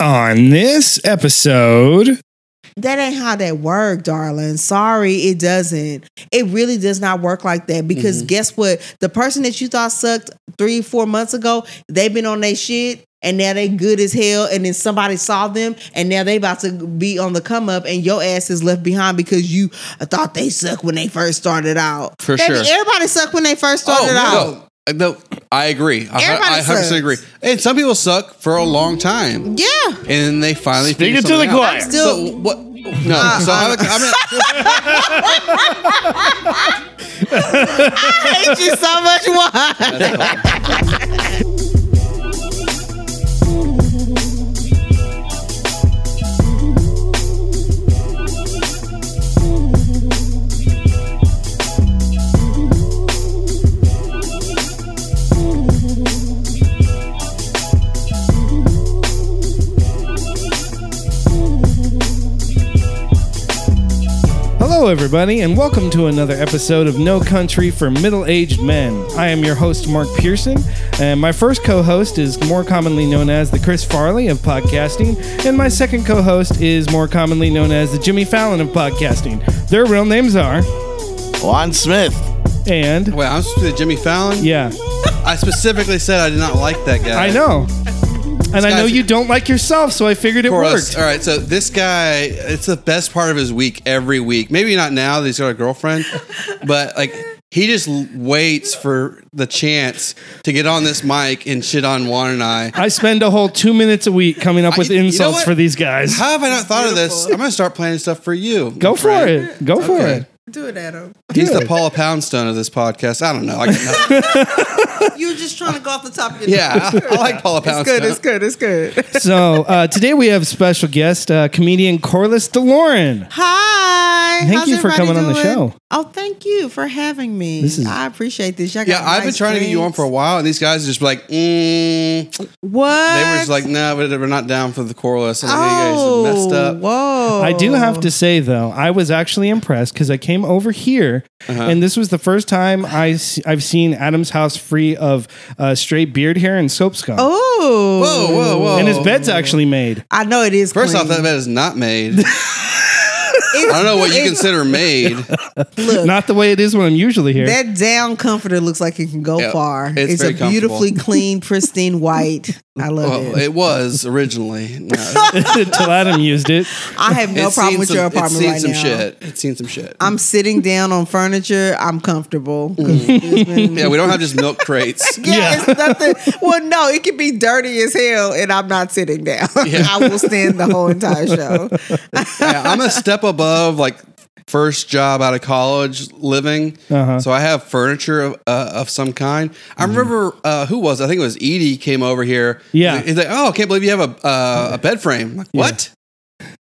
On this episode, That ain't how that work, darling. Sorry, it doesn't. It really does not work like that because Mm-hmm. guess what? The person that you thought sucked three, four months ago, they've been on their shit and now they good as hell. And then somebody saw them and now they about to be on the come up and your ass is left behind because you thought they sucked when they first started out. For Baby, sure. Everybody sucked when they first started out. no. Uh, no, I agree. I, Everybody I 100% sucks. agree. And some people suck for a long time. Yeah. And then they finally Speak figure it to the something out. choir. Still- So what? No. Ah. so I, I mean, I hate you so much. Why? Hello everybody, and welcome to another episode of No Country for Middle Aged Men. I am your host, Mark Pearson, and my first co host is more commonly known as the Chris Farley of podcasting, and my second co host is more commonly known as the Jimmy Fallon of podcasting. Their real names are, Juan Smith. and wait, I'm supposed to be Jimmy Fallon. yeah, I specifically said I did not like that guy. I know. And I know you don't like yourself, so I figured it For us. worked. All right, so this guy, it's the best part of his week every week. Maybe not now that he's got a girlfriend, but like he just waits for the chance to get on this mic and shit on Juan and I. I spend a whole two minutes a week coming up I- with you know insults what? for these guys. How have I not thought of this? I'm gonna start planning stuff for you. Go for Frank. it. Go for Okay. it. Do it, Adam. He's the Paula Poundstone of this podcast. I don't know. I got nothing. You were just trying to go off the top of your head. yeah, I, I like Paula Poundstone. It's good. It's good. It's good. So uh, today we have special guest uh, comedian Corliss DeLorean. Hi. Thank How's you for everybody coming on the doing? show. Oh, thank you for having me. This is- I appreciate this. Y'all Yeah, got I've been nice trying to get you on for a while, and these guys are just like, mm. What? they were just like, no, but we're not down for the Corliss. And oh, you guys messed up. Whoa. I do have to say though, I was actually impressed because I came over here, Uh-huh. and this was the first time I have seen Adam's house free of uh, straight beard hair and soap scum, Oh. Whoa, whoa, whoa! and his bed's actually made. I know it is. First clean. off, that bed is not made. I don't know what you consider made. Look, Not the way it is when I'm usually here. that down comforter looks like it can go Yeah, far. it's It's, very a beautifully clean, pristine white. I love Well, it. it was originally. No. Until Adam used it. I have no It's problem seen with some- your it's apartment seen right some now. shit. It's seen some shit. I'm sitting down on furniture. I'm comfortable. 'cause Mm. it's been- yeah, we don't have just milk crates. Yeah, Yeah. it's nothing. Well, no, it can be dirty as hell, and I'm not sitting down. Yeah. I will stand the whole entire show. Yeah, I'm a step above like first job out of college living. Uh-huh. So I have furniture of, uh, of some kind. I Mm-hmm. remember uh, who was? I think it was Edie came over here. Yeah. he's like, "Oh, I can't believe you have a uh, a bed frame." I'm like, what?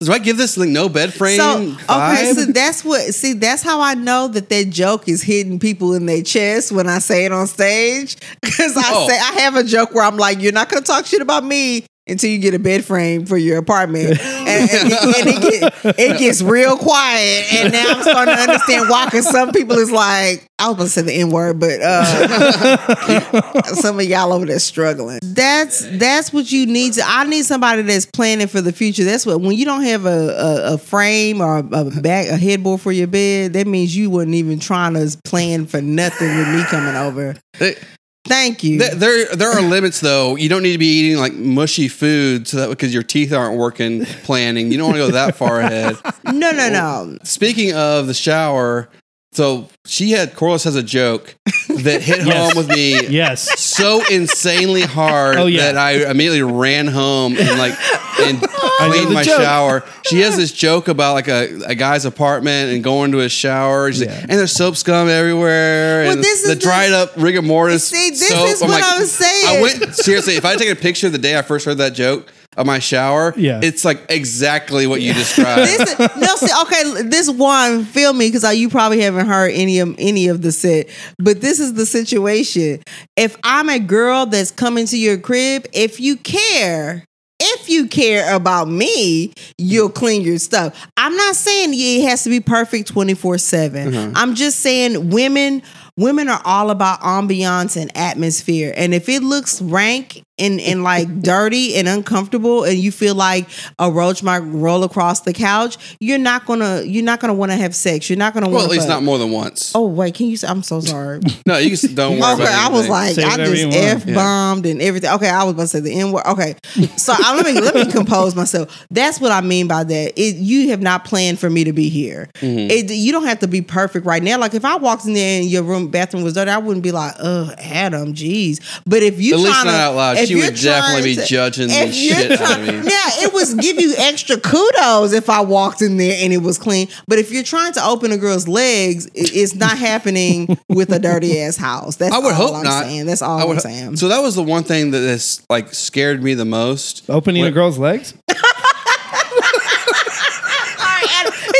Do I give this like no bed frame? So okay, vibe? so that's what. See, that's how I know that that joke is hitting people in their chest when I say it on stage. Because I Oh. say I have a joke where I'm like, "You're not going to talk shit about me." Until you get a bed frame for your apartment, and, and, it, and it, get, it gets real quiet, and now I'm starting to understand why. Because some people is like, I was going to say the n word, but uh, some of y'all over there struggling. That's that's what you need to. I need somebody that's planning for the future. That's what when you don't have a a, a frame or a, a back a headboard for your bed, that means you weren't even trying to plan for nothing with me coming over. They- Thank you. There, there, there are limits though. You don't need to be eating like mushy food so that because your teeth aren't working. Planning, you don't want to go that far ahead. no, no, no. Speaking of the shower, so she had Corliss has a joke that hit Yes. home with me Yes. so insanely hard Oh, yeah. that I immediately ran home and like and cleaned my joke. shower. She has this joke about like a, a guy's apartment and going to his shower. She's like, and there's soap scum everywhere. Well, and this is the the- dried up rigor mortis. See, this soap. is I'm what like- I was saying. I went seriously. If I take a picture the day I first heard that joke of my shower, Yeah. it's like exactly what you described. This is, no, see, okay, this one, feel me, because uh, you probably haven't heard any of any of the set. But this is the situation. If I'm a girl that's coming to your crib, if you care, if you care about me, you'll clean your stuff. I'm not saying it has to be perfect 24 7. Uh-huh. I'm just saying women women are all about ambiance and atmosphere. And if it looks rank and, and like dirty and uncomfortable and you feel like a roach might roll across the couch, you're not gonna you're not gonna want to have sex. You're not gonna wanna Well, at least not more than once. Oh wait, can you say I'm so sorry. No, you can, don't worry Okay, about I was like, Say I whatever just want. f bombed and everything. Okay, I was about to say the n word. Okay, so I, let me let me compose myself. That's what I mean by that. It, you have not planned for me to be here. Mm-hmm. It, you don't have to be perfect right now. Like if I walked in there and your room bathroom was dirty, I wouldn't be like, "Ugh, Adam, geez." But if you At least tryna- not out loud. She would you're definitely be judging the if you're shit out of me. Yeah, it was give you extra kudos if I walked in there and it was clean. But if you're trying to open a girl's legs, it's not happening with a dirty ass house. That's I would all hope I'm not. saying. That's all I would I'm saying. So that was the one thing that has like scared me the most. Opening a girl's legs?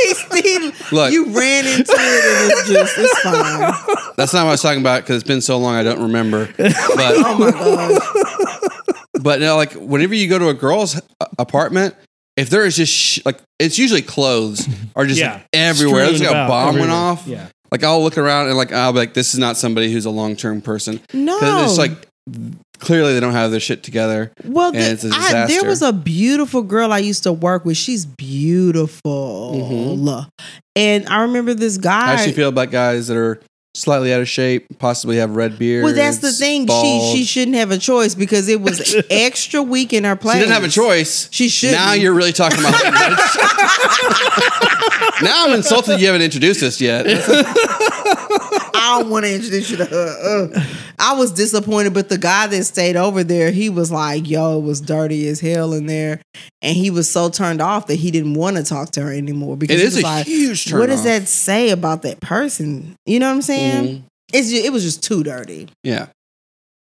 He's- he- Look. you ran into it and it's just it's fine. That's not what I was talking about because it's been so long I don't remember. But Oh my god. but no, like whenever you go to a girl's uh, apartment, if there is just sh- like it's usually clothes are just Yeah. like, everywhere. It's Strewn like a about bomb went off. Yeah. Like I'll look around and like I'll be like, this is not somebody who's a long term person. No. It's like clearly they don't have their shit together. Well, and the- it's a I, there was a beautiful girl I used to work with. She's beautiful, Mhm. and I remember this guy. How does she feel about guys that are slightly out of shape, possibly have red beard. Well, that's the thing. bald? She she shouldn't have a choice because it was extra weak in her place. She didn't have a choice. She should. Now you're really talking about now I'm insulted you haven't introduced us yet. I don't want to introduce you to her. Uh, I was disappointed, but the guy that stayed over there, he was like, "Yo, it was dirty as hell in there," and he was so turned off that he didn't want to talk to her anymore because it is was a like, huge turn What does off. that say about that person? You know what I'm saying? Mhm. It's ju- it was just too dirty. Yeah.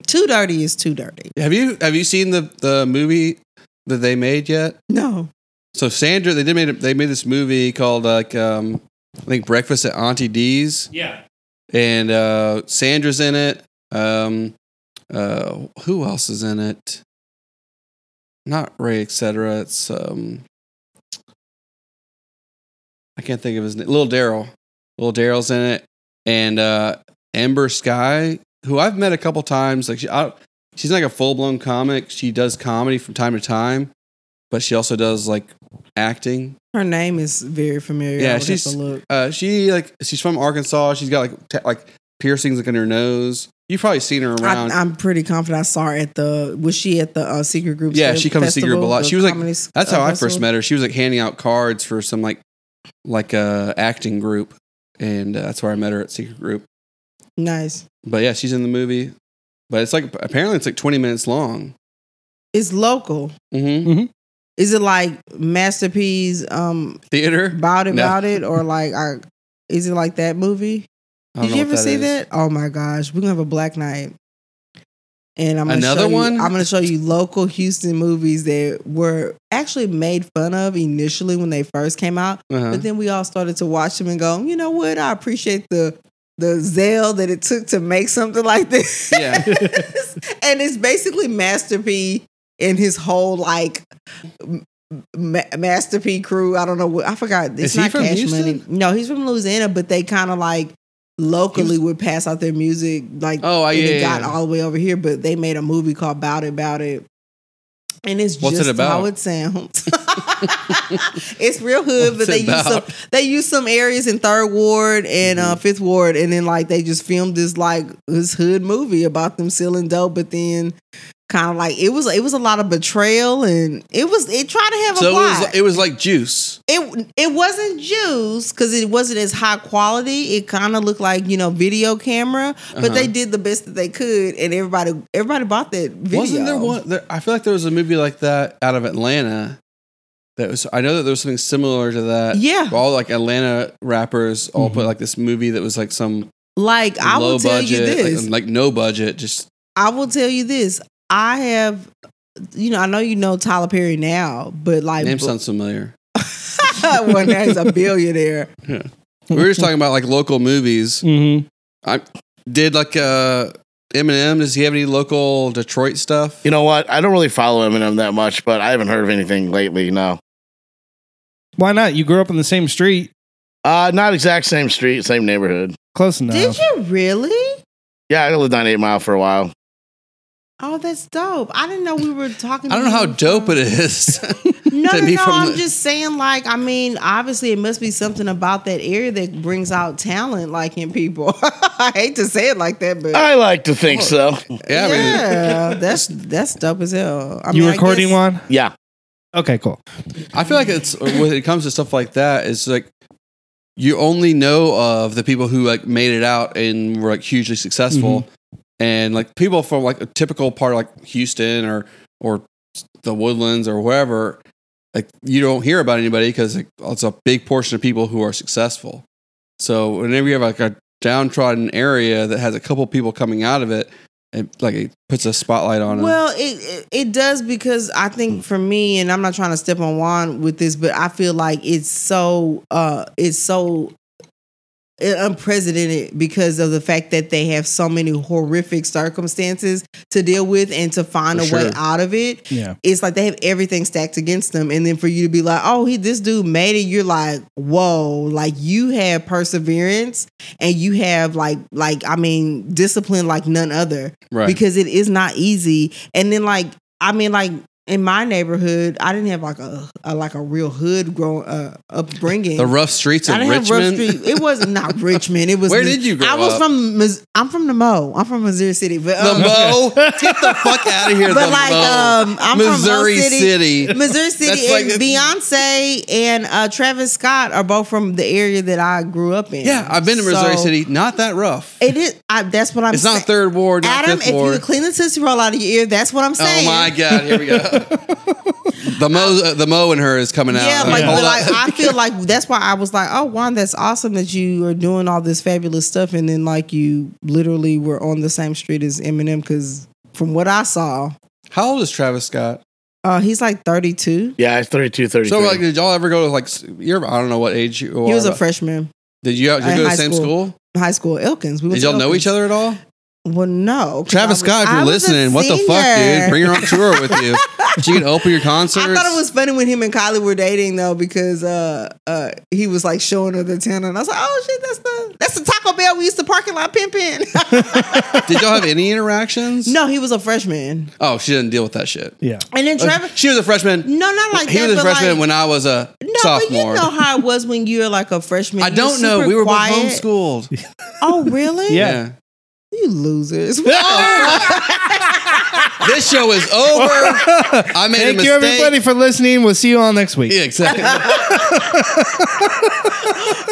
Too dirty is too dirty. Have you have you seen the the movie that they made yet? No. So Sandra, they did made they made this movie called like um, I think Breakfast at Auntie D's, Yeah. And uh, Sandra's in it. Um, uh, who else is in it? Not Ray, etc. It's um, I can't think of his name. Little Daryl. Little Daryl's in it, and uh, Amber Sky, who I've met a couple times. Like she, I, she's like a full blown comic. She does comedy from time to time, but she also does like acting. Her name is very familiar. Yeah, I would have she's- to look. Uh, she like she's from Arkansas. She's got like te- like piercings like in her nose. You've probably seen her around. I, I'm pretty confident I saw her at the. Was she at the uh, secret group? Yeah, she comes to Secret Group a lot. She was like- uh, That's how I first met her. She was like handing out cards for some like like uh acting group, and uh, that's where I met her at Secret Group. Nice. But yeah, she's in the movie. But it's like apparently it's like 20 minutes long. It's local. Mm-hmm. Is it like Masterpiece? Um, Theater. about it, No. about it, or like, I, is it like that movie? Did you ever see is. that? Oh my gosh, we're gonna have a Black Night. And I'm gonna Another show you- one? I'm gonna show you local Houston movies that were actually made fun of initially when they first came out, Uh-huh. but then we all started to watch them and go, you know what? I appreciate the the zeal that it took to make something like this. Yeah. and it's basically Master And his whole like Ma- Master P crew. I don't know what I forgot. It's Is he not from Cash Houston? Money. No, he's from Louisiana, but they kind of like locally would pass out their music like Oh, yeah, it got yeah. all the way over here. But they made a movie called Bout It, Bout It. And it's What's it just about? how it sounds. it's real hood, What's but they it use some they use some areas in third ward and Mm-hmm. uh, fifth ward, and then like they just filmed this like this hood movie about them selling dope, but then kind of like it was it was a lot of betrayal and it was it tried to have So a it plot. was it was like Juice. it it wasn't juice because it wasn't as high quality. It kind of looked like you know video camera, but Uh-huh. they did the best that they could, and everybody everybody bought that video. Wasn't there one? There, I feel like there was a movie like that out of Atlanta. That was. I know that there was something similar to that. Yeah. all like Atlanta rappers all put like this movie that was like some Like I will tell budget, you this. like, like no budget. Just I will tell you this. I have, you know, I know you know Tyler Perry now, but like, name sounds familiar. well, now he's a billionaire. Yeah. we were just talking about like local movies. Mm-hmm. I did like uh Eminem. Does he have any local Detroit stuff? You know what? I don't really follow Eminem that much, but I haven't heard of anything lately. No, Why not? You grew up in the same street. uh, not exact same street, same neighborhood. Close enough. Did you really? Yeah, I lived on Eight Mile for a while. Oh, that's dope. I didn't know we were talking. I don't know how dope it is. No, no, no. I'm the- just saying, like, I mean, obviously, it must be something about that area that brings out talent, like in people. I hate to say it like that, but I like to think so. Yeah, I mean, yeah, that's that's dope as hell. I you mean, I recording guess- one? Yeah. Okay, cool. I feel like it's when it comes to stuff like that, it's like you only know of the people who like made it out and were like hugely successful, mm-hmm. And like people from like a typical part of like Houston or or the Woodlands or wherever, like you don't hear about anybody because it's a big portion of people who are successful. So whenever you have like a downtrodden area that has a couple people coming out of it, it like it puts a spotlight on them. Well, it, it it does because I think for me, and I'm not trying to step on Juan with this, but I feel like it's so uh it's so Uh, unprecedented because of the fact that they have so many horrific circumstances to deal with and to find For a way out of it. Yeah. It's like they have everything stacked against them, and then for you to be like, "Oh, he this dude made it," you're like, "Whoa!" Like you have perseverance and you have like like I mean discipline like none other right. because it is not easy. And then like I mean like in my neighborhood, I didn't have like a, a like a real hood growing uh, upbringing. the rough streets I of didn't have rough Richmond. street. It was not Richmond. It was. Where did you grow I was up? from. I'm from the Mo. I'm from Missouri City. But The um, Mo, get the fuck out of here. But the like, um, I'm Missouri from City. City. Missouri City That's and like- Beyonce and uh, Travis Scott are both from the area that I grew up in. Yeah, I've been to Missouri So, City. Not that rough. It is. I, that's what I'm. It's saying. not third ward, Adam, if you ward. could clean the tootsie roll out of your ear, that's what I'm saying. oh my god, here we go. the Mo, uh, the Mo in her is coming out. Yeah, Like, like, but like. I feel like that's why I was like, oh, Juan, that's awesome that you are doing all this fabulous stuff, and then like you literally were on the same street as Eminem because from what I saw, How old is Travis Scott? uh, he's like 32. Yeah, it's 32, 33. So like, did y'all ever go to like? s- You're I don't know what age you are. He was a freshman, Did you, did you go to the high same school. school? high school, Elkins. We Did y'all know each other at all? Well, no. Travis I was- Scott, if you're listening, what the fuck, senior. dude? Bring her on tour with you. She can open your concerts. I thought it was funny when him and Kylie were dating though because uh uh he was like showing her the tenor and I was like, oh shit, that's the that's the Taco Bell we used to parking lot pimp in. Did y'all have any interactions? no, he was a freshman, Oh, she didn't deal with that shit. Yeah. and then Travis. She was a freshman. No, not like he that. was a freshman like, when I was a No, sophomore. but you know how it was when you're like a freshman. I don't know. We were quiet. both homeschooled. Oh, really? Yeah. You losers. this show is over. I made a Thank mistake. you, everybody, for listening. We'll see you all next week. Yeah, exactly.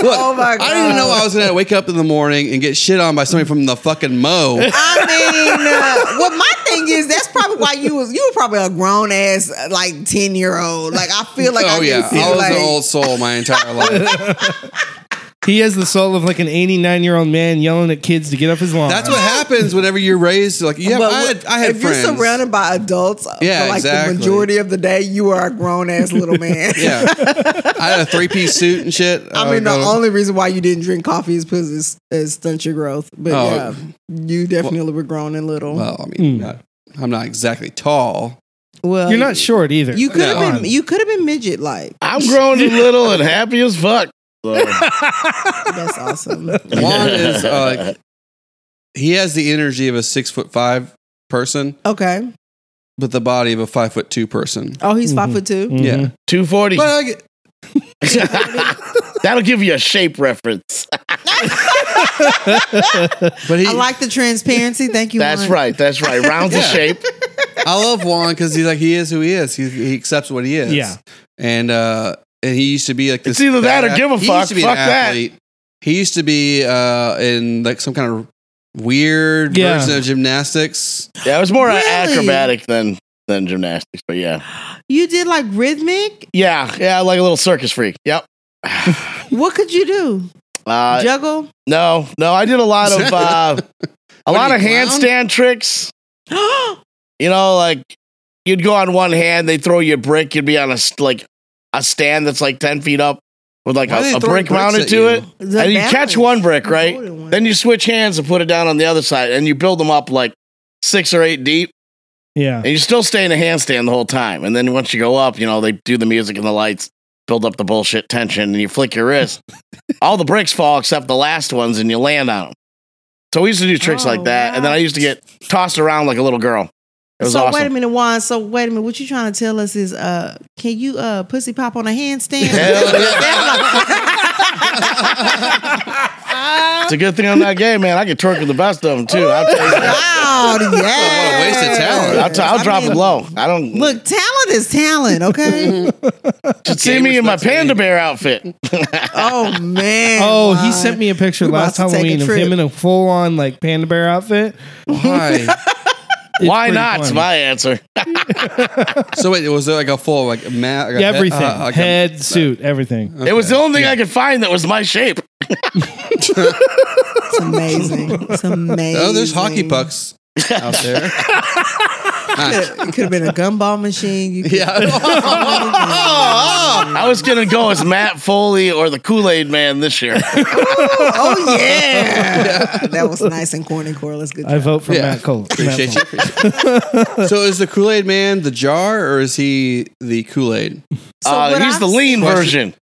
Look, Oh my God. I didn't even know I was gonna wake up in the morning and get shit on by somebody from the fucking Mo. I mean, uh, well, my thing is that's probably why you was you were probably a grown ass uh, like ten year old. Like I feel like I oh can yeah, see, I was like, an old soul my entire life. He has the soul of like an 89 year old man yelling at kids to get off his lawn. That's what happens whenever you're raised like yeah. But I had, I had if friends. you're surrounded by adults Yeah, for like exactly. the majority of the day, you are a grown ass little man. yeah, I had a three piece suit and shit. I would mean, the only reason why you didn't drink coffee is because it, it stunts your growth. But Oh. yeah, you definitely were grown and little. well, I mean, Mm. not, I'm not exactly tall. Well, You're not short either. You could have No. been. You could have been midget like. I'm grown and little and happy as fuck. So, That's awesome. Juan is uh, he has the energy of a six foot five person, Okay. but the body of a five foot two person. Oh, he's five foot two. Mhm. Yeah, 240. but I get, That'll give you a shape reference. but he, I like the transparency. Thank you. That's Juan. right. That's right. Rounds of Yeah. shape. I love Juan because he's like he is who he is. He, he accepts what he is. Yeah. and uh, and he used to be like this. It's either that or badass- give a he fuck. Used to be Fuck an that. He used to be uh, in like some kind of weird Yeah. version of gymnastics. Yeah, it was more Really? acrobatic than than gymnastics, but yeah. You did like rhythmic. Yeah, yeah, like a little circus freak. Yep. What could you do? Uh, Juggle. no, no, I did a lot of uh, a What lot of clown? handstand tricks. You know, like you'd go on one hand, they'd throw you a brick, you'd be on a like a stand that's like ten feet up with like Why a, a brick mounted to you? it, The and you balance. catch one brick, right? one. Then you switch hands and put it down on the other side, and you build them up like six or eight deep, Yeah. and you still stay in a handstand the whole time. And then once you go up, you know they do the music and the lights, build up the bullshit tension, and you flick your wrist. all the bricks fall except the last ones, and you land on them. So we used to do tricks Oh, like that, and then I used to get tossed around like a little girl. It was so awesome. wait a minute, Juan. So wait a minute. What you trying to tell us is, uh, can you uh pussy pop on a handstand? Hell It's a good thing I'm not gay, man. I can twerk with the best of them too. I'll tell you that. wow, yeah. What a waste of talent. I'll, t- I'll I drop mean, it low. I don't Look, talent is talent. Okay. should see me in my panda bear outfit. oh man. Oh, he sent me a picture We about last to take a Halloween of him in a full on like panda bear outfit. Why? It's Why pretty not? It's my answer. so wait, was there like a full like mat? Like a head- everything, uh, like a- head, suit, everything. It was the only thing I could find that was my shape. It's amazing. It's amazing. oh, there's hockey pucks out there. It could have been a gumball machine. You could, yeah. I was gonna go as Matt Foley or the Kool Aid Man this year. oh yeah. that was nice and corny, Corliss. Good I vote for Yeah. Matt Cole. Appreciate Matt you. so is the Kool Aid Man the jar or is he the Kool Aid? So uh, what he's I've the lean Question- version.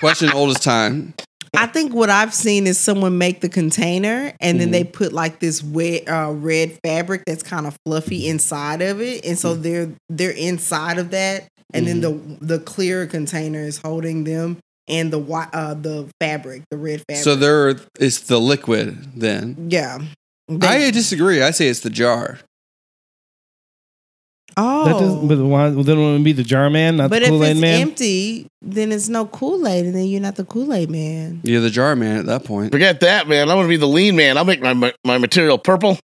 Question old as time. I think what I've seen is someone make the container and then Mm-hmm. they put like this wet, uh, red fabric that's kind of fluffy inside of it, and so they're they're inside of that, and then Mm-hmm. the the clear container is holding them and the uh, the fabric, the red fabric. So there is the liquid then. yeah. I disagree. I say it's the jar. Oh, That doesn't, oh. but why, well, then it would be the jar man, not but the Kool Aid it's man. empty, then it's no Kool Aid, and then you're not the Kool Aid man. You're the jar man at that point. Forget that, man. I'm gonna be the lean man. I'll make my my material purple.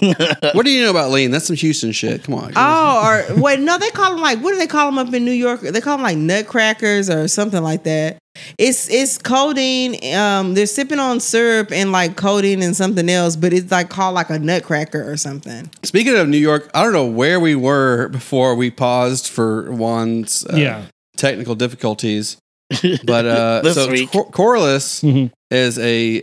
What do you know about lean? That's some Houston shit. Come on. Oh, or wait, no, they call them like what do they call them up in New York? They call them like nutcrackers or something like that. It's it's codeine. Um, they're sipping on syrup and like codeine and something else, but it's like called like a nutcracker or something. Speaking of New York, I don't know where we were before we paused for Juan's uh, yeah. technical difficulties. But uh, so week. Cor- Corliss Mhm. is a,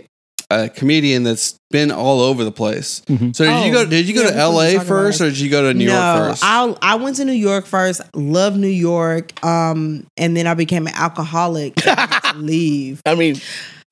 a comedian that's been all over the place. Mhm. So did you Oh, go? Did you go yeah, to L.A. first, about or did you go to New no, York first? I I went to New York first. Love New York. Um, and then I became an alcoholic. I had to leave. I mean,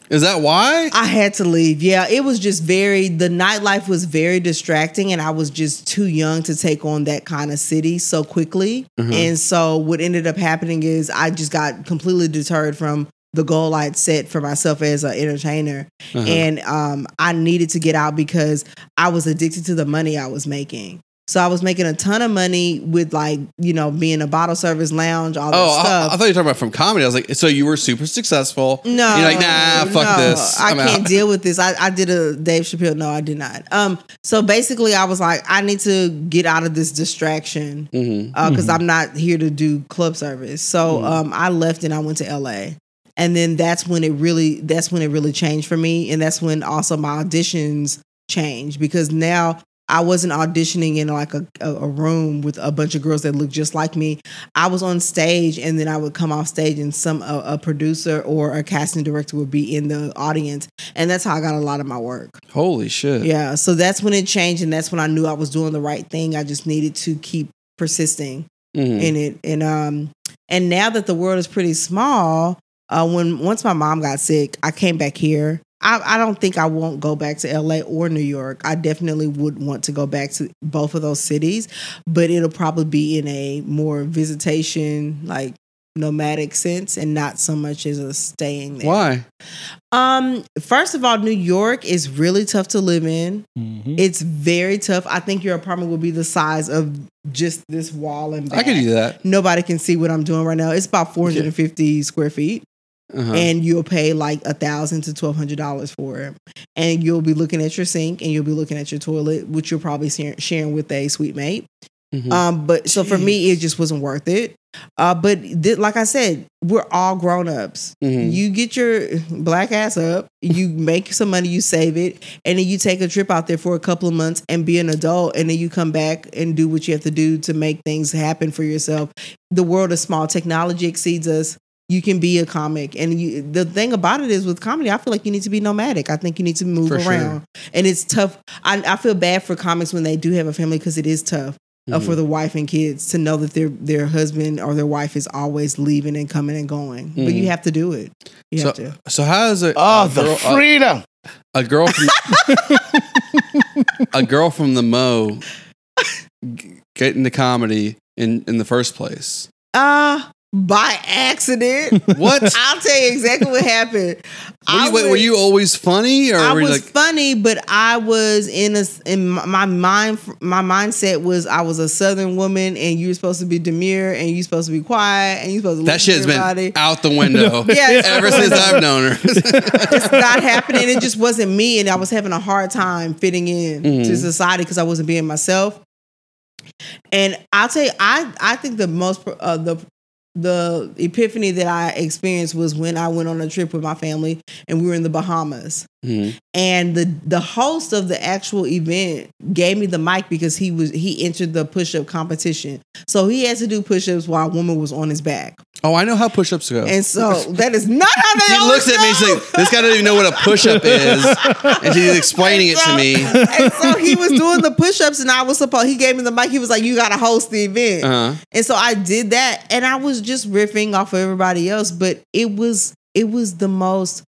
Is that why? I had to leave. Yeah, it was just very the nightlife was very distracting and I was just too young to take on that kind of city so quickly. Mhm. And so what ended up happening is I just got completely deterred from the goal I'd set for myself as an entertainer. Uh-huh. And um, I needed to get out because I was addicted to the money I was making. So I was making a ton of money with like, you know, being a bottle service lounge, all that Oh, I, stuff. I thought you were talking about from comedy. I was like, so you were super successful. No, You're like, nah, fuck no, this. I I'm can't out. deal with this. I, I did a Dave Chappelle. No, I did not. Um, so basically, I was like, I need to get out of this distraction because I'm not here to do club service. So um, I left and I went to LA, and then that's when it really that's when it really changed for me, and that's when also my auditions changed because now. I wasn't auditioning in like a, a, room with a bunch of girls that looked just like me. I was on stage, and then I would come off stage, and some a, a producer or a casting director would be in the audience, and that's how I got a lot of my work. Holy shit. Yeah, so that's when it changed, and that's when I knew I was doing the right thing. I just needed to keep persisting Mhm. in it, and um, and now that the world is pretty small, uh, when once my mom got sick, I came back here. I, I don't think I won't go back to LA or New York. I definitely would want to go back to both of those cities, but it'll probably be in a more visitation, like nomadic sense, and not so much as a staying there. Why? Um, first of all, New York is really tough to live in. Mhm. It's very tough. I think your apartment will be the size of just this wall and back. I can do that. Nobody can see what I'm doing right now. It's about 450 square feet, Uh-huh. and you'll pay like a thousand to twelve hundred dollars for it. And you'll be looking at your sink, and you'll be looking at your toilet, which you're probably sharing with a suite mate. Mhm. Um, but so for me, it just wasn't worth it. Uh, but th- like I said, we're all grown ups. Mhm. You get your black ass up, you make some money, you save it, and then you take a trip out there for a couple of months and be an adult, and then you come back and do what you have to do to make things happen for yourself. The world is small. Technology exceeds us. You can be a comic, and you. The thing about it is, with comedy, I feel like you need to be nomadic. I think you need to move For sure. around, and it's tough. I, I feel bad for comics when they do have a family because it is tough uh, for the wife and kids to know that their their husband or their wife is always leaving and coming and going. But you have to do it. You So, have to. so how is it? Oh, a the girl, a- freedom. a, girl from a girl from the Mo g- get into comedy in in the first place. Uh by accident. What? I'll tell you exactly what happened. Were you, was- were you always funny, or I were you was like? funny, but I was in a in my mind. My mindset was I was a Southern woman, and you were supposed to be demure, and you supposed to be quiet, and you supposed to That shit's been out the window Yeah, ever since. I've known her. It's not happening. It just wasn't me, and I was having a hard time fitting in Mhm. to society because I wasn't being myself. And I'll tell you, I I think the most uh, the the epiphany that I experienced was when I went on a trip with my family, and we were in the Bahamas. Mhm. and the the host of the actual event gave me the mic because he was he entered the push-up competition so he had to do push-ups while a woman was on his back Oh, I know how push-ups go. and so that is not how they she looks at me. She's like, "This guy doesn't even know what a push-up is," and she's explaining it to me. and so he was doing the push-ups and I was supposed he gave me the mic he was like you got to host the event Uh-huh. and so I did that and I was just riffing off of everybody else but it was it was the most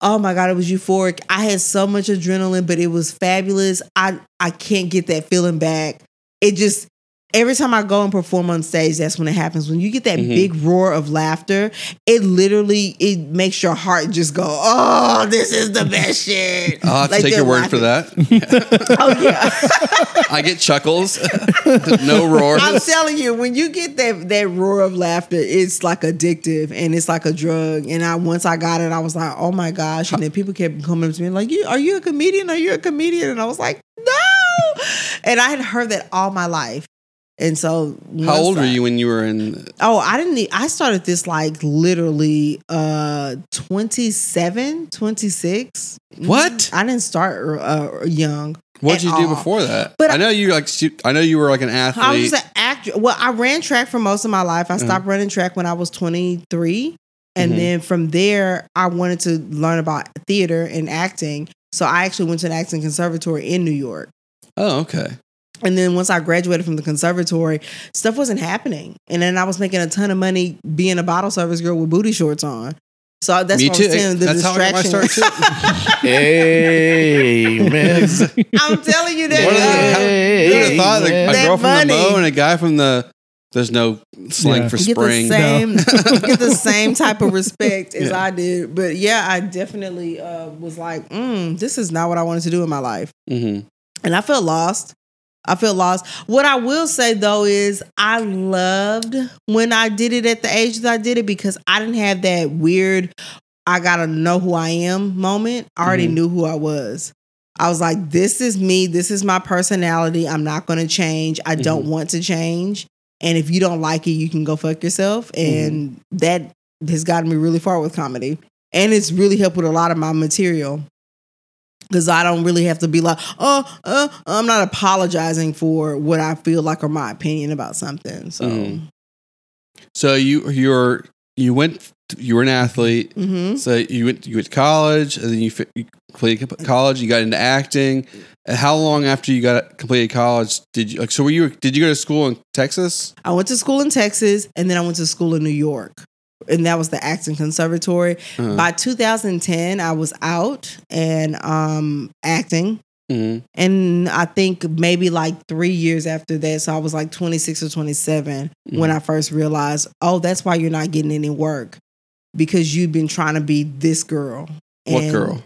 oh my god it was euphoric. I had so much adrenaline but it was fabulous. I I can't get that feeling back. It just every time I go and perform on stage that's when it happens when you get that Mhm. big roar of laughter it literally it makes your heart just go oh this is the best shit I'll have to take your word for that. oh yeah I get chuckles, no roar. I'm telling you, when you get that that roar of laughter, it's like addictive and it's like a drug. And I once I got it, I was like, oh my gosh. And then people kept coming up to me like, you are you a comedian? Are you a comedian? And I was like, no. And I had heard that all my life. And so How old were you when you were in? Oh, I didn't I started this like literally uh 27, 26. What? Mhm. I didn't start uh, young. What did you do before that? But I know you like. I know you were like an athlete. I was an actor. Well, I ran track for most of my life. I Uh-huh. stopped running track when I was 23. And Mhm. then from there, I wanted to learn about theater and acting. So I actually went to an acting conservatory in New York. oh, okay. And then once I graduated from the conservatory, stuff wasn't happening. And then I was making a ton of money being a bottle service girl with booty shorts on. So that's Me what too. I was saying. The That's how I got my distraction. start too. Amen. I'm telling you that. What are they- how- Hey, Who would have thought like, a That girl from the money. Mo and a guy from the? There's no slang Yeah. for get the spring. same get the same type of respect as Yeah. I did. But yeah, I definitely uh, was like, mm, this is not what I wanted to do in my life, hmm and I felt lost. I feel lost. What I will say though is I loved when I did it at the age that I did it because I didn't have that weird I gotta know who I am moment. I already Mhm. knew who I was. I was like, this is me. This is my personality. I'm not going to change. I don't want to change. And if you don't like it, you can go fuck yourself. And that has gotten me really far with comedy. And it's really helped with a lot of my material. Because I don't really have to be like, oh, uh, I'm not apologizing for what I feel like or my opinion about something. So, Mhm. So you you're you went you were an athlete. mhm. So you went you went to college and then you, you completed college. You got into acting. And how long after you got completed college did you like? So were you did you go to school in Texas? I went to school in Texas and then I went to school in New York. And that was the acting conservatory. Uh-huh. By 2010, I was out and um, acting. Mhm. And I think maybe like three years after that, so I was like 26 or 27 when I first realized, oh, that's why you're not getting any work because you've been trying to be this girl. What And girl?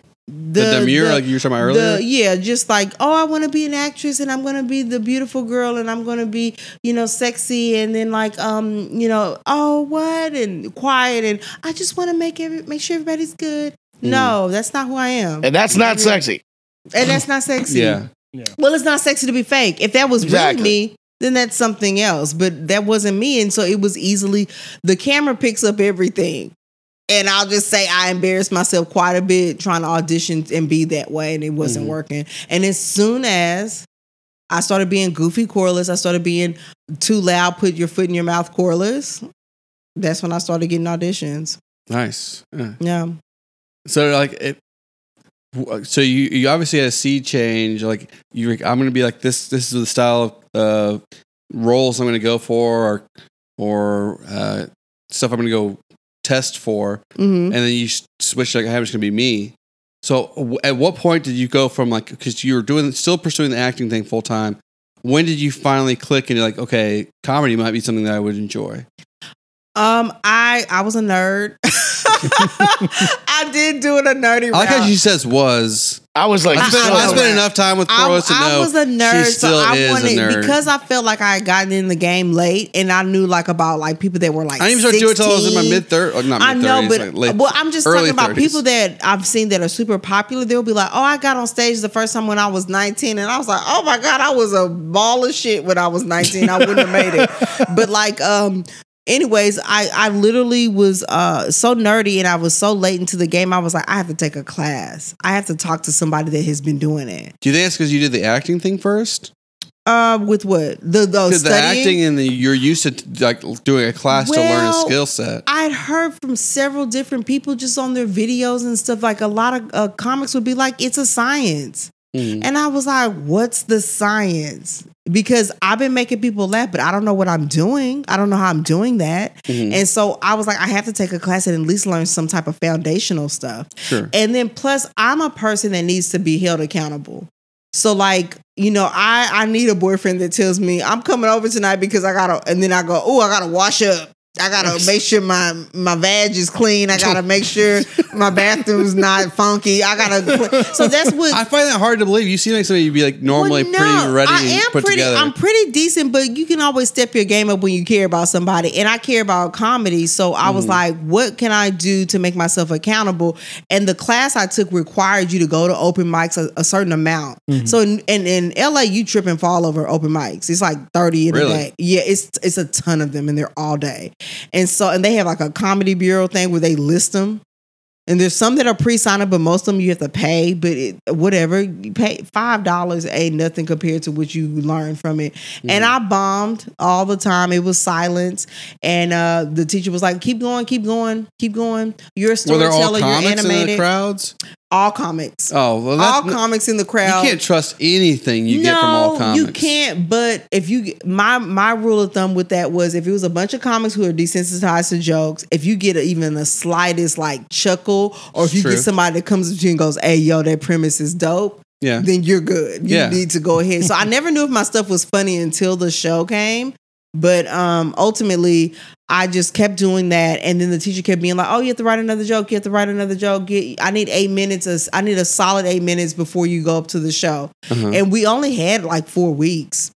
The, The, demure, the- like you were talking about earlier. the- yeah, just like, oh, I want to be an actress and I'm going to be the beautiful girl and I'm going to be, you know, sexy and then like, um, you know, oh, what and quiet and I just want to make every make sure everybody's good. Mm. No, that's not who I am, And that's not sexy. and that's not sexy. yeah. yeah. Well, it's not sexy to be fake. If that was Exactly. really me, then that's something else. But that wasn't me, and so it was easily the camera picks up everything. And I'll just say I embarrassed myself quite a bit trying to audition and be that way, and it wasn't Mhm. working. And as soon as I started being goofy Corliss, I started being too loud, put your foot in your mouth Corliss. That's when I started getting auditions. Nice. Yeah. Yeah. So like it. So you you obviously had a sea change. Like you, were I'm gonna be like this. This is the style of uh, roles I'm going to go for or or uh, stuff I'm going to go test for, hmm and then you switch like, "Hey, I'm just to be me." So, w- at what point did you go from like because you were doing still pursuing the acting thing full time? When did you finally click and you're like, okay, comedy might be something that I would enjoy? Um, I I was a nerd. I did do it a nerdy I like how she says was. I was like, I spent, still I a spent enough time with I, pros to I was a nerd, she so I is wanted nerd. because I felt like I had gotten in the game late, and I knew like about like people that were like. I didn't even start doing it until I was in my mid thirties. I know, but like late, well, I'm just talking about 30s. people that I've seen that are super popular. They'll be like, "Oh, I got on stage the first time when I was 19," and I was like, "Oh my god, I was a ball of shit when I was 19. I wouldn't have made it." But like, um, anyways, I I literally was uh so nerdy and I was so late into the game. I was like, I have to take a class. I have to talk to somebody that has been doing it. Do you think it's because you did the acting thing first? Uh, with what the the the acting and the you're used to like doing a class to learn a skill set. I'd heard from several different people just on their videos and stuff. Like a lot of uh, comics would be like, "It's a science," Mhm. and I was like, "What's the science?" Because I've been making people laugh, but I don't know what I'm doing. I don't know how I'm doing that, Mhm. and so I was like, I have to take a class and at least learn some type of foundational stuff. Sure. And then plus, I'm a person that needs to be held accountable. So like, you know, I I need a boyfriend that tells me I'm coming over tonight because I gotta, and then I go, oh, I gotta wash up. I gotta make sure my my vag is clean. I gotta make sure my bathroom's not funky. I gotta. So that's what I find that hard to believe. You seem like somebody you'd be like normally well, no, pretty ready I and am put pretty. together. I'm pretty decent, but you can always step your game up when you care about somebody. And I care about comedy, so I Mm-hmm. was like, "What can I do to make myself accountable?" And the class I took required you to go to open mics a, a certain amount. Mm-hmm. So in, in in LA, you trip and fall over open mics. It's like thirty in Really? a day. Yeah, it's it's a ton of them, and they're all day. And so and they have like a comedy bureau thing where they list them. And there's some that are pre-signed up, but most of them you have to pay. But it, whatever, you pay five dollars ain't nothing compared to what you learn from it. And Mm-hmm. I bombed all the time. It was silence, and uh, the teacher was like, "Keep going, keep going, keep going. You're a Were there all storyteller. You're comics in the animated. crowds? All comics, Oh, well, all comics in the crowd. you can't trust anything you get from all comics. You can't, but if you my my rule of thumb with that was if it was a bunch of comics who are desensitized to jokes, if you get even the slightest like chuckle, or if you True. get somebody that comes to you and goes, "Hey, yo, that premise is dope," Yeah. then you're good. You Yeah. need to go ahead. So I never knew if my stuff was funny until the show came. But um ultimately I just kept doing that and then the teacher kept being like, "Oh, you have to write another joke. You have to write another joke. Get, I need 8 minutes. Of, I need a solid 8 minutes before you go up to the show." Uh-huh. And we only had like 4 weeks.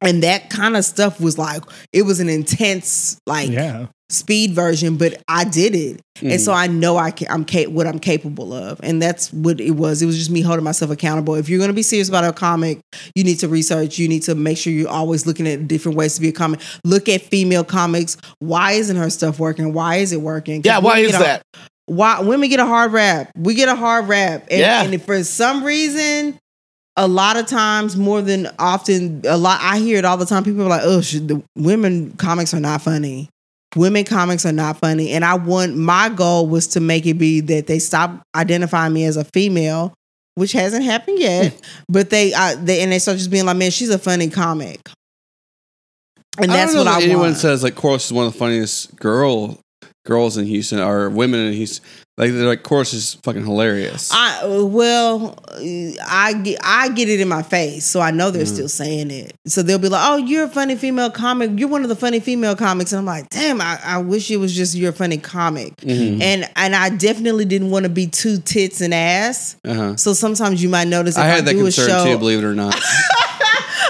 And that kind of stuff was like it was an intense like Yeah. Speed version, but I did it, and Mhm. so I know I can, I'm ca- what I'm capable of, and that's what it was. It was just me holding myself accountable. If you're going to be serious about a comic, you need to research. You need to make sure you're always looking at different ways to be a comic. Look at female comics. Why isn't her stuff working? Why is it working? yeah, why is get a- that? why women get a hard rap. We get a hard rap. And, Yeah. and for some reason, a lot of times, more than often, a lot I hear it all the time. People are like, "Oh, should the women comics are not funny. Women comics are not funny." And I want my goal was to make it be that they stop identifying me as a female, which hasn't happened yet. Hmm. but they, I, they and they start just being like, "Man, she's a funny comic." And I that's don't know what I anyone want. says like Corliss is one of the funniest girl girls in Houston or women in Houston. Like they're like Corliss is fucking hilarious. I well, I get I get it in my face, so I know they're Mm. still saying it. So they'll be like, "Oh, you're a funny female comic. You're one of the funny female comics," and I'm like, "Damn, I, I wish it was just you're a funny comic." Mhm. And and I definitely didn't want to be too tits and ass. Uh-huh. So sometimes you might notice if I I, had that do a concern show, too, believe it or not.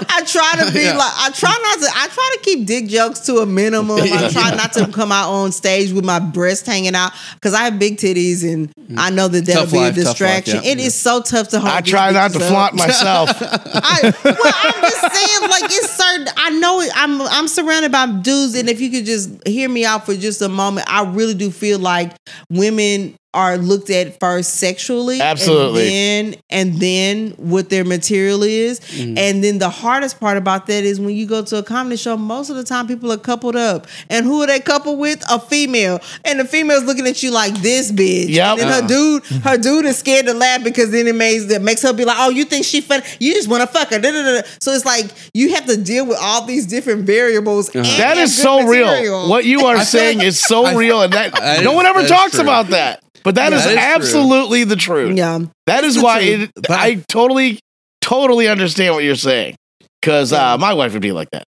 I try to be Yeah. like I try not to I try to keep dick jokes to a minimum. I try not to come out on stage with my breast hanging out because I have big titties and I know that that'll Tough be life, a tough life, distraction. yeah. It is so tough to hold. I try not to up. flaunt myself. I, well, I'm just saying, like it's certain. I know it, I'm I'm surrounded by dudes, and if you could just hear me out for just a moment, I really do feel like women are looked at first sexually, Absolutely. and then and then what their material is, mm-hmm. and then the hardest part about that is when you go to a comedy show, most of the time people are coupled up, and who are they coupled with? A female, and the female's looking at you like this bitch, Yep. and then her dude, her dude is scared to laugh because then it makes that makes her be like, oh, you think she funny? You just want to fuck her. Da, da, da, da. So it's like you have to deal with all these different variables. and That have is good so real. What you are saying is so I- real, and that That no one ever talks true. about that. But that is That is true. absolutely the truth. Yeah. That is why truth. it, I totally, totally understand what you're saying. Because uh, my wife would be like that.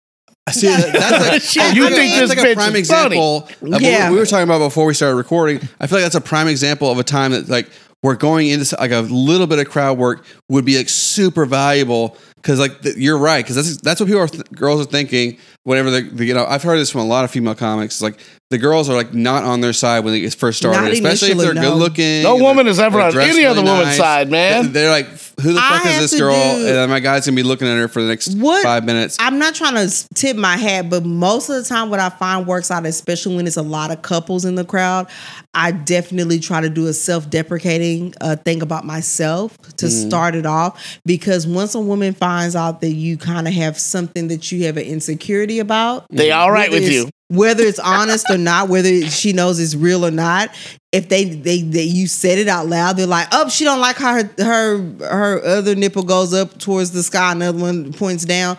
See, that- that's like, You I think that's this like a prime is funny. example of what Yeah. we were talking about before we started recording. I feel like that's a prime example of a time that like we're going into like a little bit of crowd work would be like super valuable because like th- you're right because that's that's what people are th- girls are thinking whenever they they- you know I've heard this from a lot of female comics it's like the girls are like not on their side when they first started Not especially if they're no. good looking No woman is ever on any other woman's side, man. they're like who the I fuck is have this to girl do- and then my guy's gonna be looking at her for the next What- five minutes I'm not trying to tip my hat, but most of the time, what I find works out, especially when it's a lot of couples in the crowd, I definitely try to do a self deprecating uh, thing about myself to Mm-hmm. start it off. Because once a woman finds out that you kind of have something that you have an insecurity about, They all right whether with it's- you. Whether it's honest or not, whether she knows it's real or not, if they they, they you said it out loud, they're like, "Oh, she don't like how her her her other nipple goes up towards the sky, another one points down."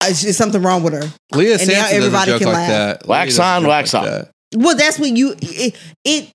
Uh, It's something wrong with her. Leah And now everybody joke can like laugh. that Wax Leah on, wax like off. that. Well, that's when you it it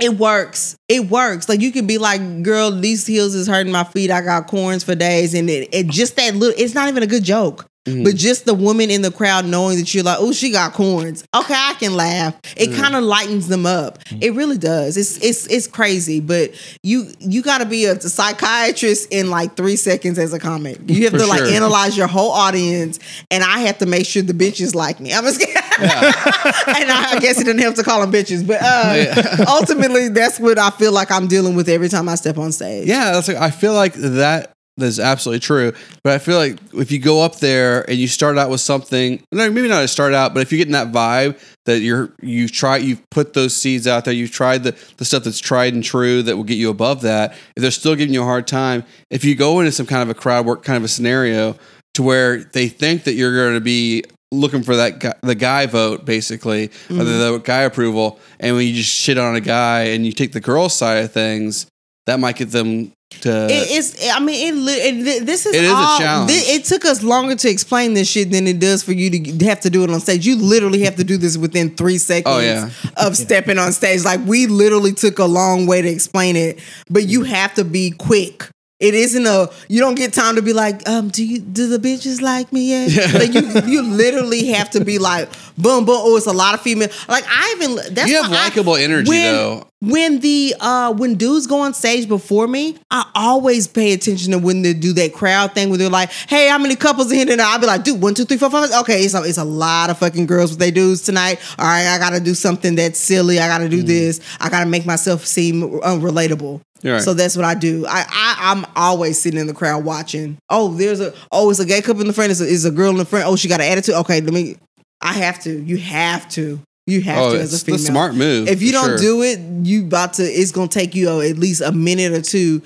it works. It works. Like you can be like, "Girl, these heels is hurting my feet. I got corns for days," and it, it just that little. It's not even a good joke. Mm-hmm. But just the woman in the crowd knowing that you're like, oh, she got corns. Okay, I can laugh. It Mm. kind of lightens them up. It really does. It's it's it's crazy. But you you got to be a psychiatrist in like three seconds as a comic. You have For to like analyze your whole audience, and I have to make sure the bitches like me. I'm just kidding. and I, I guess it didn't help to call them bitches, but uh, ultimately, that's what I feel like I'm dealing with every time I step on stage. Yeah, that's like I feel like that is absolutely true. But I feel like if you go up there and you start out with something, maybe not to start out, but if you're getting that vibe that you're you've tried, you've put those seeds out there, you've tried the the stuff that's tried and true that will get you above that. If they're still giving you a hard time, if you go into some kind of a crowd work kind of a scenario to where they think that you're going to be looking for that guy, the guy vote basically or the, mm-hmm. the guy approval and when you just shit on a guy and you take the girl side of things that might get them to It, it's. I mean, it, it. This is It is a challenge. thi- it took us longer to explain this shit than it does for you to have to do it on stage. You literally have to do this within three seconds Oh, yeah. of stepping on stage. Like we literally took a long way to explain it, but you have to be quick. It isn't a. You don't get time to be like, um, do you do the bitches like me yet? Like you, you literally have to be like, boom, boom. Oh, it's a lot of female. Like I even. That's You have why I- likable energy, when- though. when the uh when dudes go on stage before me, I always pay attention to when they do that crowd thing where they're like, "Hey, how many couples in here tonight?" I'll be like, "Dude, one, two, three, four, five. Okay, it's a, it's a lot of fucking girls with they dudes tonight. All right, I got to do something that's silly. I got to do this. I got to make myself seem unrelatable." Right. So that's what I do. I, I I'm always sitting in the crowd watching. Oh, there's a oh, it's a gay couple in the front. It's a, it's a girl in the front. Oh, she got an attitude. Okay, let me. I have to. You have to. You have Oh, to as it's a female. smart move. If you don't sure. do it, you about to. It's gonna take you uh, at least a minute or two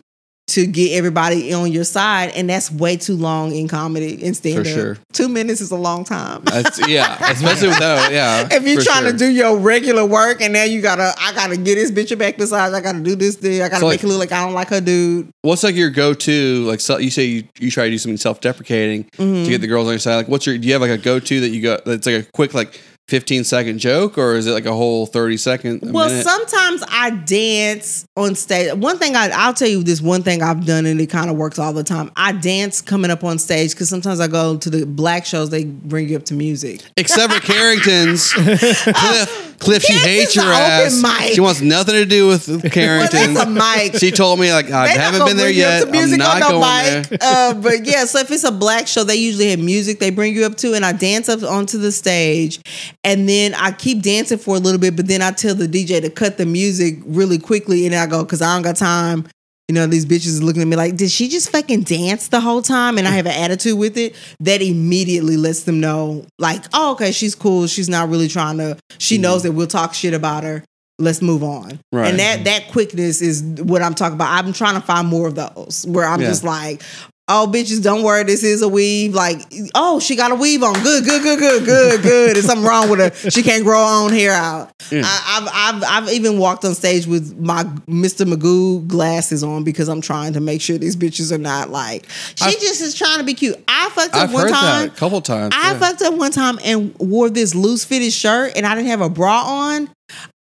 to get everybody on your side, and that's way too long in comedy and stand up. sure. Two minutes is a long time. That's, yeah, especially with that. Yeah, if you're trying sure. to do your regular work, and now you gotta, I gotta get this bitch back massage. I gotta do this thing. I gotta So, make like- it look like I don't like her dude. what's like your go-to? Like so, you say you, you try to do something self-deprecating Mm-hmm. to get the girls on your side. Like, what's your? Do you have like a go-to that you go? That's like a quick like 15 second joke, or is it like a whole 30 second? Well, minute? sometimes I dance on stage. One thing I, I'll tell you this one thing I've done, and it kind of works all the time. I dance coming up on stage because sometimes I go to the black shows. They bring you up to music. Except for Carrington's, Cliff. Cliff, she hates your ass. mic. She wants nothing to do with Well, Carrington. that's a mic. She told me like I They haven't been there bring you up yet. I'm not on no going mic. there. Uh, but yeah, so if it's a black show, they usually have music they bring you up to, and I dance up onto the stage, and then I keep dancing for a little bit, but then I tell the DJ to cut the music really quickly, and I go because I don't got time. You know, these bitches is looking at me like, did she just fucking dance the whole time? And I have an attitude with it that immediately lets them know, like, oh, okay, she's cool. She's not really trying to, she knows mm-hmm. that we'll talk shit about her. let's move on. Right. And that that quickness is what I'm talking about. I'm trying to find more of those where I'm Yeah. just like, oh bitches, don't worry, this is a weave. Like, oh, she got a weave on. Good, good, good, good, good, good. There's something wrong with her. She can't grow her own hair out. I, I've I've I've even walked on stage with my Mr. Magoo glasses on because I'm trying to make sure these bitches are not like she I've- just is trying to be cute. I fucked up I've one time. a couple times. I yeah. fucked up one time and wore this loose fitted shirt and I didn't have a bra on.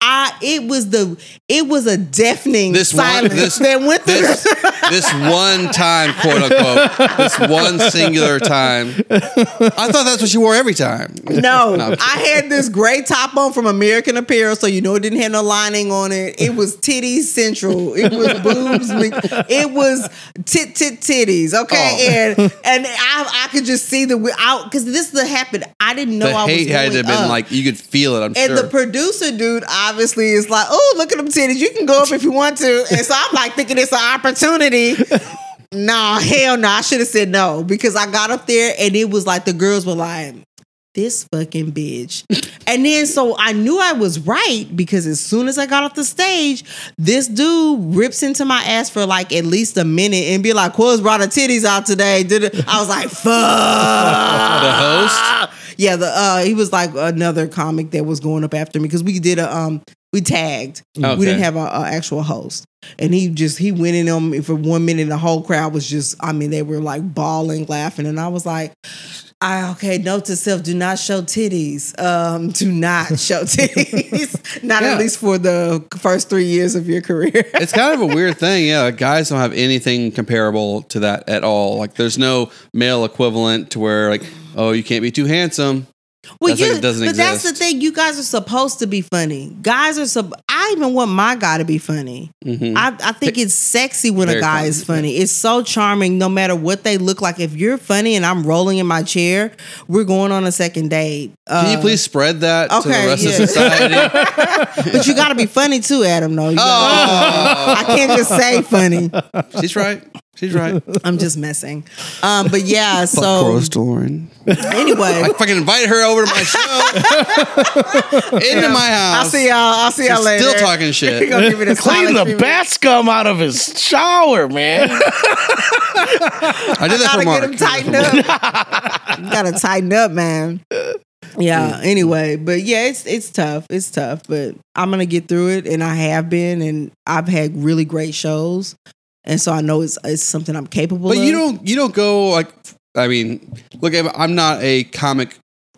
I it was the it was a deafening This one- silence this- that went through. this this one time, quote unquote, this one singular time. I thought that's what you wore every time. no, No. I had this gray top on from American Apparel, so you know it didn't have no lining on it. It was titties central. It was boobs. It was tit tit titties. Okay, Oh. and and I I could just see the out because this happened. I didn't know The I was hate had to have been like you could feel it. I'm And sure. the producer dude obviously is like, oh, look at them titties. You can go up if you want to. And so I'm like thinking it's an opportunity. nah, hell no. I should have said no because I got up there and it was like the girls were like, this fucking bitch. and then so I knew I was right because as soon as I got off the stage, this dude rips into my ass for like at least a minute and be like, Corliss brought her titties out today. Did it? I was like, fuck. the host. Yeah, the uh he was like another comic that was going up after me because we did a um we tagged. Okay. We didn't have a, a actual host, and he just he went in on me for one minute. The whole crowd was just I mean they were like bawling, laughing, and I was like. I, okay, note to self: do not show titties. Um, do not show titties. not Yeah. at least for the first three years of your career. It's kind of a weird thing. Yeah, guys don't have anything comparable to that at all. Like, there's no male equivalent to where like, oh, you can't be too handsome. Well, That's like you, doesn't but that's the thing. You guys are supposed to be funny. Guys are sub. I even want my guy to be funny. Mhm. I, I think it's sexy when a guy funny, is funny. It's so charming, no matter what they look like. If you're funny and I'm rolling in my chair, we're going on a second date. Can you Uh, please spread that to okay, the rest yeah. of society? But you got to be funny too, Adam. Though You Oh. I can't just say funny. She's right. She's right. I'm just messing. Um, but yeah. So Cora Storin. anyway, I fucking invite her over to my show, into my house. I'll see y'all. I'll see y'all She's later. still talking You're shit. gonna give me the Clean silent the treatment. bat scum out of his shower, man. I did that gotta for Mark. get him tightened up. you gotta tighten up, man. Yeah. Anyway, but yeah, it's it's tough. It's tough, but I'm gonna get through it, and I have been, and I've had really great shows, and so I know it's it's something I'm capable. But of. you don't you don't go like I mean, look, I'm not a comic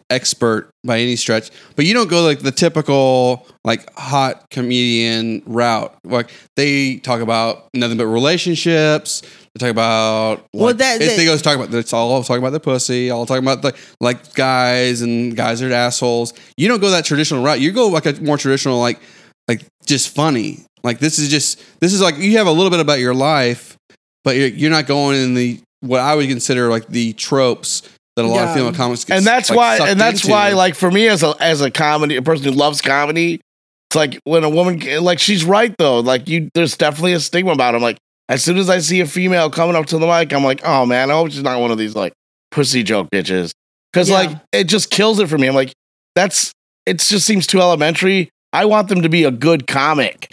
expert by any stretch, but you don't go like the typical like hot comedian route. Like they talk about nothing but relationships. They talk about like, Well, that- that- they go talk about it's all talking about the pussy. All talking about the like guys and guys are assholes. You don't go that traditional route. You go like a more traditional like like just funny. Like this is just this is like you have a little bit about your life, but you're, you're not going in the what I would consider like the tropes that a lot Yeah. of female comics and that's like, why and that's into. why like for me as a as a comedy a person who loves comedy it's like when a woman like she's right though like you there's definitely a stigma about it. I'm like as soon as I see a female coming up to the mic I'm like oh man I hope she's not one of these like pussy joke bitches because Yeah. like it just kills it for me I'm like that's it just seems too elementary I want them to be a good comic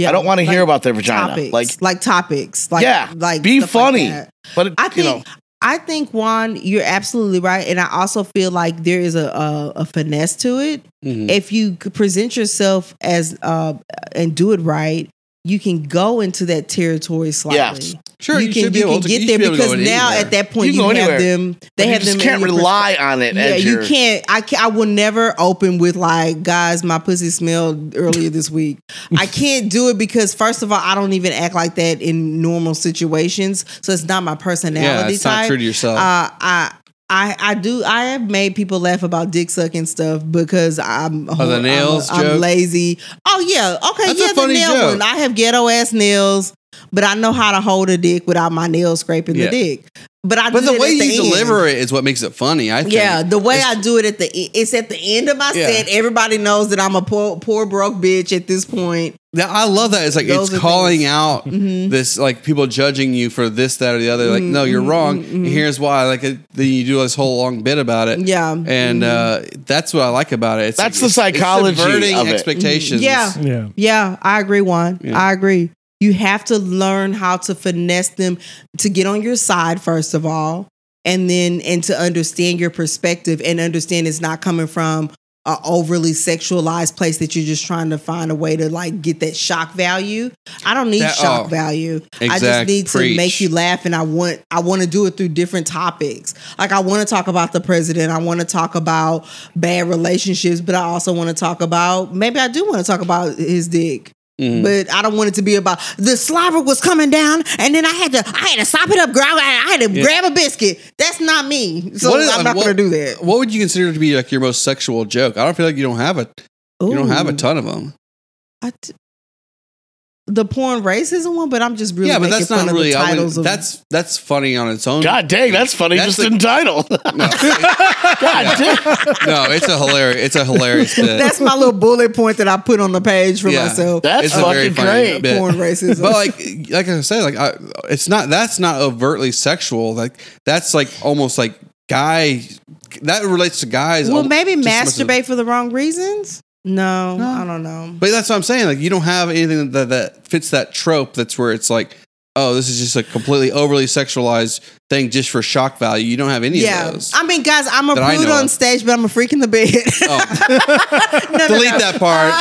Yeah, I don't want to like hear about their vagina topics, like like topics, like Yeah, like be stuff like funny. but it, I you think know I think Juan, you're absolutely right, and I also feel like there is a a, a finesse to it. Mhm. If you present yourself as uh and do it right, you can go into that territory slightly. Yes. Sure, you, you can should you can to- get there be because now anywhere. at that point You you, have anywhere. them. They you have just them. can't rely on it yeah, you your- can't. I can, I will never open with like, guys, my pussy smelled earlier this week. I can't do it because first of all, I don't even act like that in normal situations, so it's not my personality yeah, it's type. not true to yourself. Uh, I. I, I do I have made people laugh about dick sucking stuff because I'm Oh, the I'm- nails I'm, joke? lazy. Oh yeah, okay, That's yeah, the nail joke. one. I have ghetto ass nails, but I know how to hold a dick without my nails scraping Yeah. the dick. But I But do the it way at the you end. deliver it is what makes it funny. I think. Yeah, the way It's- I do it at the e- it's at the end of my Yeah. set. Everybody knows that I'm a poor, poor broke bitch at this point. Yeah, I love that. It's like Those it's calling things. out mm-hmm. this like people judging you for this, that, or the other. Like, no, you're mm-hmm, wrong. And here's why. Like, it, then you do this whole long bit about it. Yeah. and uh, that's what I like about it. It's That's it's- the psychology it's subverting of it. expectations. Yeah. Yeah. Yeah, I agree, Juan. Yeah. I agree. You have to learn how to finesse them to get on your side, first of all, and then and to understand your perspective and understand it's not coming from a overly sexualized place that you're just trying to find a way to like get that shock value. I don't need That- oh, shock oh, value. I just need to make you laugh and I want I want to do it through different topics. Like I want to talk about the president, I want to talk about bad relationships, but I also want to talk about maybe I do want to talk about his dick. Mhm. But I don't want it to be about the slobber was coming down, and then I had to I had to sop it up, grab I had to Yeah. grab a biscuit. That's not me. So is- I'm not what- going to do that. What would you consider to be like your most sexual joke? I don't feel like you don't have a you don't have a ton of them. I t- the porn racism one, but I'm just really yeah, but that's fun not really. I titles would, of that's that's funny on its own. God dang, that's funny. That's just the- in title. No, God dang. no, it's a hilarious. It's a hilarious bit. that's my little bullet point that I put on the page for Yeah. myself. That's It's a very fucking funny great. bit. porn racism. but like like I said, like I, it's not that's not overtly sexual. Like that's like almost like guy that relates to guys. well, maybe just as masturbate for the wrong reasons. No, No. I don't know. But that's what I'm saying. Like you don't have anything that that fits that trope. That's where it's like, oh, this is just a completely overly sexualized thing just for shock value. You don't have any Yeah, of those. Yeah. I mean, guys, I'm a that I on of. stage, but I'm a freak in the bed. Oh, No, no, delete no. that part.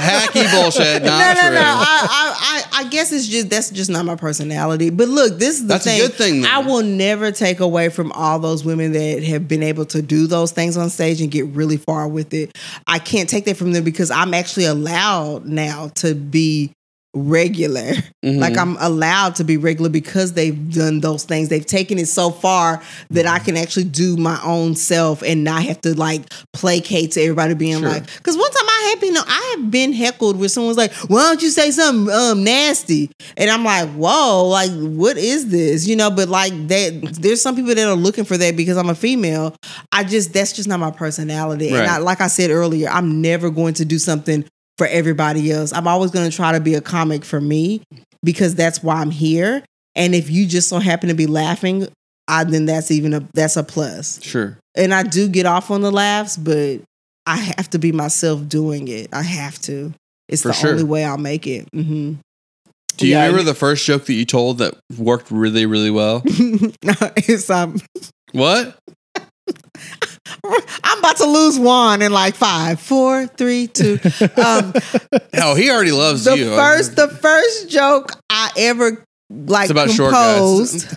hacky bullshit. No, no, true. no. I, I, I, guess it's just that's just not my personality. But look, this is the That's a thing. good thing, though. I will never take away from all those women that have been able to do those things on stage and get really far with it. I can't take that from them because I'm actually allowed now to be regular. Mhm. Like I'm allowed to be regular because they've done those things. They've taken it so far that I can actually do my own self and not have to like placate to everybody being Sure. like. Because one time I have been, I have been heckled where someone's like, "Why don't you say something um nasty?" And I'm like, "Whoa, like what is this?" You know. But like that, there's some people that are looking for that because I'm a female. I just that's just not my personality. Right. And I, like I said earlier, I'm never going to do something for everybody else. I'm always going to try to be a comic for me because that's why I'm here. And if you just so happen to be laughing, I then that's even a that's a plus. Sure. And I do get off on the laughs, but I have to be myself doing it. I have to. It's For the sure. only way I'll make it. hmm Do you Yeah, remember the first joke that you told that worked really, really well? it's um, what? I'm about to lose one in like five, four, three, two. Um, Oh, he already loves the you. first the first joke I ever like It's about composed,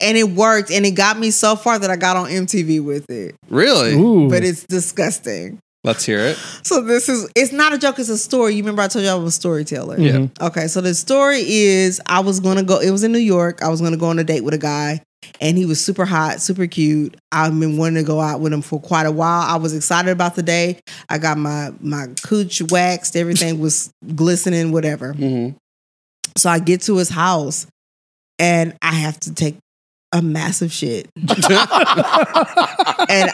and it worked, and it got me so far that I got on MTV with it. really? Ooh. But it's disgusting. Let's hear it. So this is it's not a joke, it's a story. You remember I told you I was a storyteller. Yeah. Okay, so the story is I was gonna go. It was in New York. I was gonna go on a date with a guy, and he was super hot, super cute. I've been wanting to go out with him for quite a while. I was excited about the day. I got my my cooch waxed. Everything was glistening, whatever. hmm So I get to his house, and I have to take a massive shit. and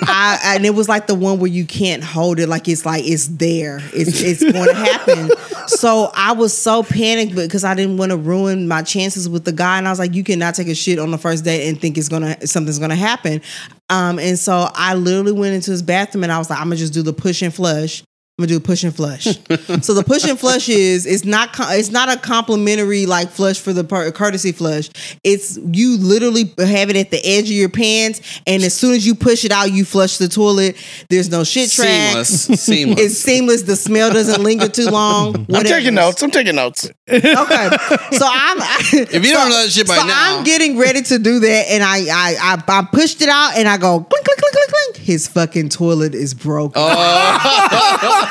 I and it was like the one where you can't hold it, like it's like it's there, it's it's going to happen. So I was so panicked because I didn't want to ruin my chances with the guy, and I was like, you cannot take a shit on the first date and think it's gonna something's gonna happen. Um, and so I literally went into his bathroom and I was like, I'm gonna just do the push and flush. I'm gonna do a push and flush. so the push and flush is it's not it's not a complimentary like flush for the per- courtesy flush. It's you literally have it at the edge of your pants, and as soon as you push it out, you flush the toilet. There's no shit track. Seamless. Seamless. It's seamless. The smell doesn't linger too long. I'm taking notes. I'm taking notes. Okay, so I'm. I, If you don't know that shit by so now- I'm getting ready to do that, and I I I, I pushed it out, and I go clink clink clink clink clink. His fucking toilet is broken. Oh,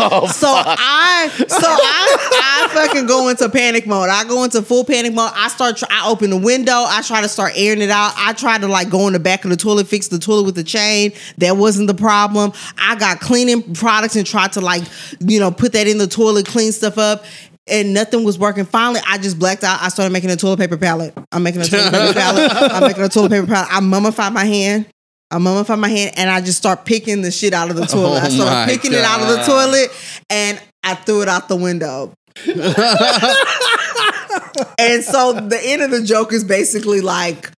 Oh, so I, so I, I fucking go into panic mode. I go into full panic mode. I start, I open the window. I try to start airing it out. I try to like go in the back of the toilet, fix the toilet with the chain. That wasn't the problem. I got cleaning products and tried to like, you know, put that in the toilet, clean stuff up. and nothing was working. Finally, I just blacked out. I started making a toilet paper palette. I'm making a toilet paper palette. I'm making a toilet paper palette. I mummified my hand. I mummified my hand and I just start picking the shit out of the oh toilet. I Oh started my picking it out of the toilet and I threw it out the window. and so the end of the joke is basically like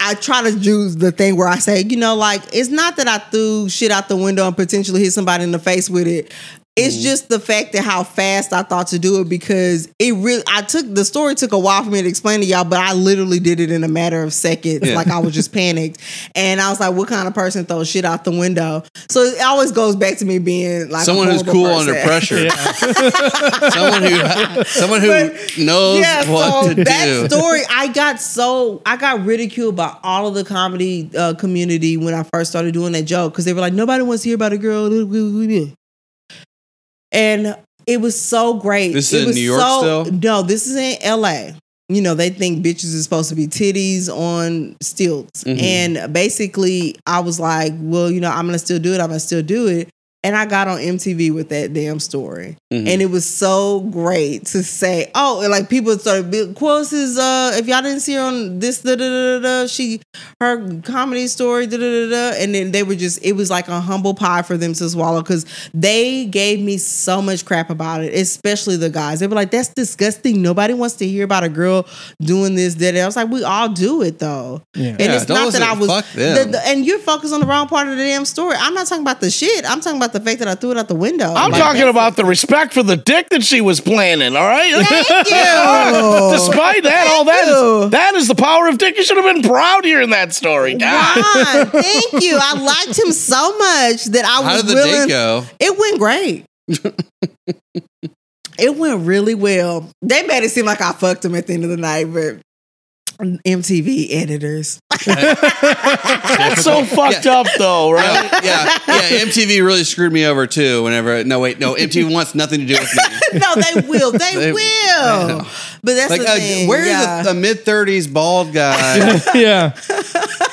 I try to do the thing where I say, you know, like it's not that I threw shit out the window and potentially hit somebody in the face with it. It's Mm-hmm. just the fact that how fast I thought to do it because it really I took the story took a while for me to explain to y'all, but I literally did it in a matter of seconds. Yeah. Like I was just panicked. And I was like, what kind of person throws shit out the window? So it always goes back to me being like a someone who's cool person. under pressure. someone who someone who knows yeah, what so to that do. story, I got so I got ridiculed by all of the comedy uh, community when I first started doing that joke because they were like, nobody wants to hear about a girl, and it was so great. This It is in was New York so- still? No, this is in L.A. You know, they think bitches is supposed to be titties on stilts, Mhm. and basically, I was like, well, you know, I'm gonna still do it. I'm gonna still do it. And I got on MTV with that damn story. Mhm. And it was so great to say, oh, and like people started quotes is uh if y'all didn't see her on this da da da da da she her comedy story da da da da and then they were just it was like a humble pie for them to swallow because they gave me so much crap about it, especially the guys. They were like, That's disgusting. Nobody wants to hear about a girl doing this, that. I was like, We all do it though. Yeah. And Yeah, it's don't that listen- I was fuck the- the- and you're focused on the wrong part of the damn story. I'm not talking about the shit. I'm talking about the fact that I threw it out the window. I'm Like, talking about the respect for the dick that she was planning. All right. Thank you. Despite that, all that that is the power of dick. You should have been proud hearing that story. God. Thank you. I liked him so much that I was How did the willing. date go? It went great. it went really well. They made it seem like I fucked him at the end of the night, but MTV editors. That's so fucked up, though, right? yeah, yeah. MTV really screwed me over too. Whenever no, wait, no, MTV wants nothing to do with me. no, they will. They, They- will. But that's Like, the uh, thing. where's yeah. the, the mid thirties bald guy? yeah.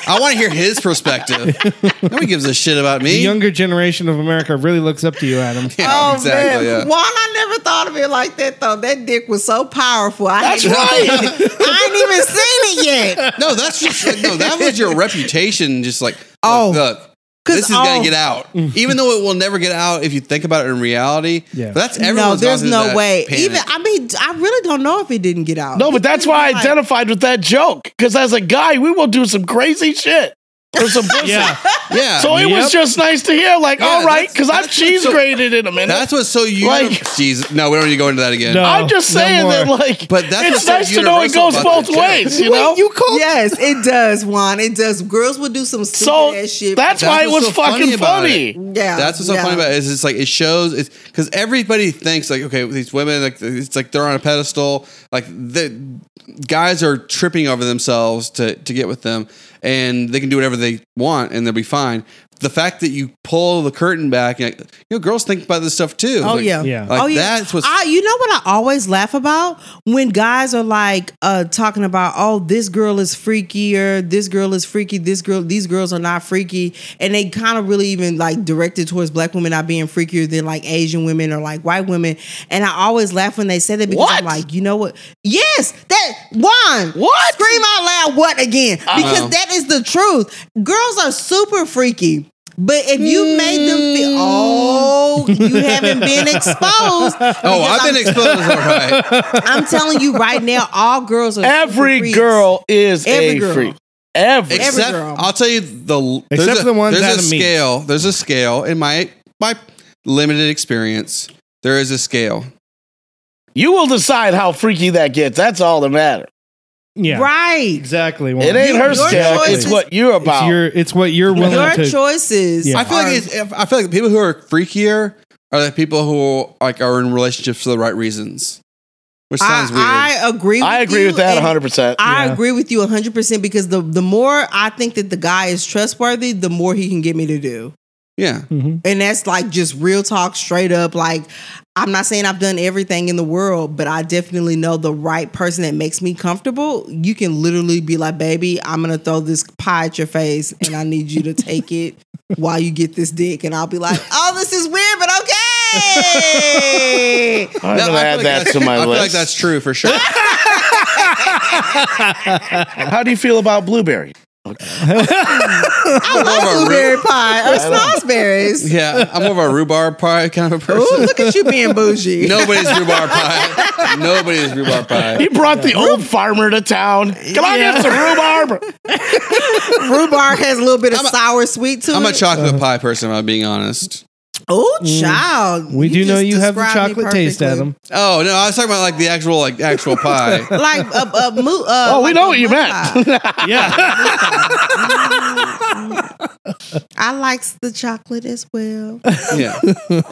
I want to hear his perspective. Nobody gives a shit about The me. younger generation of America really looks up to you, Adam. yeah, Oh exactly. man, Yeah. Juan, I never thought of it like that though. That dick was so powerful. I That's ain't even right. seen it. I ain't even seen it yet. No, that's just no. That was your reputation. Just like Oh. look, look, 'Cause, this is gonna get out. Even though it will never get out if you think about it in reality. Yeah. But that's No, everyone's there's gone through no that way. panic. Even I mean, I really don't know if it didn't get out. No, but that's why I identified with that joke. Because as a guy, we will do some crazy shit for some pussy. Yeah. yeah. So it Yep. was just nice to hear, like, Yeah, all right, because I've cheese so- graded in a minute. that's what's so you. Like- Jeez, no, we don't need to go into that again. No. I'm just no saying that, like, But that's it's what's so nice to know it goes both ways, you know? you call yes, it does, Juan. It does. Girls would do some stupid so ass shit. that's, That's why it was so fucking about funny. yeah, That's what's so yeah. funny about it is it's like it shows it's because everybody thinks like okay these women like it's like they're on a pedestal like the guys are tripping over themselves to to get with them and they can do whatever they want and they'll be fine. The fact that you pull the curtain back, you know, girls think about this stuff too. Oh Like- yeah, Yeah. Like, oh yeah. that's what's- I, you know what I always laugh about when guys are like uh talking about oh this girl is freakier, this girl is freaky, this girl these girls are not freaky, and they kind of really even like directed towards black women not being freakier than like Asian women or like white women, and I always laugh when they say that because What? I'm like you know what? Yes, that one What? scream out loud what again because Uh-oh. that is the truth. Girls are super freaky. But if you made them feel, hmm. oh, you haven't been exposed. oh, I've been exposed. All right. I'm telling you right now, all girls are super Every freaks. girl is Every a girl. freak. Every. Except girl. I'll tell you the there's Except a, for the ones there's a Adam meets. scale. There's a scale in my my limited experience. There is a scale. you will decide how freaky that gets. That's all that matters. Yeah. Right. Exactly. Juan. It ain't her your scale. choice It's is- what you're It's about. your. It's what you're willing Your to. choices. Yeah. I feel are- like it's, I feel like the people who are freakier are the people who like are in relationships for the right reasons. Which sounds weird. I, I agree. With I agree you, with that and 100%. I Yeah. agree with you 100 percent because the the more I think that the guy is trustworthy, the more he can get me to do. yeah. Mhm. And that's like just real talk, straight up. Like, I'm not saying I've done everything in the world, but I definitely know the right person that makes me comfortable. You can literally be like, baby, I'm going to throw this pie at your face and I need you to take it while you get this dick. And I'll be like, oh, this is weird, but okay. I'm No, gonna I add like that to my I feel list. like that's true for sure. How do you feel about blueberry? I love a blueberry pie or snozzberries. yeah, I'm more of a rhubarb pie kind of a Ooh, person. look at you being bougie. Nobody's rhubarb pie. Nobody's rhubarb pie. He brought the old farmer to town. Can I get some rhubarb? Rhubarb has a little bit of a- sour sweet to it. I'm a chocolate pie person. If I'm being honest. Oh, child. We do know you have the chocolate taste. Adam. Oh no, I was talking about like the actual like actual pie. Like a, a mo- uh, Oh, we like know a what you meant. Yeah. I likes the chocolate as well. Yeah,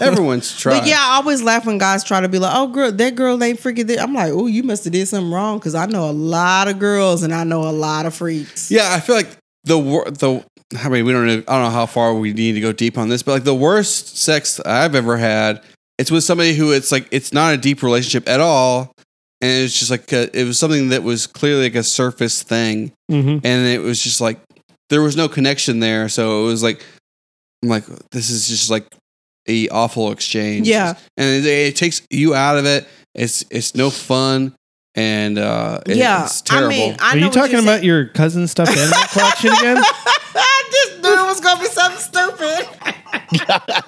everyone's tried. But yeah, I always laugh when guys try to be like, "Oh, girl, that girl ain't freaking." This. I'm like, "Oh, you must have did something wrong," because I know a lot of girls and I know a lot of freaks. Yeah, I feel like the the I mean we don't know, I don't know how far we need to go deep on this, but like the worst sex I've ever had, it's with somebody who it's like it's not a deep relationship at all, and it's just like a, it was something that was clearly like a surface thing, hmm and it was just like there was no connection there, so it was like I'm like this is just like a awful exchange, Yeah. and it, it takes you out of it. It's it's no fun. And uh, it- yeah, it's terrible. I mean, I Are know you talking you're about saying. your cousin stuffed animal collection again? I just knew it was gonna be something stupid.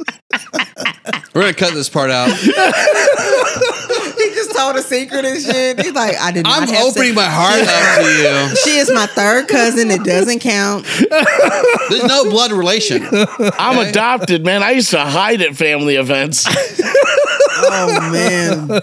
We're gonna cut this part out. he just told a secret and shit. He's like, I did not. I'm have opening sex. my heart up to you. She is my third cousin. It doesn't count. There's no blood relation. I'm Okay. adopted, man. I used to hide at family events. Oh man.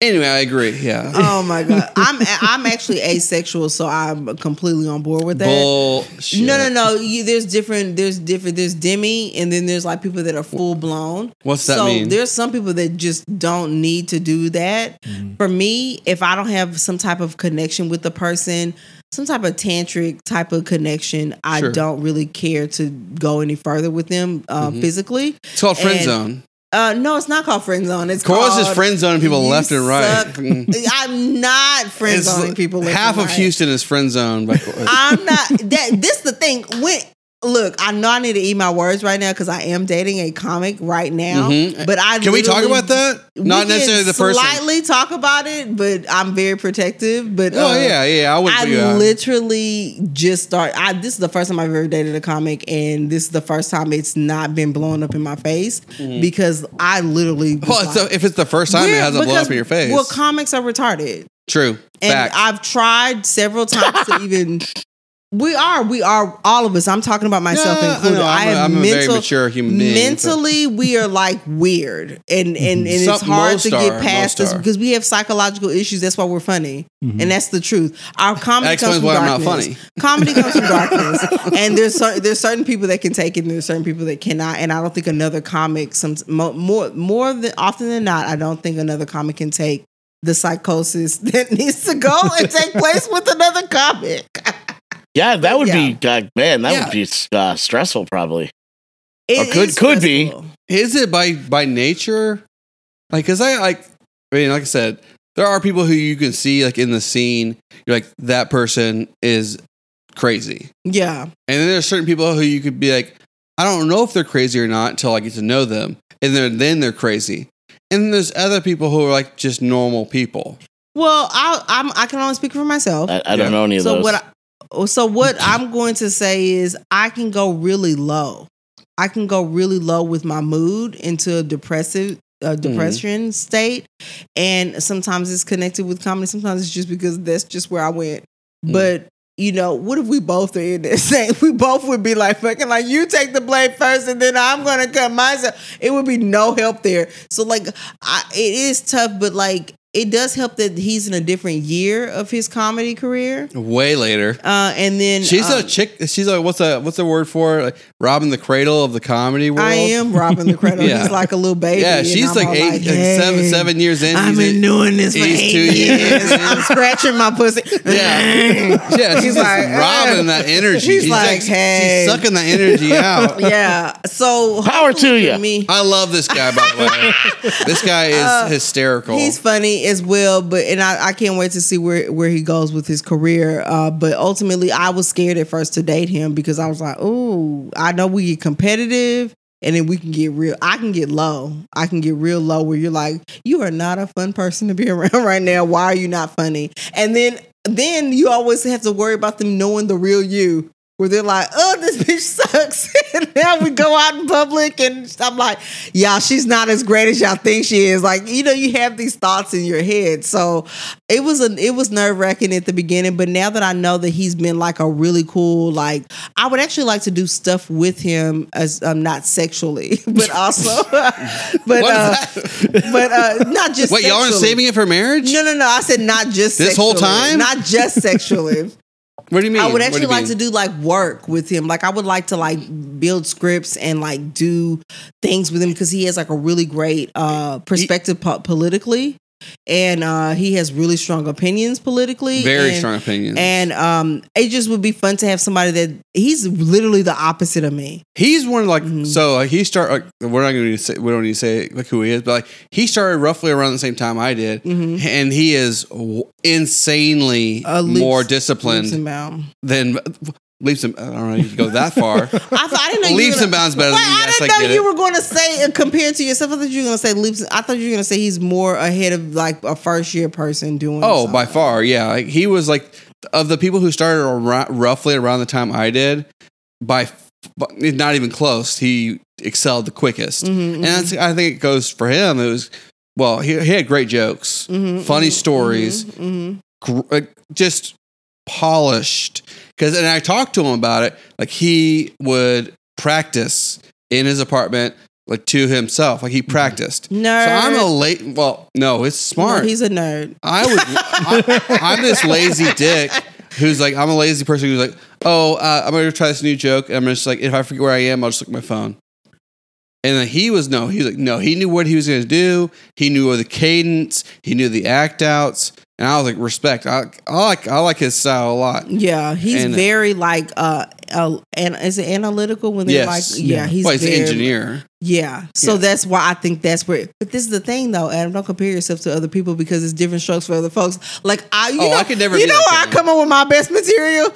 Anyway, I agree. Yeah. Oh my god. I'm I'm actually asexual, so I'm completely on board with that. Bullshit. No, no, no. You, there's different. There's different. There's demi, and then there's like people that are full blown. What's that so mean? there's some people that just don't need to do that. For me, if I don't have some type of connection with the person, some type of tantric type of connection, I Sure. don't really care to go any further with them uh, Mhm. physically. It's called friend and- zone. Uh, no, it's not called friend zone. It's called just friend zoning people you left and right. suck. Mm. I'm not friend It's zoning people. left half and of right. Houston is friend zoned. By, I'm not that this the thing. When look, I know I need to eat my words right now because I am dating a comic right now. Mhm. But I Can we talk about that? Not necessarily the person. Slightly talk about it, but I'm very protective. But Oh uh, yeah, yeah. I would. I literally just start. I this is the first time I've ever dated a comic, and this is the first time it's not been blown up in my face because I literally. Mm-hmm. Well, like- the- if it's the first time, it hasn't blown up in your face. Well, comics are retarded. True. And Fact. I've tried several times to even. We are, we are, all of us. I'm talking about myself Yeah, I included. know, I'm a- have I'm a very mental, mature human being, Mentally, we are like weird, and and, and it's Some- hard to get past most this because we have psychological issues. That's why we're funny, mm-hmm. and that's the truth. Our comedy That comes from why I'm not darkness. funny. Comedy comes from darkness, and there's cer- there's certain people that can take it, and there's certain people that cannot. And I don't think another comic, some more more than often than not, I don't think another comic can take the psychosis that needs to go and take place with another comic. Yeah, that would Yeah. be, uh, man, that Yeah. would be uh, stressful probably. It could- is could be. is it by by nature? Like, cause I like. I mean, like I said, there are people who you can see like in the scene. You're like that person is crazy, Yeah, and then there's certain people who you could be like, I don't know if they're crazy or not until I get to know them, and then then they're crazy. And then there's other people who are like just normal people. Well, I, I'm I can only speak for myself. I, I don't Yeah. know any of so those. what? I, so what I'm going to say is I can go really low. I can go really low with my mood into a depressive uh, depression state, and sometimes it's connected with comedy. Sometimes it's just because that's just where I went. Mm. But you know, what if we both are in this same? We both would be like fucking like you take the blame first, and then I'm gonna cut myself. It would be no help there. So like, I, it is tough, but like. It does help that he's in a different year of his comedy career, Way later. uh, and then She's um, a chick. She's like what's a what's the word for it? like robbing the cradle of the comedy world. I am robbing the credit. Yeah. He's like a little baby. Yeah, she's like all eight, like "Hey, seven, seven years in. I've been in- doing this for he's eight two years. years. I'm scratching my pussy. Yeah, yeah. She's He's just like, robbing that energy. He's She's like, "Hey." she's sucking that energy out. yeah. So Power to hopefully ya. for Me, I love this guy. By the way, this guy is Uh, hysterical. He's funny as well, but and I, I can't wait to see where where he goes with his career. Uh, but ultimately, I was scared at first to date him because I was like, "Ooh, I know we get competitive, and then we can get real. I can get low. I can get real low where you're like, you are not a fun person to be around right now. Why are you not funny? And then then you always have to worry about them knowing the real you where they're like, oh, this bitch sucks. and now we go out in public and I'm like, y'all, she's not as great as y'all think she is. Like, you know, you have these thoughts in your head. So it was a it was nerve wracking at the beginning, but now that I know that he's been like a really cool, like I would actually like to do stuff with him as um not sexually, but also but uh but uh not just Wait, y'all aren't saving it for marriage? No, no, no. I said not just This whole sexually. time? Not just sexually. What do you mean? I would actually like mean? to do like work with him. Like I would like to like build scripts and like do things with him because he has like a really great uh perspective po- politically, and uh he has really strong opinions politically. very and, strong opinions. And um, it just would be fun to have somebody that he's literally the opposite of me. He's one of like Mhm. so like he started. Like, we're not going to say we don't need to say like who he is, but like he started roughly around the same time I did, Mhm. and he is w- insanely Uh, more disciplined than leaps and I don't know. You go that far. I, thought, I didn't know you Leaps were and gonna- bounds better you. I Yes, didn't I know you it. were going to say uh, compared to yourself. I thought you were going to say leaps. I thought you were going to say he's more ahead of like a first year person doing. Oh, something. by far, yeah. Like, he was like of the people who started around, roughly around the time I did. By not even close, he excelled the quickest, Mhm, and that's, I think it goes for him. It was well, he, he had great jokes, Mhm, funny mhm, stories, mhm, gr- just polished. Because and I talked to him about it. Like he would practice in his apartment, like to himself. Like he practiced. mhm. Nerd. So I'm a late. Well, no, it's smart. No, he's a nerd. I would. I, I'm this lazy dick who's like, I'm a lazy person who's like, oh, uh, I'm gonna try this new joke, and I'm just like, if I forget where I am, I'll just look at my phone. And then he was no, he's like, no, he knew what he was gonna do. He knew the cadence. He knew the act outs, and I was like, respect. I, I like, I like his style a lot. Yeah, he's And- very like uh, uh and is it analytical when they're Yes. like yeah, he's well, he's an very, engineer. Yeah. So Yeah. that's why I think that's where but this is the thing though, Adam, don't compare yourself to other people because it's different strokes for other folks. Like I you Oh, know, I could never You know like where I come up with my best material?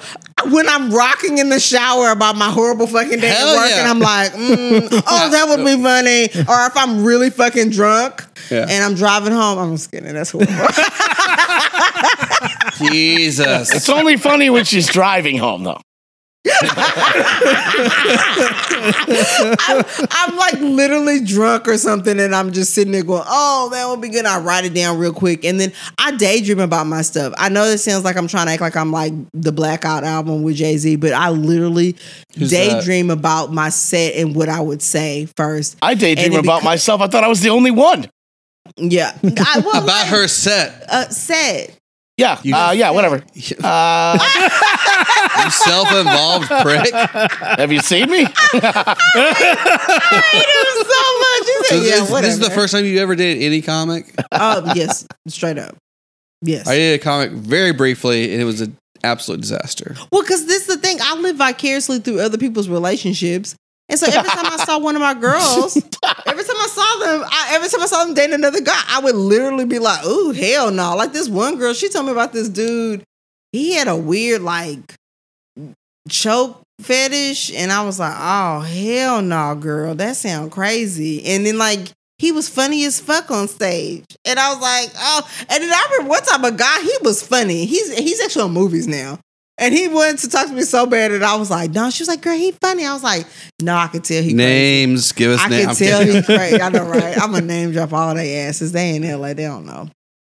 When I'm rocking in the shower about my horrible fucking day Hell at work yeah. and I'm like, mm, oh, that would be funny. Or if I'm really fucking drunk Yeah. and I'm driving home, I'm just kidding. That's horrible. Jesus. It's only funny when she's driving home, though. I'm, I'm like literally drunk or something, and I'm just sitting there going, "Oh, that will be good." I write it down real quick, and then I daydream about my stuff. I know this sounds like I'm trying to act like I'm like the Blackout album with Jay Z, but I literally Who's that? daydream about my set and what I would say first. I daydream about beco- myself. I thought I was the only one. Yeah, I, well, About like, her set. uh, set. Yeah, You- uh, yeah, whatever. Uh, You self-involved prick. have you seen me? I hate him so much. He So said, this, yeah, this is the first time you ever did any comic. Um, yes, straight up. Yes. I did a comic very briefly, and it was an absolute disaster. Well, because this is the thing. I live vicariously through other people's relationships. And so every time I saw one of my girls, every time I saw them, I, every time I saw them dating another guy, I would literally be like, "Ooh, hell no!" Like this one girl, she told me about this dude. He had a weird like choke fetish, and I was like, "Oh hell no, girl, that sound crazy." And then like he was funny as fuck on stage, and I was like, "Oh!" And then I remember one time a guy, he was funny. He's he's actually on movies now. And he wanted to talk to me so bad, and I was like, "No." She was like, "Girl, he funny." I was like, "No, I can tell he crazy. Names, give us I names. can tell he crazy. I know, right? I'm gonna name drop all their asses. They in LA. They don't know.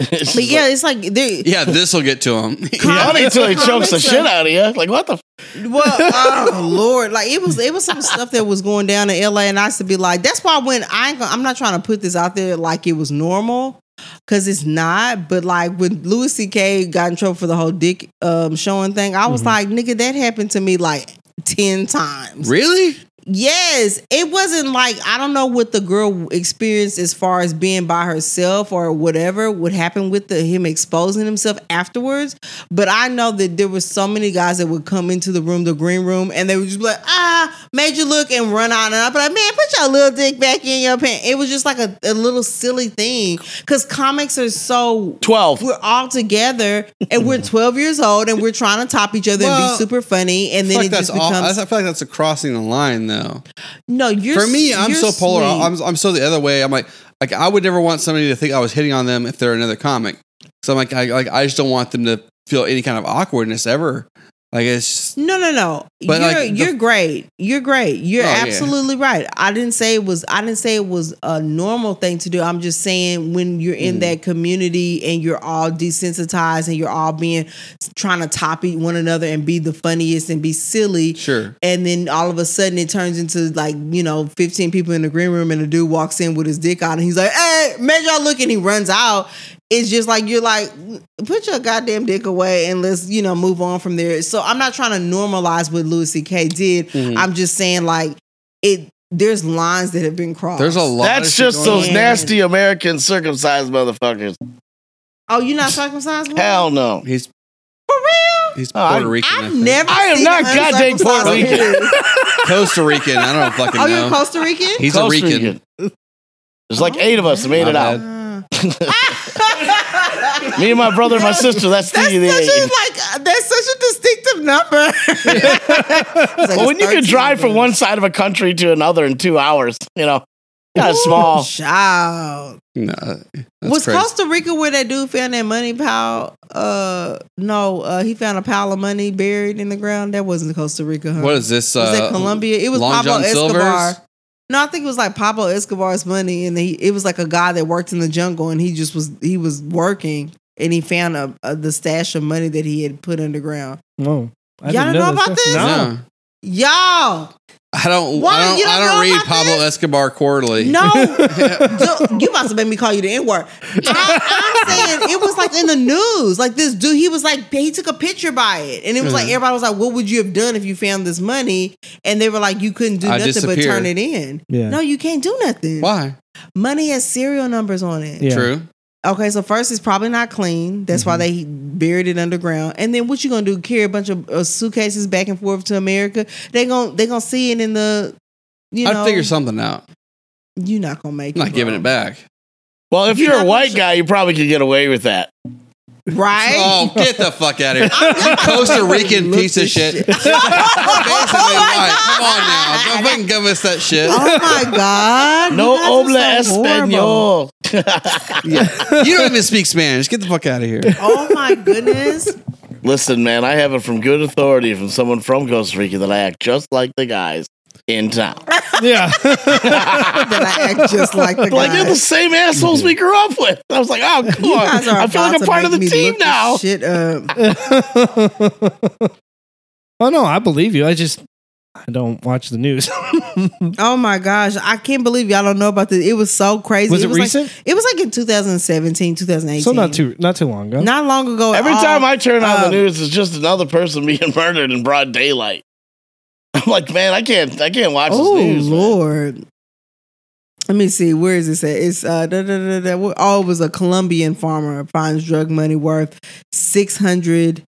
But yeah, it's like they. yeah, this will get to him. Funny until he chokes the shit out of you. Like, what the? F- Well, oh Lord, like it was, it was some stuff that was going down in LA, and I used to be like, that's why when I ain't, gonna, I'm not trying to put this out there like it was normal, because it's not. But like when Louis C.K. got in trouble for the whole dick um, showing thing, I was Mm-hmm. like, nigga, that happened to me like ten times. really? Yes, it wasn't like I don't know what the girl experienced as far as being by herself or whatever would happen with the him exposing himself afterwards. But I know that there were so many guys that would come into the room, the green room, and they would just be like, ah, made you look and run out, and I'd be like, man, put your little dick back in your pants. It was just like a, a little silly thing because comics are so Twelve. we're all together and we're 12 years old and we're trying to top each other and be super funny and then it just all, becomes I feel like that's a crossing the line, though. No. No, you're For me, I'm so polar. sweet. I'm I'm so the other way. I'm like like I would never want somebody to think I was hitting on them if they're another comic. So I'm like I like I just don't want them to feel any kind of awkwardness ever. Like it's No, no, no. But, you're like, the- you're great. You're great. You're Oh, yeah. absolutely right. I didn't say it was. I didn't say it was a normal thing to do. I'm just saying when you're Mm. in that community and you're all desensitized and you're all being trying to top eat one another and be the funniest and be silly. sure. And then all of a sudden it turns into like, you know, 15 people in the green room and a dude walks in with his dick out and he's like, hey, man, y'all look and he runs out. It's just like, you're like, put your goddamn dick away and let's, you know, move on from there. So I'm not trying to normalize what Louis C.K. did. Mhm. I'm just saying like it, there's lines that have been crossed. There's a lot. of That's shit just going those on. nasty American circumcised motherfuckers. Oh, you're not circumcised? Hell no. He's For real? he's Oh, Puerto Rican. I I've think. never I am seen not an goddamn Puerto Rican. Costa Rican. I don't fucking Oh, know. you're Costa Rican? He's Costa a Rican. Rican. There's like eight of us that made it My out. Me and my brother and my sister. That's That's the, such a the like uh, that's such a distinctive number. Like Well, when you can drive from one side of a country to another in two hours, you know, kind of small. Child. No, that's Was crazy. Costa Rica where that dude found that money pile? Uh, no, uh, he found a pile of money buried in the ground. That wasn't Costa Rica. Huh? What is this? Was uh, that Colombia? It was Long Pablo John Escobar. Silver's? No, I think it was like Pablo Escobar's money, and he it was like a guy that worked in the jungle, and he just was he was working, and he found a, a the stash of money that he had put underground. Oh, I Y'all didn't don't know about this? No. No. Y'all, I don't. What? I don't. Don't I don't read Pablo this? Escobar quarterly. no, Dude, you about to make me call you the N word. I'm saying it was like in the news, like this dude. He was like he took a picture by it, and it was like everybody was like, "What would you have done if you found this money?" And they were like, "You couldn't do I nothing but turn it in." Yeah. No, you can't do nothing. Why? Money has serial numbers on it. Yeah. True. Okay, so first it's probably not clean. That's why they buried it underground. And then what you gonna do? Carry a bunch of uh, suitcases back and forth to America? They gon' they gonna see it in the. You know, I'd figure something out. You're not gonna make I'm it. not giving it back. Well, if You're you're, a white gonna- guy, you probably could get away with that. Right? Oh, get the fuck out of here! You Costa Rican piece of shit. shit. Basically Oh my white. Come on God. now. Don't fucking give us that shit. Oh my god! No You obla guys so horrible. español. You don't even speak Spanish. Get the fuck out of here. Oh my goodness! Listen, man, I have it from good authority from someone from Costa Rica that I act just like the guys in town. Yeah. that I act just like the like they're the same assholes we grew up with. I was like, oh, come You on. I feel like I'm part of the team look this now. Shit up. oh no, I believe you. I just I don't watch the news. Oh my gosh, I can't believe y'all don't know about this. It was so crazy. Was it like- recent? it was like in 2017, 2018. so not too not too long ago. not long ago. at Every all. time I turn on the Um, news, it's just another person being murdered in broad daylight. I'm like, man, I can't, I can't watch Oh this news. man. Lord. Let me see. Where is this at? It's uh da, da, da, oh, it was a Colombian farmer finds drug money worth six hundred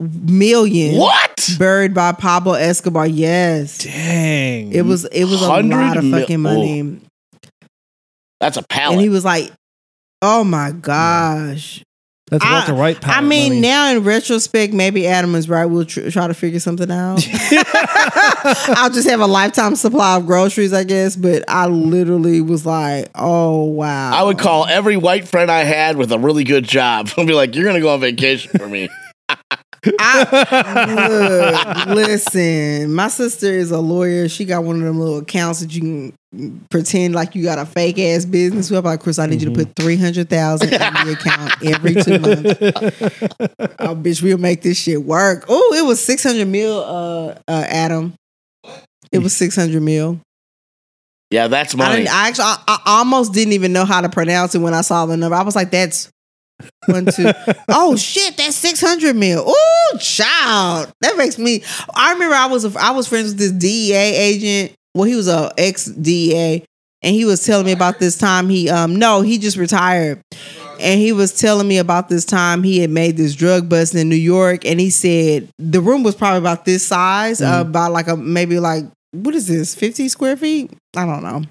million What? buried by Pablo Escobar. Yes. Dang. It was it was a lot of mil- fucking money. That's a pal. And he was like, Oh my gosh. That's I- Walter White. I mean, money. now in retrospect, maybe Adam is right. We'll tr- try to figure something out. I'll just have a lifetime supply of groceries, I guess. But I literally was like, "Oh wow!" I would call every white friend I had with a really good job and be like, "You're gonna go on vacation for me." I, look, listen, my sister is a lawyer. She got one of them little accounts that you can pretend like you got a fake ass business. with. I'm like, Chris, I need you to put three hundred thousand in the account every two months. oh, bitch, we'll make this shit work. Oh, it was six hundred mil. Uh, uh, Adam, it was six hundred mil. yeah, that's I, money. didn't, I actually, I, I almost didn't even know how to pronounce it when I saw the number. I was like, "That's one, two. oh shit, that's six hundred mil. Oh, child, that makes me. I remember I was I was friends with this DEA agent. Well, he was a ex DEA, and he was telling me about this time he um no he just retired. And he was telling me about this time he had made this drug bust in New York, and he said the room was probably about this size, uh, about like a maybe like what is this, fifty square feet? I don't know.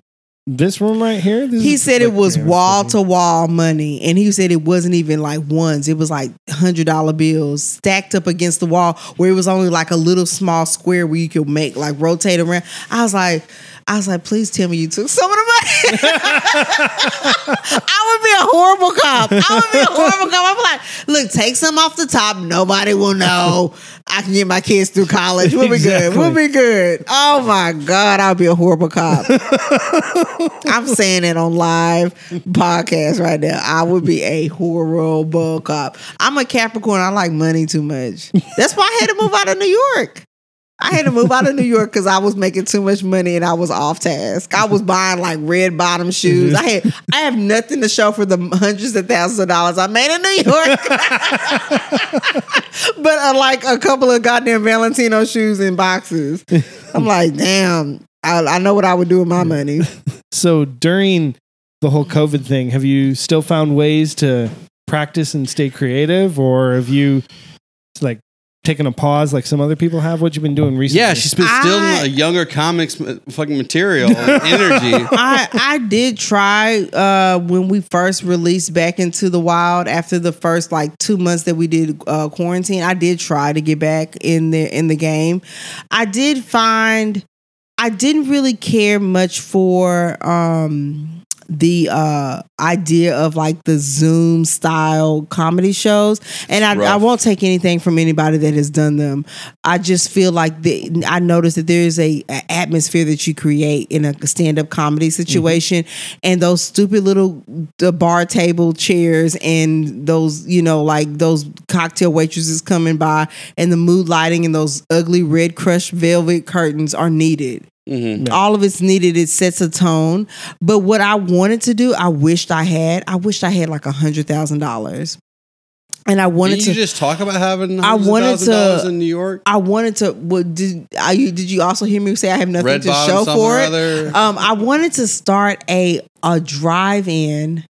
This room right here. This He said it was wall to wall money, and he said it wasn't even like ones; it was like hundred dollar bills stacked up against the wall, where it was only like a little small square where you could make like rotate around. I was like, I was like, please tell me you took some of the money. I would be a horrible cop. I would be a horrible cop. I'm like, look, take some off the top. Nobody will know. I can get my kids through college. We'll be good. We'll be good. Oh my God, I'll be a horrible cop. I'm saying it on live podcast right now. I would be a horrible cop. I'm a Capricorn. I like money too much. That's why I had to move out of New York. I had to move out of New York because I was making too much money and I was off task. I was buying like red bottom shoes. I had I have nothing to show for the hundreds of thousands of dollars I made in New York. but uh, like a couple of goddamn Valentino shoes in boxes. I'm like, damn. I, I know what I would do with my money. So during the whole COVID thing, have you still found ways to practice and stay creative, or have you like taken a pause like some other people have? What you been doing recently? Yeah, she's been still I- a younger comics m- fucking material and energy. I I did try uh, when we first released back into the wild after the first like two months that we did uh, quarantine. I did try to get back in the in the game. I did find I didn't really care much for um the uh idea of like the zoom style comedy shows. And I, I won't take anything from anybody that has done them. I just feel like the, i noticed that there's a, a atmosphere that you create in a stand-up comedy situation. And those stupid little the bar table chairs and those you know like those cocktail waitresses coming by and the mood lighting and those ugly red crushed velvet curtains are needed Mhm. all of it's needed. It sets a tone. But what I wanted to do, I wished I had. I wished I had like a hundred thousand dollars, and I wanted to. just talk about having I wanted to- in New York? I wanted to. What did I? Did you also hear me say I have nothing Red to bottom show for it? Um, I wanted to start a a drive-in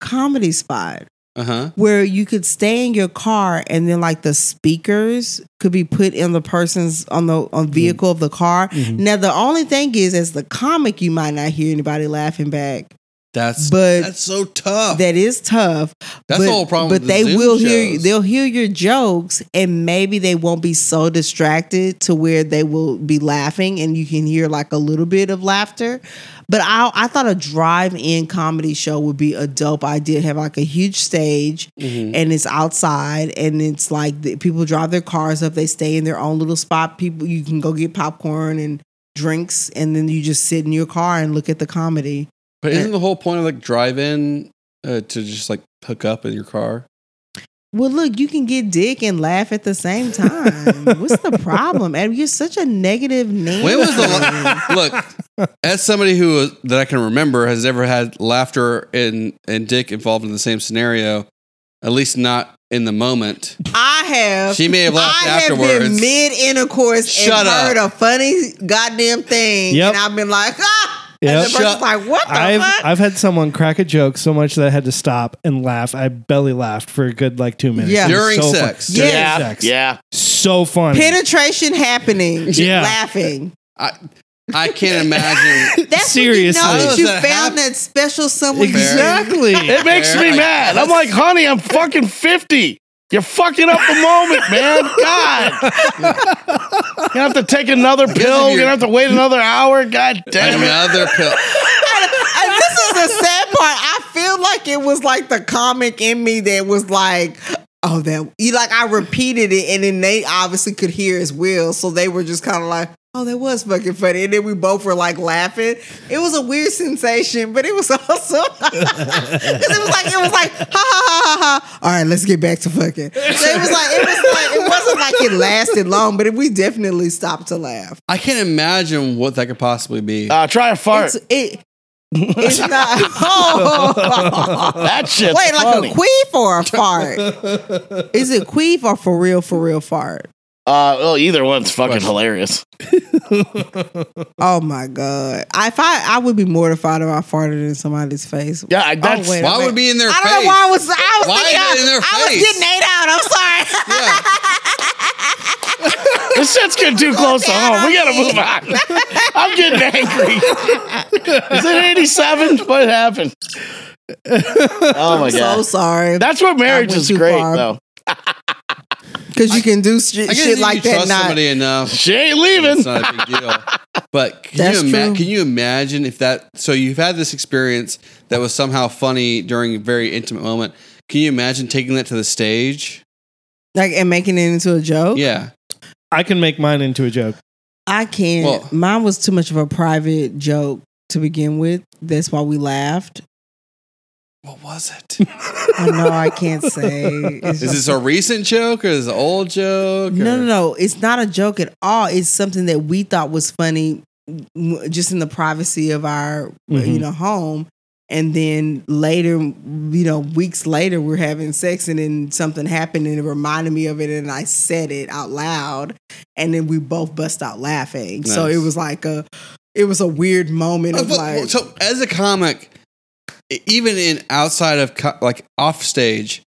comedy spot Uh huh. where you could stay in your car and then like the speakers could be put in the person's on the on vehicle of the car. Now the only thing is as the comic you might not hear anybody laughing back. That's But that's so tough. That is tough. That's but, the whole problem But with the they Zoom will hear shows. they'll hear your jokes and maybe they won't be so distracted to where they will be laughing and you can hear like a little bit of laughter. But I I thought a drive-in comedy show would be a dope idea. Have like a huge stage Mhm. and it's outside and it's like the, people drive their cars up, they stay in their own little spot. People you can go get popcorn and drinks and then you just sit in your car and look at the comedy. But isn't the whole point of like drive-in uh, to just like hook up in your car? Well, look, you can get dick and laugh at the same time. What's the problem? Adam, you're such a negative name. When was the la- look? As somebody who was, that I can remember has ever had laughter and and dick involved in the same scenario, at least not in the moment. I have. She may have laughed I have afterwards. been mid intercourse Shut and up. heard a funny goddamn thing, Yep. and I've been like, ah. Yep. And the person's Shut- like, what the I've fuck? I've had someone crack a joke so much that I had to stop and laugh. I belly laughed for a good like two minutes. Yeah. It was During so sex. Fun. During Yeah. sex. Yeah. So funny. Penetration happening. Yeah. Laughing. I I can't imagine. That's Seriously. when you know that does you that found happen? that special someone. Exactly. It makes me mad. I'm like, honey, I'm fucking 50. You're fucking up the moment, man. God. You have to take another pill. You're you're- gonna have to wait another hour. God damn it. Another pill. and this is the sad part. I feel like it was like the comic in me that was like, oh, that you like I repeated it, and then they obviously could hear as well, so they were just kind of like. Oh, that was fucking funny. And then we both were like laughing. It was a weird sensation, but it was awesome. Because it was like, it was like, ha ha ha ha ha. All right, let's get back to fucking. So it was like, it was like, it wasn't like it lasted long, but it, we definitely stopped to laugh. I can't imagine what that could possibly be. Uh, try a fart. It's, it, it's not. Oh. that shit's Wait, like funny. a queef or a fart? Is it queef or for real, for real fart? Uh, well, either one's fucking Question. hilarious. Oh my god! If I, I would be mortified if I farted in somebody's face. Yeah, I- that's wait Why would minute. it be in their I face? don't know why I was. I was Why thinking is it in their I, I was getting ate out. I'm sorry. Yeah. this shit's getting too close to home. We gotta move on. I'm getting angry. Is it 87? What happened? Oh my god! so sorry. That's what marriage is great far. though. Because you can do shit, I guess shit if like you that. trust Not somebody enough. She ain't It's leaving. not a big deal. But can That's you, ima- true. can you imagine if that? So you've had this experience that was somehow funny during a very intimate moment. Can you imagine taking that to the stage? like and making it into a joke. Yeah. I can make mine into a joke. I can't. Well- Mine was too much of a private joke to begin with. That's why we laughed. What was it? I know I can't say. It's Is just- this a recent joke or is it an old joke? No, or- no, no. It's not a joke at all. It's something that we thought was funny just in the privacy of our, you Mhm. know, home. And then later, you know, weeks later, we're having sex and then something happened and it reminded me of it and I said it out loud. And then we both bust out laughing. So it was like a, it was a weird moment Uh, of but- like, so as a comic, even in outside of co- like off stage,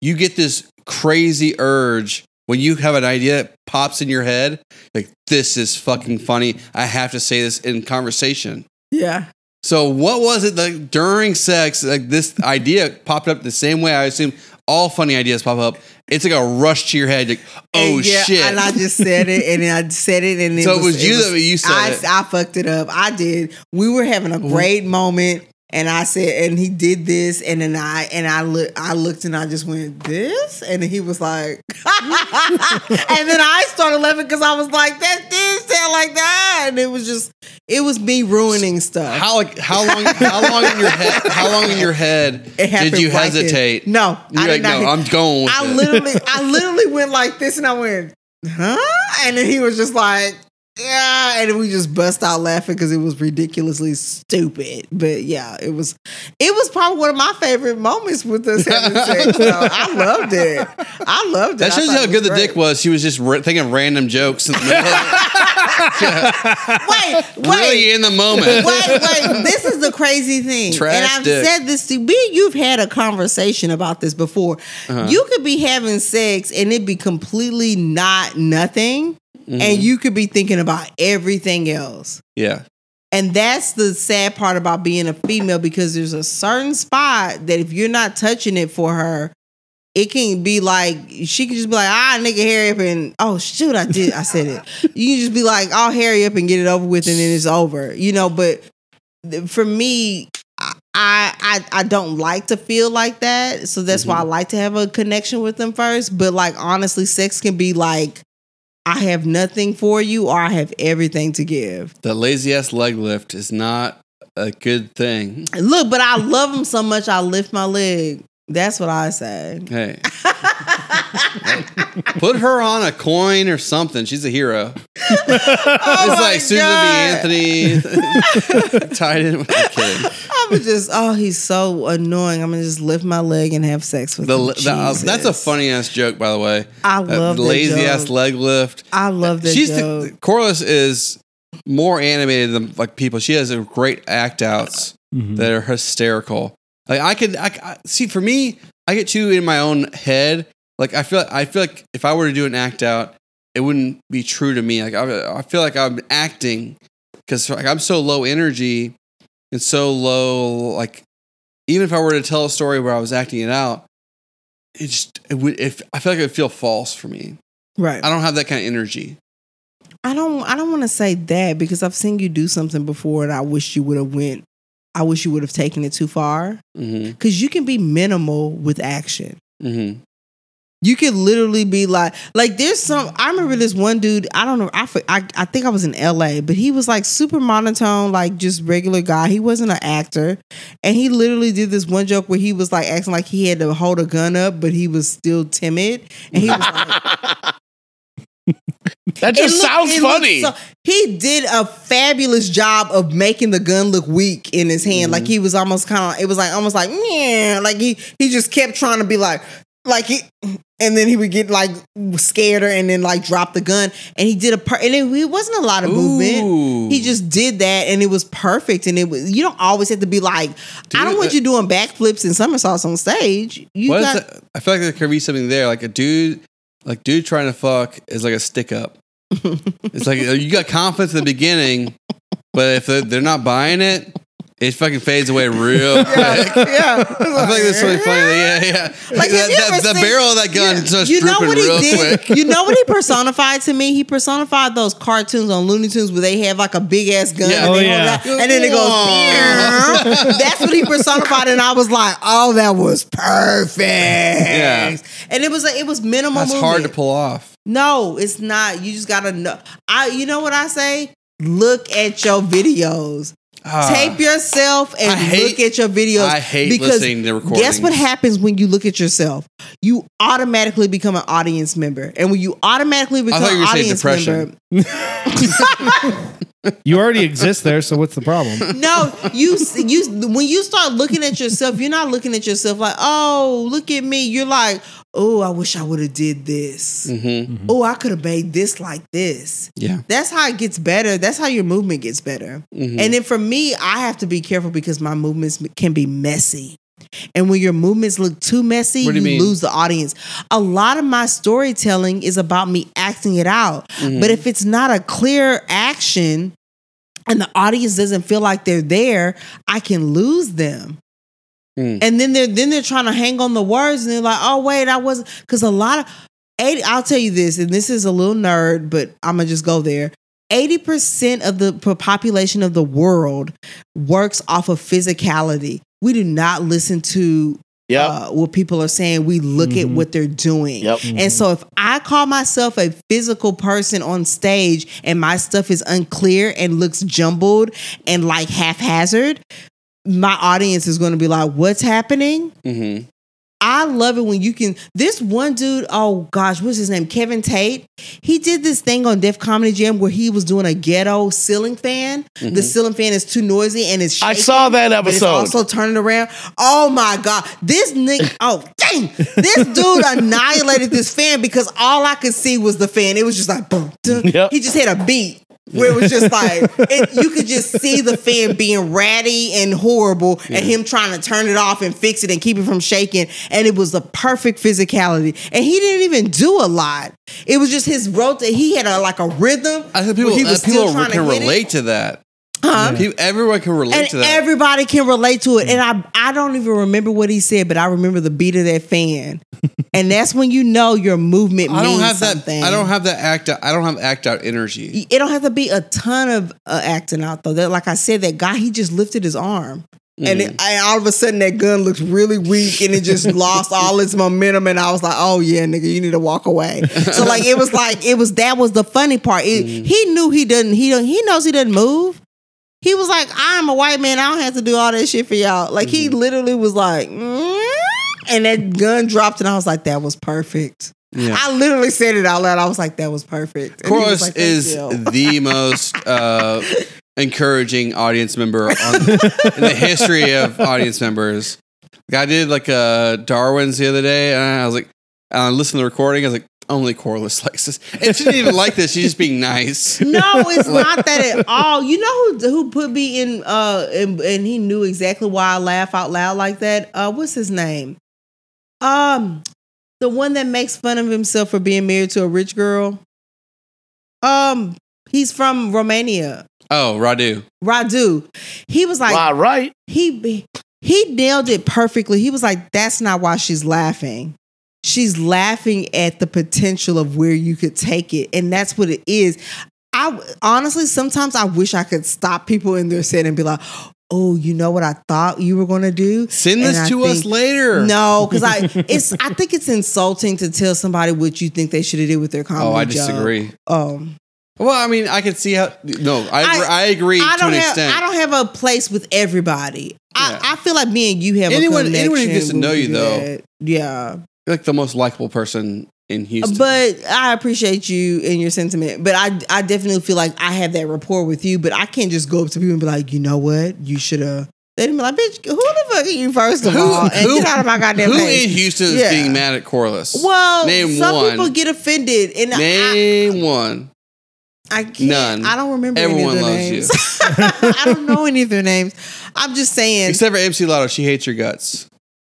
you get this crazy urge when you have an idea that pops in your head, like this is fucking funny. I have to say this in conversation. yeah. So what was it like during sex? Like this idea popped up the same way I assume all funny ideas pop up. It's like a rush to your head. Like, oh And yeah, shit! And I just said it, and I said it, and then. So it was you that- you said I, it. I fucked it up. I did. We were having a great moment, and I said, and he did this, and then I and I look, I looked, and I just went this, and he was like, and then I started laughing because I was like, that did sound like that, and it was just, it was me ruining stuff. how like how long how long in your head how long in your head did you hesitate? No, You're I like, did not. no, I'm going. I it. literally, I literally went like this, and I went, huh? And then he was just like, yeah, and we just bust out laughing because it was ridiculously stupid. But yeah, it was, it was probably one of my favorite moments with us having sex. So I loved it. I loved it. That shows how good the great. dick was. She was just r- thinking random jokes in the middle. Wait, wait. really in the moment. wait, wait. This is the crazy thing. Trash and I've dick. said this to me. You've had a conversation about this before. Uh-huh. You could be having sex and it be completely not nothing. Mhm. And you could be thinking about everything else. yeah. And that's the sad part about being a female because there's a certain spot that if you're not touching it for her, it can be like she can just be like, ah, nigga, hurry up and oh shoot, I did, I said it. You can just be like, I'll hurry up and get it over with, and then it's over, you know. But for me, I I I don't like to feel like that, so that's why I like to have a connection with them first. But like honestly, sex can be like, I have nothing for you, or I have everything to give. The lazy ass leg lift is not a good thing. Look, but I love him so much. I lift my leg. That's what I say. Hey. Put her on a coin or something. She's a hero. Oh it's my like Susan B. Anthony tied in with I'm. I'm just oh he's so annoying. I'm gonna just lift my leg and have sex with The, him. the, uh, that's a funny ass joke, by the way. I love that lazy ass leg lift. I love that She's joke. the, Corliss is more animated than like people. She has a great act outs Mhm. that are hysterical. Like I could, I, I see for me, I get too in my own head. Like I feel, I feel like if I were to do an act out, it wouldn't be true to me. Like I, I feel like I'm acting because like I'm so low energy and so low. Like even if I were to tell a story where I was acting it out, it just it would. If I feel like it would feel false for me. right. I don't have that kind of energy. I don't I don't want to say that because I've seen you do something before and I wish you would have went I wish you would have taken it too far Mm-hmm. cuz you can be minimal with action. Mm-hmm. You could literally be like like there's some I remember this one dude, I don't know, I I, I think I was in LA, but he was like super monotone like just regular guy. He wasn't an actor. And he literally did this one joke where he was like acting like he had to hold a gun up but he was still timid and he was like That just looked- sounds funny. so- he did a fabulous job of making the gun look weak in his hand. Like mm-hmm. he was almost kind of, it was like almost like, yeah, like he he just kept trying to be like, like he, and then he would get like scared or and then like drop the gun. And he did a, per- and it, it wasn't a lot of movement. Ooh. He just did that and it was perfect. And it was, you don't always have to be like, I don't want uh, you doing backflips and somersaults on stage. You got? I feel like there could be something there, like a dude, like dude trying to fuck is like a stick up. it's like you got confidence in the beginning, but if they're, they're not buying it, it fucking fades away real quick. yeah. I feel like that's really funny. Yeah, yeah. Like, that, that- ever the seen- barrel of that gun starts You know what he real did? quick. You know what he personified to me? He personified those cartoons on Looney Tunes where they have like a big ass gun Yeah. and, Oh, yeah. that- and then it goes. That's what he personified, and I was like, "Oh, that was perfect." Yeah. and it was like, it was minimal. That's hard to pull off. No, it's not. You just gotta know. I. You know what I say? Look at your videos. Ah. Tape yourself and hate- look at your videos. I hate because listening to recording. Guess what happens when you look at yourself? You automatically become an audience member, and when you automatically become thought you an audience member, You already exist there, so what's the problem? no, you you when you start looking at yourself, you're not looking at yourself like, oh, look at me. You're like, oh, I wish I would have did this. Mm-hmm. Oh, I could have made this like this. Yeah. That's how it gets better. That's how your movement gets better. Mhm. And then for me, I have to be careful because my movements can be messy. And when your movements look too messy, you, you lose the audience. A lot of my storytelling is about me acting it out. Mm-hmm. But if it's not a clear action and the audience doesn't feel like they're there, I can lose them. Mm. And then they're then they're trying to hang on the words and they're like, oh wait, I wasn't because a lot of 80 I'll tell you this, and this is a little nerd, but I'm gonna just go there. 80% of the population of the world works off of physicality. We do not listen to Yep. uh, what people are saying. We look at Mhm. what they're doing. Yep. And so if I call myself a physical person on stage and my stuff is unclear and looks jumbled and like haphazard, my audience is going to be like, what's happening? Mm-hmm. I love it when you can. This one dude, oh gosh, what's his name? Kevin Tate. He did this thing on Def Comedy Jam where he was doing a ghetto ceiling fan. The mm-hmm. ceiling fan is too noisy and it's I saw that episode. also turning around. Oh my god, this nigga! Oh dang, this dude annihilated this fan because all I could see was the fan. It was just like boom. Yep. He just had a beat. Where it was just like it, you could just see the fan being ratty and horrible, and him trying to turn it off and fix it and keep it from shaking. And it was the perfect physicality, and he didn't even do a lot. It was just his rotate. He had a like a rhythm. I think people, he uh, was still people trying to can hit it. relate to that. Huh? People, everyone can relate and to that. everybody can relate to it. And mm. I I don't even remember what he said, but I remember the beat of that fan. and that's when you know your movement I don't means have something. that. I don't have that act. Out, I don't have act out energy. It don't have to be a ton of uh, acting out though. That, like I said, that guy he just lifted his arm. And, mm. it, and all of a sudden, that gun looks really weak, and it just lost all its momentum. And I was like, "Oh yeah, nigga, you need to walk away." So like, it was like it was that was the funny part. It, mm. He knew he doesn't. He don't. He knows he doesn't move. He was like, "I'm a white man. I don't have to do all that shit for y'all." Like he literally was like, "Mm," and that gun dropped, and I was like, "That was perfect." Yeah. I literally said it out loud. I was like, "That was perfect." And was like, is the most uh, encouraging audience member on, in the history of audience members. Like, I did like a Darwin's the other day, and I was like, I listened to the recording. I was like, only Corliss likes this, and she didn't even like this. She's just being nice. No, it's not that at all. You know who who put me in uh and, and he knew exactly why I laugh out loud like that? Uh what's his name? Um the one that makes fun of himself for being married to a rich girl. Um he's from Romania. Oh, Radu. Radu. He was like Wow, right. he he nailed it perfectly. He was like, "That's not why she's laughing. She's laughing at the potential of where you could take it, and that's what it is." I honestly sometimes I wish I could stop people in their set and be like, "Oh, you know what I thought you were going to do? Send And this I to us later. No, because I it's I think it's insulting to tell somebody what you think they should have did with their comedy. Oh, I disagree. Um, Well, I mean, I can see how. No, I I- agree, I, agree I to don't an have extent. I don't have a place with everybody. Yeah. I, I feel like me and you have Anyone- a connection. anyone who gets to know you, though. that. Yeah, You're like the most likable person in Houston. but I appreciate you and your sentiment. But I I definitely feel like I have that rapport with you. But I can't just go up to people and be like, you know what, you should have. They'd be like, bitch, who the fuck are you first of all? And get out of my goddamn who face. in Houston is Yeah. being mad at Corliss? well, name some one. people get offended, and I, Name one. I can't. None. I don't remember Everyone any of their loves you. names. I don't know any of their names. I'm just saying. Except for MC Lotto, she hates your guts.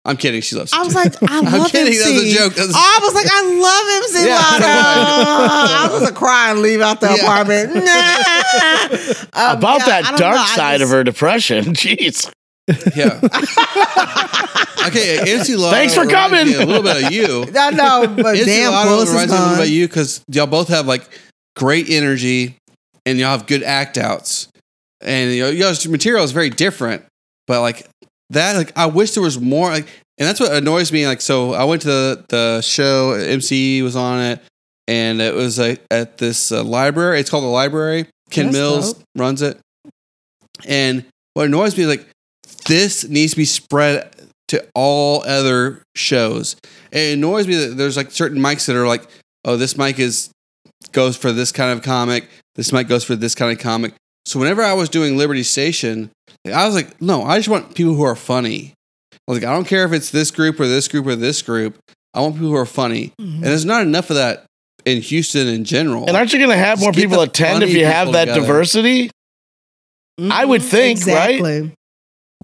I'm kidding. She loves. I was like, I I'm love kidding. MC. That was a joke. That was- I was like, I love MC Yeah, Lotto. I was gonna cry and leave out the Yeah. apartment. Nah. Um, About yeah, that dark know. I side of her depression. Jeez. yeah. okay, MC Lotto. Thanks for coming. A little bit of you. I know, but MC damn, Lotto Willis is reminds me a little gone. bit of you because y'all both have like great energy and y'all have good act outs, and you know, y'all's material is very different. But like that, like I wish there was more. Like, and that's what annoys me. Like, so I went to the the show. MC was on it, and it was like at this uh, library. It's called the library. Ken That's Mills dope. runs it, and what annoys me is like this needs to be spread to all other shows. It annoys me that there's like certain mics that are like, oh, this mic is goes for this kind of comic. This mic goes for this kind of comic. So whenever I was doing Liberty Station, I was like, no, I just want people who are funny. Like I don't care if it's this group or this group or this group. I want people who are funny, Mm-hmm. and there's not enough of that in Houston in general. And aren't you going to have Just more people attend if you have that together. diversity? I would Mhm, think, right? exactly.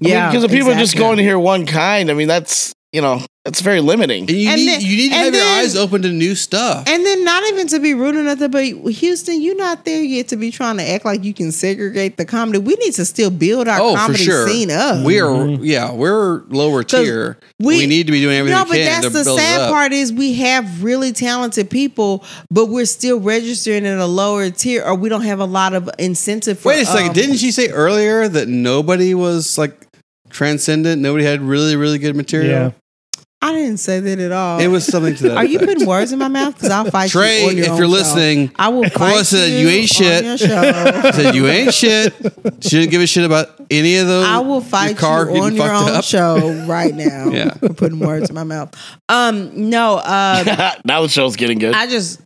Yeah, because if people are just going to hear one kind, I mean, that's you know, it's very limiting. and you And need then- you need to and have your eyes open to new stuff. And then not even to be rude or nothing, but Houston, you're not there yet to be trying to act like you can segregate the comedy. We need to still build our oh, comedy sure. scene up. We are, yeah, we're lower tier. we- We, need to be doing everything no, we but that's to the sad part is we have really talented people, but we're still registering in a lower tier, or we don't have a lot of incentive. For, Wait a second, um, didn't she say earlier that nobody was like transcendent? Nobody had really, really good material. Yeah. I didn't say that at all. It was something to that. Are you putting words in my mouth? Because I'll fight Trey? you. on your If you're show. listening, I will Corliss fight said you. you ain't shit. said you ain't shit. She didn't give a shit about any of those. I will fight your car you on your own up. show right now. Yeah. for putting words in my mouth. Um, no, uh, now the show's getting good. I just.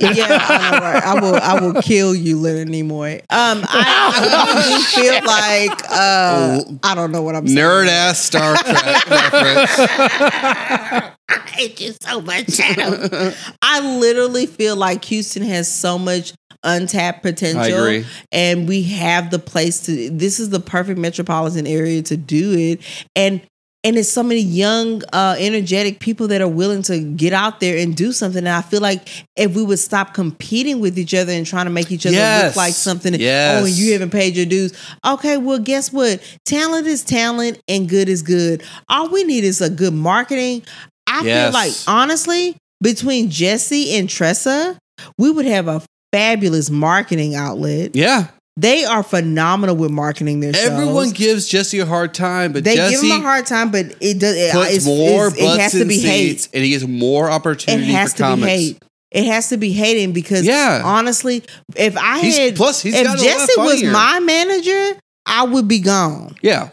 Yeah, I, know, right? I will. I will kill you, Leonard Nimoy. Um, I, I feel like uh, I don't know what I'm saying. Nerd ass Star Trek reference. I hate you so much. Adam. I literally feel like Houston has so much untapped potential. I agree. And we have the place to this is the perfect metropolitan area to do it. And and it's so many young, uh, energetic people that are willing to get out there and do something. And I feel like if we would stop competing with each other and trying to make each other Yes. look like something, Yes. oh, and you haven't paid your dues. Okay, well, guess what? Talent is talent and good is good. All we need is a good marketing. I Yes. feel like, honestly, between Jesse and Tressa, we would have a fabulous marketing outlet. Yeah, They are phenomenal with marketing their shows. everyone gives Jesse a hard time, but they Jesse give him a hard time, but it does. It, puts it's, more it's- butts it has to be hate. and he gets more opportunity. It has for to comments. be hate. It has to be hating because Yeah. honestly, if I He's- had plus, he's if gotten a lot Jesse was my manager, I would be gone. Yeah,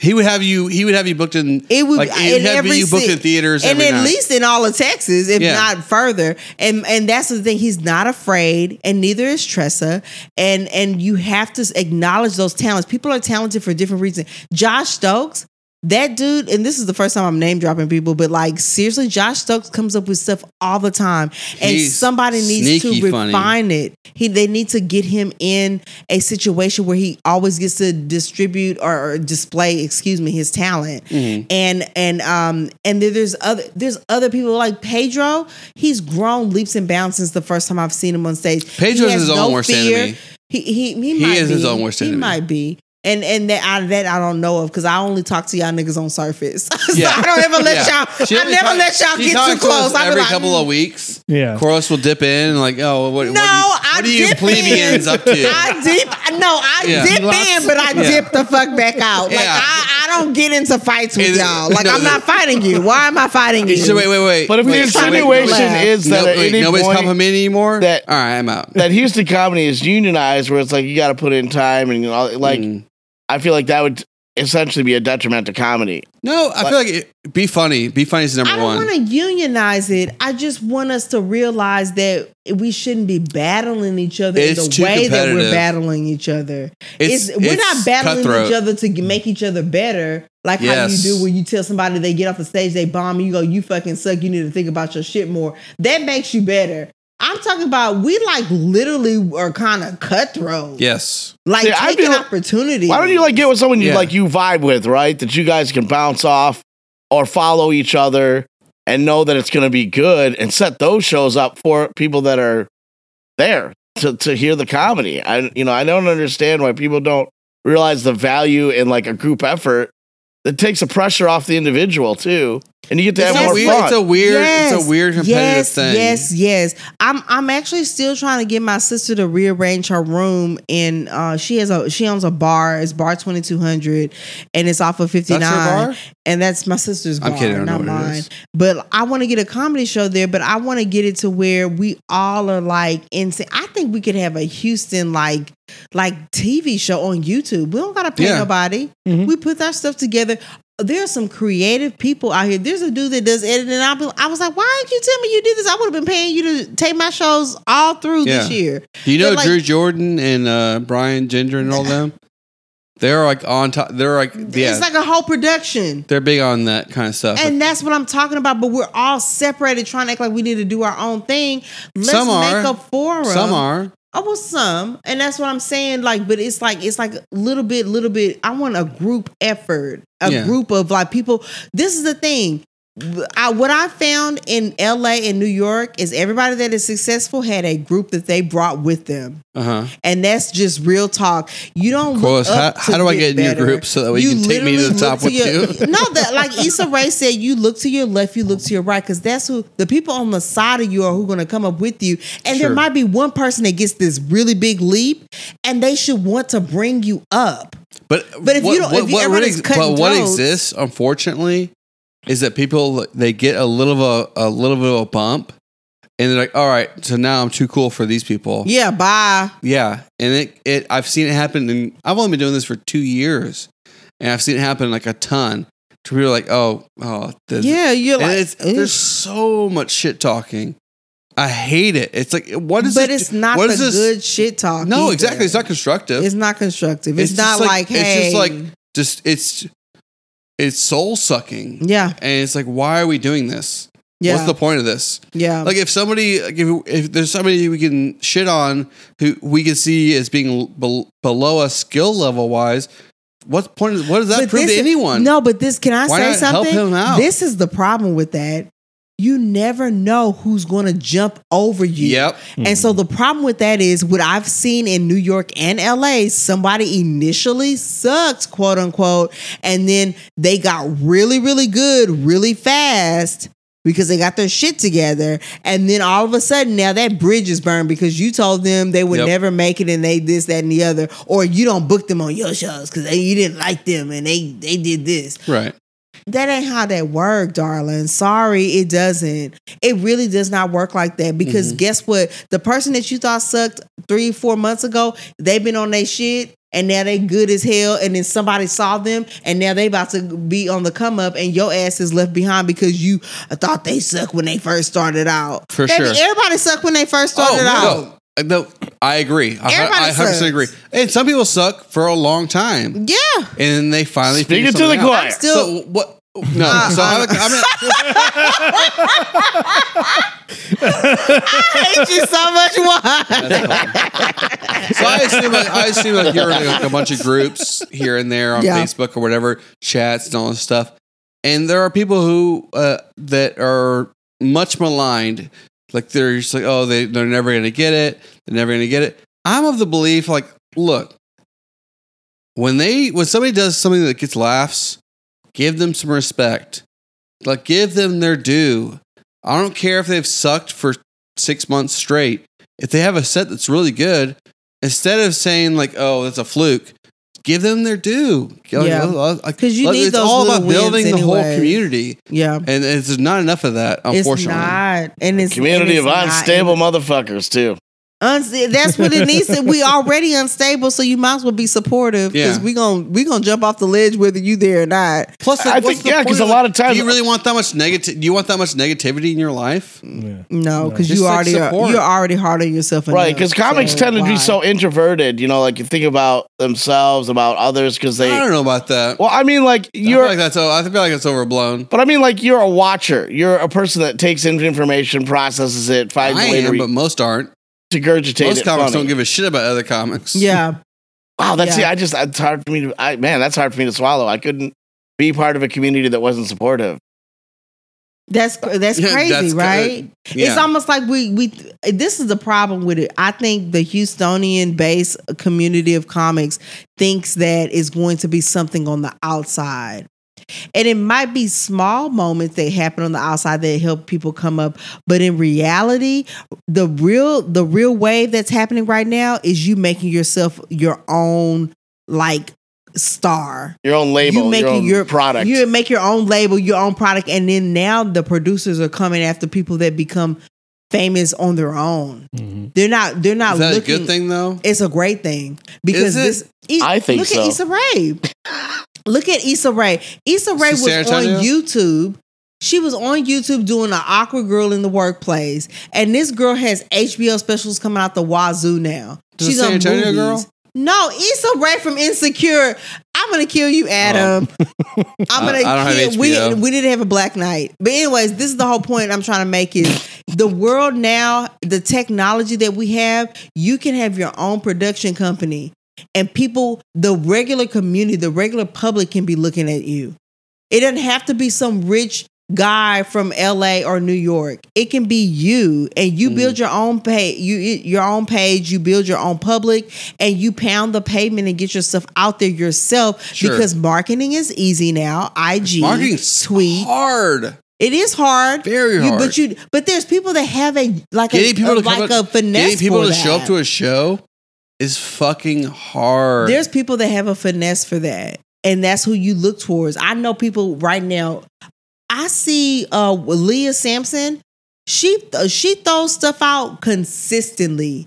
he would have you. He would have you booked in. It would like he in would have every you booked in theaters, and at night. least in all of Texas, if Yeah. not further. And and that's the thing. He's not afraid, and neither is Tressa. And and you have to acknowledge those talents. People are talented for different reasons. Josh Stokes. That dude, and this is the first time I'm name dropping people, but like seriously, Josh Stokes comes up with stuff all the time, and He's somebody needs to sneaky funny. refine it. He they need to get him in a situation where he always gets to distribute or, or display, excuse me, his talent. Mm-hmm. And and um and there- there's other there's other people like Pedro. He's grown leaps and bounds since the first time I've seen him on stage. Pedro's He his own worst enemy. He he he, He might is be. his own worst He enemy. might be. And and that I, that I don't know of because I only talk to y'all niggas on surface. so Yeah. I don't ever let Yeah. y'all. She I never talk- let y'all get too to us close. I be every like, couple mm. of weeks. Yeah. Corliss will dip in like, oh, what? No, what, I what are you plebeians in. up to? I dip. No, I Yeah. dip Lots- in, but I Yeah. dip the fuck back out. Like Yeah. I, I don't get into fights with It- y'all. Like no, I'm no. not fighting you. Why am I fighting you? So wait, wait, wait. But if wait, the so wait, insinuation is that no, at wait, any nobody's point complimenting anymore. that- all right, I'm out. that Houston comedy is unionized, where it's like you got to put in time and you know, like Mm. I feel like that would essentially be a detriment to comedy. No, I feel like it, be funny. Be funny is number one. I don't want to unionize it. I just want us to realize that we shouldn't be battling each other It's in the way that we're battling each other. It's- It's, we're it's not battling cutthroat. each other to make each other better, like how you do when you tell somebody they get off the stage, they bomb you, you go, you fucking suck. You need to think about your shit more. That makes you better. I'm talking about we like literally are kind of cutthroat, yes. like See, I taking feel- opportunity. Why don't you like get with someone you Yeah. like you vibe with, right? That you guys can bounce off or follow each other and know that it's going to be good and set those shows up for people that are there to, to hear the comedy. I you know, I don't understand why people don't realize the value in like a group effort that takes the pressure off the individual too. And you get to It's have more weird, fun. it's a weird, it's a weird competitive yes, thing. Yes, yes. I'm I'm actually still trying to get my sister to rearrange her room and uh she has a she owns a bar, it's bar twenty two hundred and it's off of fifty That's her nine. bar? And that's my sister's bar, I'm kidding, I don't not what mine. is. But I want to get a comedy show there, but I want to get it to where we all are like insane. I think we could have a Houston like like TV show on YouTube. We don't gotta pay Yeah. nobody. Mhm. We put our stuff together. There's some creative people out here. There's a dude that does editing. I, I was like, why didn't you tell me you did this? I would have been paying you to take my shows all through this year. Do you know like- Drew Jordan and uh, Brian Ginger and all them? They're like on top. They're like yeah. It's like a whole production. they're big on that kind of stuff. And that's what I'm talking about. But we're all separated, trying to act like we need to do our own thing. Let's Some are. make a forum. Some are. Oh well, some, and that's what I'm saying. Like, but it's like it's like a little bit, little bit. I want a group effort, a Yeah. group of like people. This is the thing. I, what I found in LA and New York is everybody that is successful had a group that they brought with them, Uh huh. and that's just real talk. You don't. look Course, how- up how to do I get in your group so that way you can take me to the top look with your, you? No, that like Issa Rae said, you look to your left, you look to your right, because that's who the people on the side of you are who are going to come up with you. And there might be one person that gets this really big leap, and they should want to bring you up. But But if you don't- what, if you- what, everybody's ex- cutting but what exists, unfortunately, is that people they get a little of a, a little bit of a bump, and they're like, "All right, so now I'm too cool for these people." Yeah, bye. Yeah, and it, it I've seen it happen, and I've only been doing this for two years, and I've seen it happen like a ton. To people like, "Oh, oh, this, Yeah, you're and like, it's, there's so much shit talking. I hate it. It's like, what is but it? it's not what the is this- good shit talk. No, either. exactly. It's not constructive. It's not constructive. It's, It's not like, like- it's hey, just like- just it's it's soul sucking. yeah, And it's like, why are we doing this? yeah, What's the point of this? yeah. Like, if somebody, like, if, if there's somebody we can shit on who we can see as being bel- below us skill level wise, what's point? Of, what does that But prove this- to anyone? No, but this can I Why say not help something? him out? This is the problem with that. You never know who's going to jump over you. Yep. And so the problem with that is what I've seen in New York and LA, somebody initially sucked, quote unquote, and then they got really, really good really fast because they got their shit together. And then all of a sudden now that bridge is burned because you told them they would Yep. never make it and they this, that, and the other. Or you don't book them on your shows because you didn't like them and they they did this. Right. That ain't how that work, darling. Sorry, it doesn't. It really does not work like that because Mm-hmm. guess what? The person that you thought sucked three, four months ago, they've been on their shit and now they good as hell. And then somebody saw them and now they about to be on the come up and your ass is left behind because you thought they sucked when they first started out. For Baby, sure. Everybody sucked when they first started out. Oh, no. No, I agree. I, Everybody I 100% sucks. agree. And some people suck for a long time. Yeah. And then they finally Speaking figure to the something out. choir. Still- so what? No, Uh, so I'm, I'm, I hate you so much. Why? so I assume like, I assume like you're in like a bunch of groups here and there on Yeah. Facebook or whatever, chats and all this stuff. And there are people who uh, that are much maligned. Like they're just like, oh, they they're never gonna get it. They're never gonna get it. I'm of the belief, like, look, when they when somebody does something that gets laughs, give them some respect. Like give them their due. I don't care if they've sucked for six months straight. If they have a set that's really good, instead of saying like, "Oh, that's a fluke," give them their due. Yeah. Like, 'Cause you need it's those all about building wins the whole community, Yeah. and it's not enough of that. Unfortunately, It's not. And it's Community and of it's not- unstable motherfuckers too. Unsta- that's what it needs to. We already unstable, so you might as well be supportive because Yeah. we gonna we gonna jump off the ledge whether you there or not. Plus, I like, what's think- the yeah, because a lot of times- do you really want that much negative? Do you want that much negativity in your life? Yeah. No, because Just you like already are, you're already hard on yourself. Right, because comics so tend to why? be so introverted, you know, like you think about themselves, about others, because they. I don't know about that. Well, I mean, like you're, like that's. I feel like it's overblown. but I mean, like you're a watcher. You're a person that takes in information, processes it, finds I a way am, re- but most aren't. Regurgitate Most it. comics funny. don't give a shit about other comics. Yeah, Wow, that's Yeah. yeah. I just it's hard for me to. I man, that's hard for me to swallow. I couldn't. be part of a community that wasn't supportive. That's that's crazy, that's right? It's yeah. almost like we we. This is the problem with it. I think the Houstonian based community of comics thinks that is going to be something on the outside. And it might be small moments that happen on the outside that help people come up, but in reality, the real the real wave that's happening right now is you making yourself your own like star Your own label, you making your, own your product. You make your own label, your own product, and then now the producers are coming after people that become famous on their own. Mhm. They're not. They're not Is that looking. a good thing though? It's a great thing because Is it? this. I think look so. at Issa Rae. look at Issa Rae. Issa Rae was San on? YouTube. She was on YouTube doing an awkward girl in the workplace, and this girl has HBO specials coming out the wazoo now. It She's San on girl? No, Issa Rae from Insecure. I'm gonna kill you, Adam. I'm gonna I- I kill. We, we didn't have a Black Knight, but anyways, this is the whole point I'm trying to make is the world now, the technology that we have. You can have your own production company, and people, the regular community, the regular public can be looking at you. It doesn't have to be some rich guy from LA or New York. It can be you and you Mm. build your own page, you your own page, you build your own public and you pound the pavement and get your stuff out there yourself Sure. because marketing is easy now. IG, Marketing's tweet. hard. It is hard. Very You- hard. but you but there's people that have a like a, people a- to like up- a finesse Getting people to show up to a show is fucking hard. There's people that have a finesse for that. And that's who you look towards. I know people right now. I see uh Leah Sampson. She uh, she throws stuff out consistently.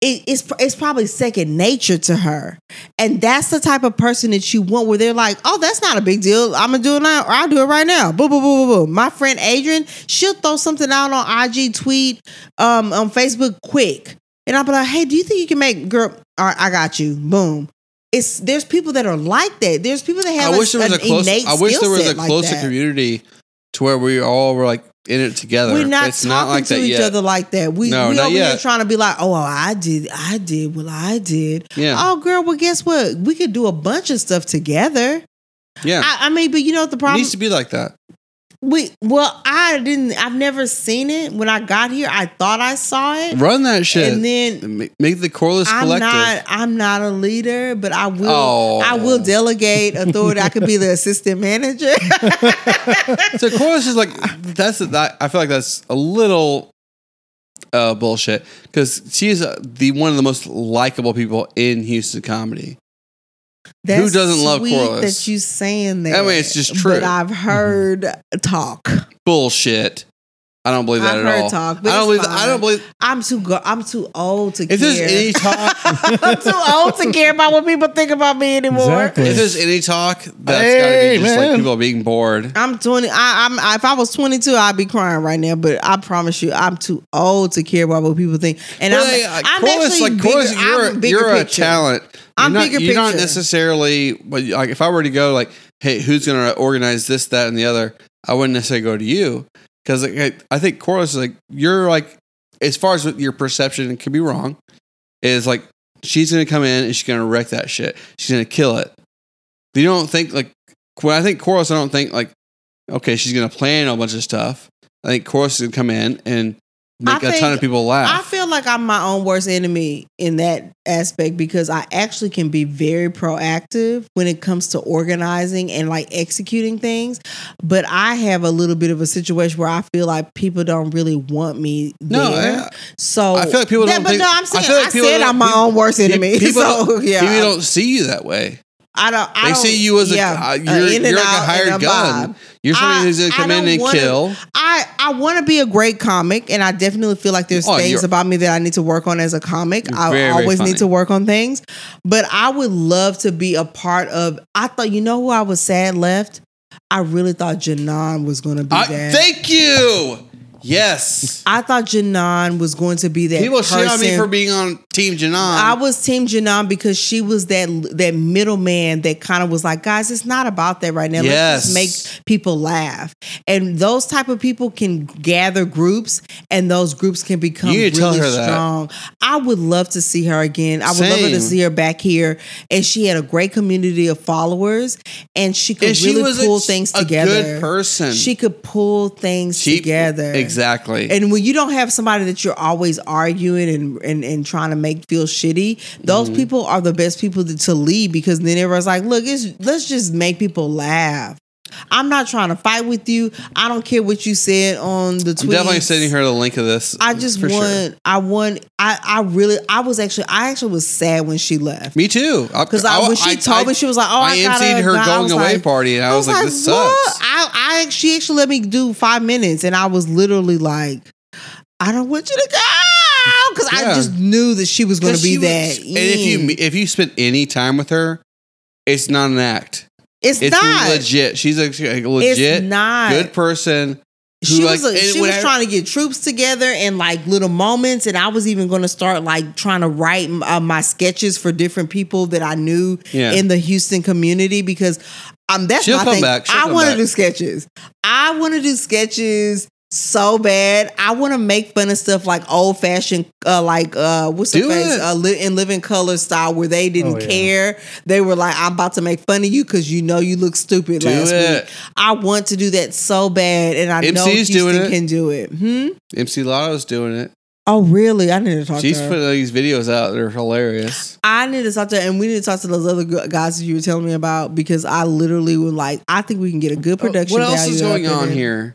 It, it's it's probably second nature to her, and that's the type of person that you want. Where they're like, "Oh, that's not a big deal. I'm gonna do it now, or I'll do it right now." Boom, boom, boom, boom, boom. My friend Adrian, she'll throw something out on IG, tweet, um, on Facebook, quick, and I'll be like, "Hey, do you think you can make girl? All right, I got you. Boom." It's there's people that are like that. There's people that have I wish a, there was a close. I wish there was a set like closer community to where we all were like in it together. We're not it's talking not like to each yet. other like that. We No, we not over here yet. trying to be like, oh, I did, I did, well, I did. Yeah, Oh, girl, well, guess what? We could do a bunch of stuff together. yeah. I, I mean, but you know what the problem? it needs to be like that. We well, I didn't. I've never seen it. When I got here, I thought I saw it, Run that shit. and then make, the Corliss I'm collective. not. I'm not a leader, but I will. Oh. I will delegate authority. I could be the assistant manager. so Corliss is like that's that. I feel like that's a little uh, bullshit because she's uh, the one of the most likable people in Houston comedy. That's doesn't love sweet Corliss? That you saying that. I mean, it's just true. But I've mm-hmm. heard talk. Bullshit. I don't believe that I've at heard all. Talk, but I don't believe. I don't believe. I'm too. Go- I'm too old to If care. there's any talk, I'm too old to care about what people think about me anymore. Exactly. if there's any talk, that's got to be just like man. people being bored. I'm 20. I, I'm. If I was 22, I'd be crying right now. But I promise you, I'm too old to care about what people think. And Well, I'm, hey, I'm Corliss, actually like bigger, Corliss, you're, I'm a- bigger you're a picture. talent. I'm not, bigger You're not necessarily, but like if I were to go, like, hey, who's going to organize this, that, and the other? I wouldn't necessarily go to you because like, I- think Corliss is like you're like as far as your perception it could be wrong is like she's going to come in and she's going to wreck that shit. She's going to kill it. You don't think like when I think Corliss, I don't think like okay, she's going to plan a bunch of stuff. I think Corliss is going to come in and make I a ton of people laugh. I feel like I'm my own worst enemy in that aspect because I actually can be very proactive when it comes to organizing and like executing things. But I have a little bit of a situation where I feel like people don't really want me No, there. I- so I feel like people Yeah, don't But think- no, I'm I saying feel like I people said I'm my people- own worst enemy. People, so yeah, people don't see you that way. I don't. I They don't, see you as a yeah, uh, uh, you're, you're like a hired gun. vibe. You're somebody I- who's gonna come in and wanna- kill. I I want to be a great comic, and I definitely feel like there's Oh, things about me that I need to work on as a comic. I very, very always funny. need to work on things, but I would love to be a part of. I thought you know who I was sad left. I really thought Janan was going to be I, there. thank you. Yes. I thought Janan was going to be that People shit on me for being on Team Janan. I was Team Janan because she was that that middleman that kind of was like, guys, it's not about that right now. Yes. Let's just make people laugh. And those type of people can gather groups, and those groups can become You need tell really her that. strong. I would love to see her again. I would love her to see her back here. And she had a great community of followers, and she could And she really a- pull things a together. good person. She could pull things She- together. Exactly. And when you don't have somebody that you're always arguing and and, and trying to make feel shitty, those Mm-hmm. people are the best people to, to lead because then everyone's like, look, it's, let's just make people laugh. I'm not trying to fight with you. I don't care what you said on the tweet. Definitely sending her the link of this. I just want. sure. I want. I. I really. I was actually. I actually was sad when she left. Me too. Because I, when she told me, she was like, "Oh, I, I emceed her go." Going away like- party, and I was like, "This "What?" sucks." I, I, she actually let me do five minutes, and I was literally like, "I don't want you to go," because I just knew that she was going to be was- that. and if you if you spend any time with her, it's not an act. It's, It's not legit. She's a, a legit not good person. Who she like, was a, she was whenever- trying to get troops together and like little moments, and I was even going to start like trying to write uh, my sketches for different people that I knew Yeah. in the Houston community because um that's She'll my thing. I want to do sketches. I want to do sketches so bad. I want to make fun of stuff like old fashioned, uh, like uh, what's the Do face uh, li- in living color style where they didn't Oh, yeah. care. They were like, "I'm about to make fun of you because you know you look stupid Do last it. week." I want to do that so bad, and I know MC's Houston doing it. can do it. Hmm? MC Lotto's doing it. Oh, really? I need to talk She's to her. putting these videos out they're hilarious. I need to talk to her, and we need to talk to those other guys that you were telling me about because I literally would like. I think we can get a good production. what else value is going on it. here?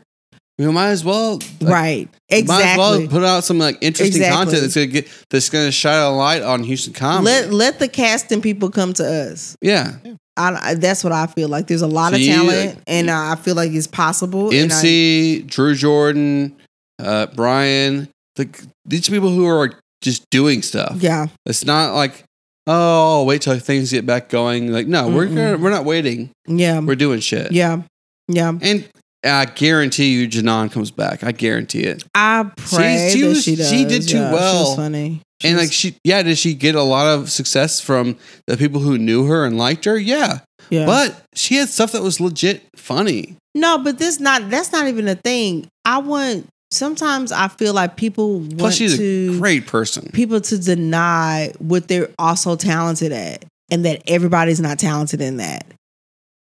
We might as well like, right? Might as well put out some like interesting Exactly. content that's gonna get that's gonna shine a light on Houston comedy. Let let the casting people come to us. yeah, I, I- that's what I feel like. There's a lot So of talent, and I feel like it's possible. and I- MC, Drew Jordan, uh, Brian, the, these people who are just doing stuff. yeah, It's not like oh, wait till things get back going. Like no, we're gonna, we're not waiting. yeah, We're doing shit. yeah, yeah. and I guarantee you, Janan comes back. I guarantee it. I pray she that was- she does. she did too Yeah, She well. was funny. She and was- like she, yeah, did she get a lot of success from the people who knew her and liked her? Yeah, yeah. but she had stuff that was legit funny. No, but this not that's not even a thing. I want sometimes I feel like people want Plus, she's to a great person. people to deny what they're also talented at and that everybody's not talented in that.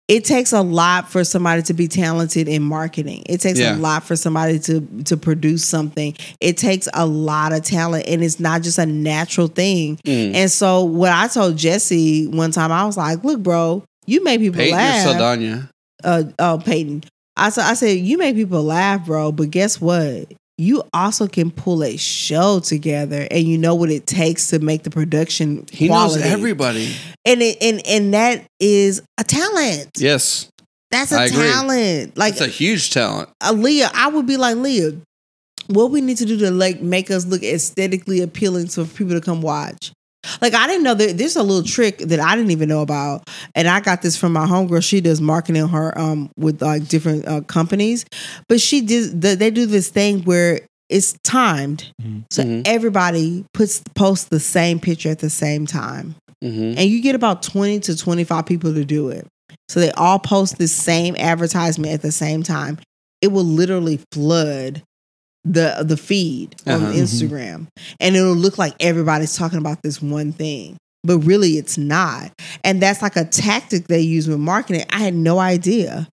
It takes a lot for somebody to be talented in marketing. It takes Yeah. a lot for somebody to to produce something. It takes a lot of talent and it's not just a natural thing. Mm. And so what I told Jesse one time I was like, "Look, bro, you make people Peyton or laugh." Saldana. uh, uh Peyton. I said, I said, you make people laugh, bro. But guess what? You also can pull a show together, and you know what it takes to make the production. He quality. knows everybody. and it, and and that is a talent. Yes, That's a talent. Like it's a huge talent. uh, Leah, I would be like Leah. What we need to do to like make us look aesthetically appealing so for people to come watch. Like I didn't know that there's a little trick that I didn't even know about, and I got this from my homegirl. She does marketing her um with like different uh, companies, but she did the, they do this thing where it's timed, Mhm. so Mhm. everybody puts posts the same picture at the same time hmm and you get about 20 to 25 people to do it. So they all post the same advertisement at the same time. It will literally flood the the feed on Uh-huh. Instagram and it'll look like everybody's talking about this one thing. But really it's not. And that's like a tactic they use with marketing. I had no idea.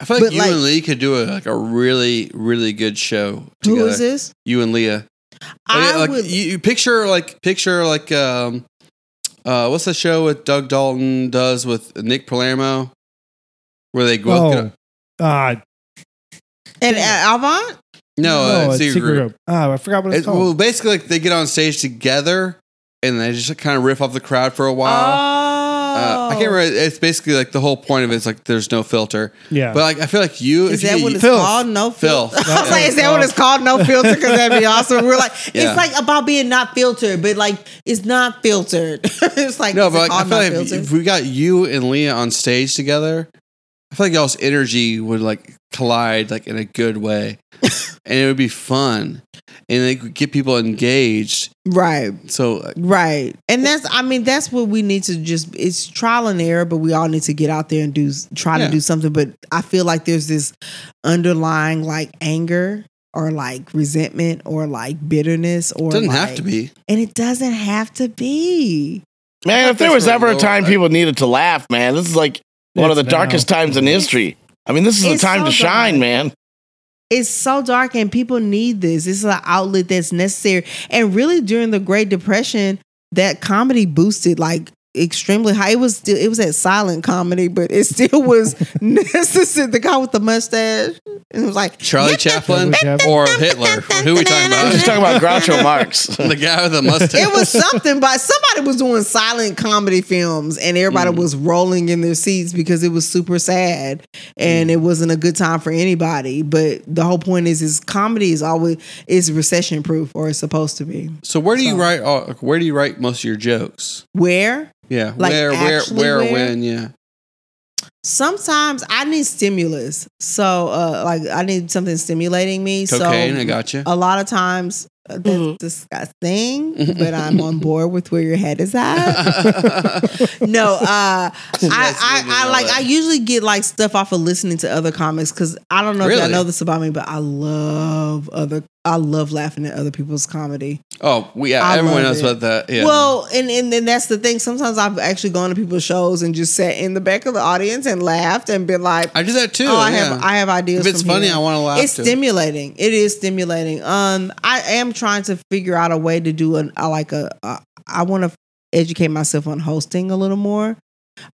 I feel like But, you like- and Lee could do a like a really really good show Who together. is this? You and Leah. I like would you, you picture like picture like um uh what's the show with Doug Dalton does with Nick Palermo where they go Oh, uh, and uh, Avant? No, uh, it's secret, group. Oh, I forgot what it's It- called. well basically like they get on stage together and they just kind of riff off the crowd for a while. Oh. Uh, I can't remember. It's basically like the whole point of it is like there's no filter. yeah. But like I feel like you, Is if that you, what it's Filth. called? No filter. Filth. I was like, is that what it's called? No filter? Because that'd be awesome. We're like, Yeah. it's like about being not filtered, but like it's not filtered. it's like no, but like, I feel like if, if we got you and Leah on stage together, I feel like y'all's energy would like collide like in a good way. and it would be fun, and they could get people engaged. Right. So uh, Right. And that's I mean that's what we need to just it's trial and error but we all need to get out there and do try Yeah. to do something but I feel like there's this underlying like anger or like resentment or like bitterness or it doesn't like- have to be. And it doesn't have to be. Man, if there was ever a low- time people needed to laugh, man, this is like one of the It's now. darkest times in history. I mean, this is the time so to shine, dark. man. It's so dark and people need this. This is an outlet that's necessary. And really during the Great Depression, that comedy boosted like extremely high. It was still it was at silent comedy, but it still was necessary. The guy with the mustache. And it was like Charlie Chaplin or Hitler. Who are we talking I was just talking about Groucho Marx. the guy with the mustache. it was something, but somebody was doing silent comedy films and everybody mm. was rolling in their seats because it was super sad and mm. it wasn't a good time for anybody. But the whole point is is comedy is always is recession proof or it's supposed to be. So where do you write? Where do you write most of your jokes? Where? Yeah, Like, where, where, where, where? when? Yeah. Sometimes I need stimulus. So uh like I need something stimulating me. Cocaine. so I got you. a lot of times uh, that's Mhm. disgusting, but I'm on board with where your head is at. no, uh, I, I, I like I usually get like stuff off of listening to other comics because I don't know if y'all know this about me, but I love other. I love laughing at other people's comedy. oh, we, yeah. I everyone knows it. about that. Yeah. Well, and, and and that's the thing. Sometimes I've actually gone to people's shows and just sat in the back of the audience and laughed and been like, I do that too. "Oh, I yeah. have I have ideas." if it's funny, here. I want to laugh. it's too. stimulating. It is stimulating. Um, I am trying to figure out a way to do an I like a. Uh, I want to educate myself on hosting a little more.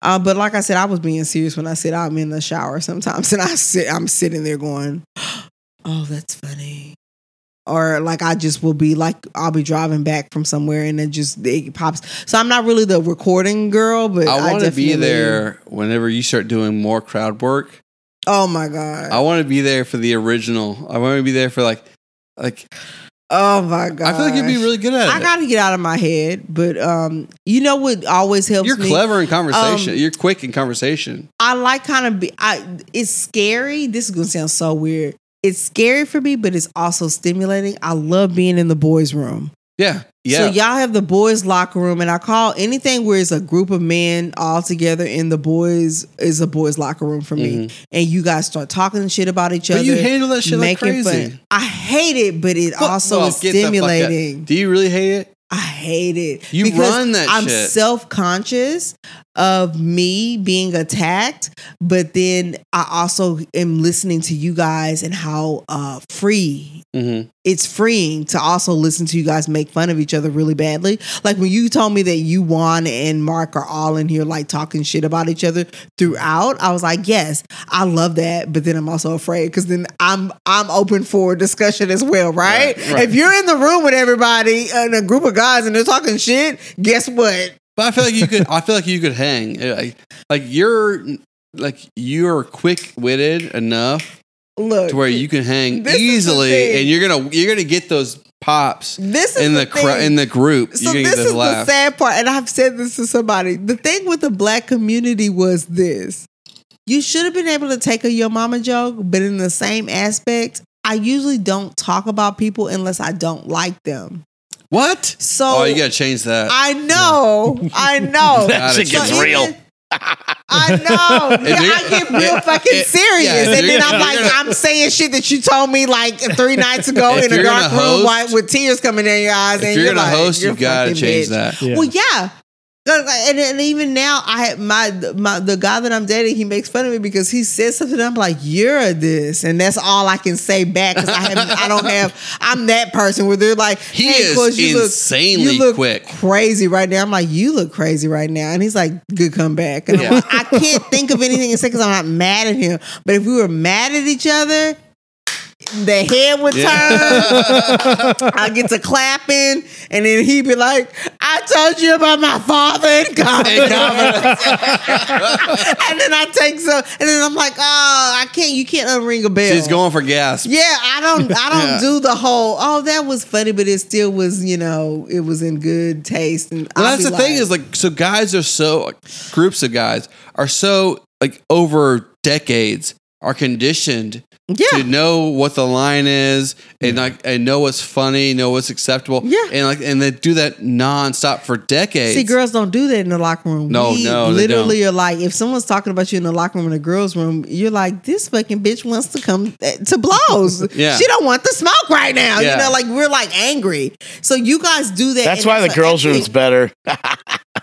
Uh, but like I said, I was being serious when I said I'm in the shower sometimes, and I sit, I'm sitting there going, "Oh, that's funny," or like I just will be like I'll be driving back from somewhere, and it just it pops. So I'm not really the recording girl, but I want to be there whenever you start doing more crowd work. Oh my god! I want to be there for the original. I want to be there for like, like. oh my god! I feel like you'd be really good at I it. I got to get out of my head, but um, you know what always helps You're me. clever in conversation. Um, You're quick in conversation. I like kind of be. I it's scary. This is gonna sound so weird. It's scary for me, but it's also stimulating. I love being in the boys' room. Yeah, yeah. So y'all have the boys' locker room, and I call anything where it's a group of men all together in the boys is a boys' locker room for me. And you guys start talking shit about each Mm-hmm. but other. you handle that shit like crazy. fun. I hate it, but it Well, also well, is get the fuck out. stimulating. Do you really hate it? I hate it. You because run that I'm shit. self conscious of me being attacked, but then I also am listening to you guys and how uh, free Mm-hmm. it's freeing to also listen to you guys make fun of each other really badly. Like when you told me that you, Juan, and Mark are all in here like talking shit about each other throughout, I was like, yes, I love that. But then I'm also afraid because then I'm I'm open for discussion as well, right? Right, right. If you're in the room with everybody and a group of guys and they're talking shit, guess what? But I feel like you could. I feel like you could hang. Like, like you're like you're quick witted enough Look, to where you can hang This is the easily, and you're gonna you're gonna get those pops this is in the, the, cr- in the group. So you're gonna this get is those laughs. the sad part, and I've said this to somebody. The thing with the black community was this: you should have been able to take a your mama joke, but in the same aspect, I usually don't talk about people unless I don't like them. what? So Oh, you gotta change that. I know, I know. That shit So gets even- real. I know. Yeah, I get real if- fucking serious, yeah, and then I'm like, gonna- I'm saying shit that you told me like three nights ago in a dark gonna room, host- white, with tears coming in your eyes. if and you're, you're gonna like, host, you're you gotta fucking change bitch. that. Yeah. Well, yeah. And, and even now, I my my the guy that I'm dating. He makes fun of me because he says something. I'm like, "You're this," and that's all I can say back because I have I don't have. I'm that person where they're like, He hey, is you look- insanely you look quick. crazy right now." I'm like, "You look crazy right now," and he's like, "Good comeback." And I'm Yeah. like, I can't think of anything to say because I'm not mad at him. But if we were mad at each other. The head would turn. I get to clapping, and then he'd be like, "I told you about my father in God." and then I take some, and then I'm like, "Oh, I can't. You can't unring a bell." She's going for gas. Yeah, I don't. I don't Yeah. do the whole. Oh, that was funny, but it still was. You know, it was in good taste. And Well, that's the thing is like, so guys are so groups of guys are so like over decades are conditioned Yeah. to know what the line is and like and know what's funny, know what's acceptable. Yeah. and like and they do that nonstop for decades. See, girls don't do that in the locker room. No, we no, they literally are like, if someone's talking about you in the locker room in the girls' room, you're like, this fucking bitch wants to come eh, to blows. Yeah. she don't want the smoke right now. Yeah. You know, like we're like angry. So you guys do that. That's why the girls' actually- room's better.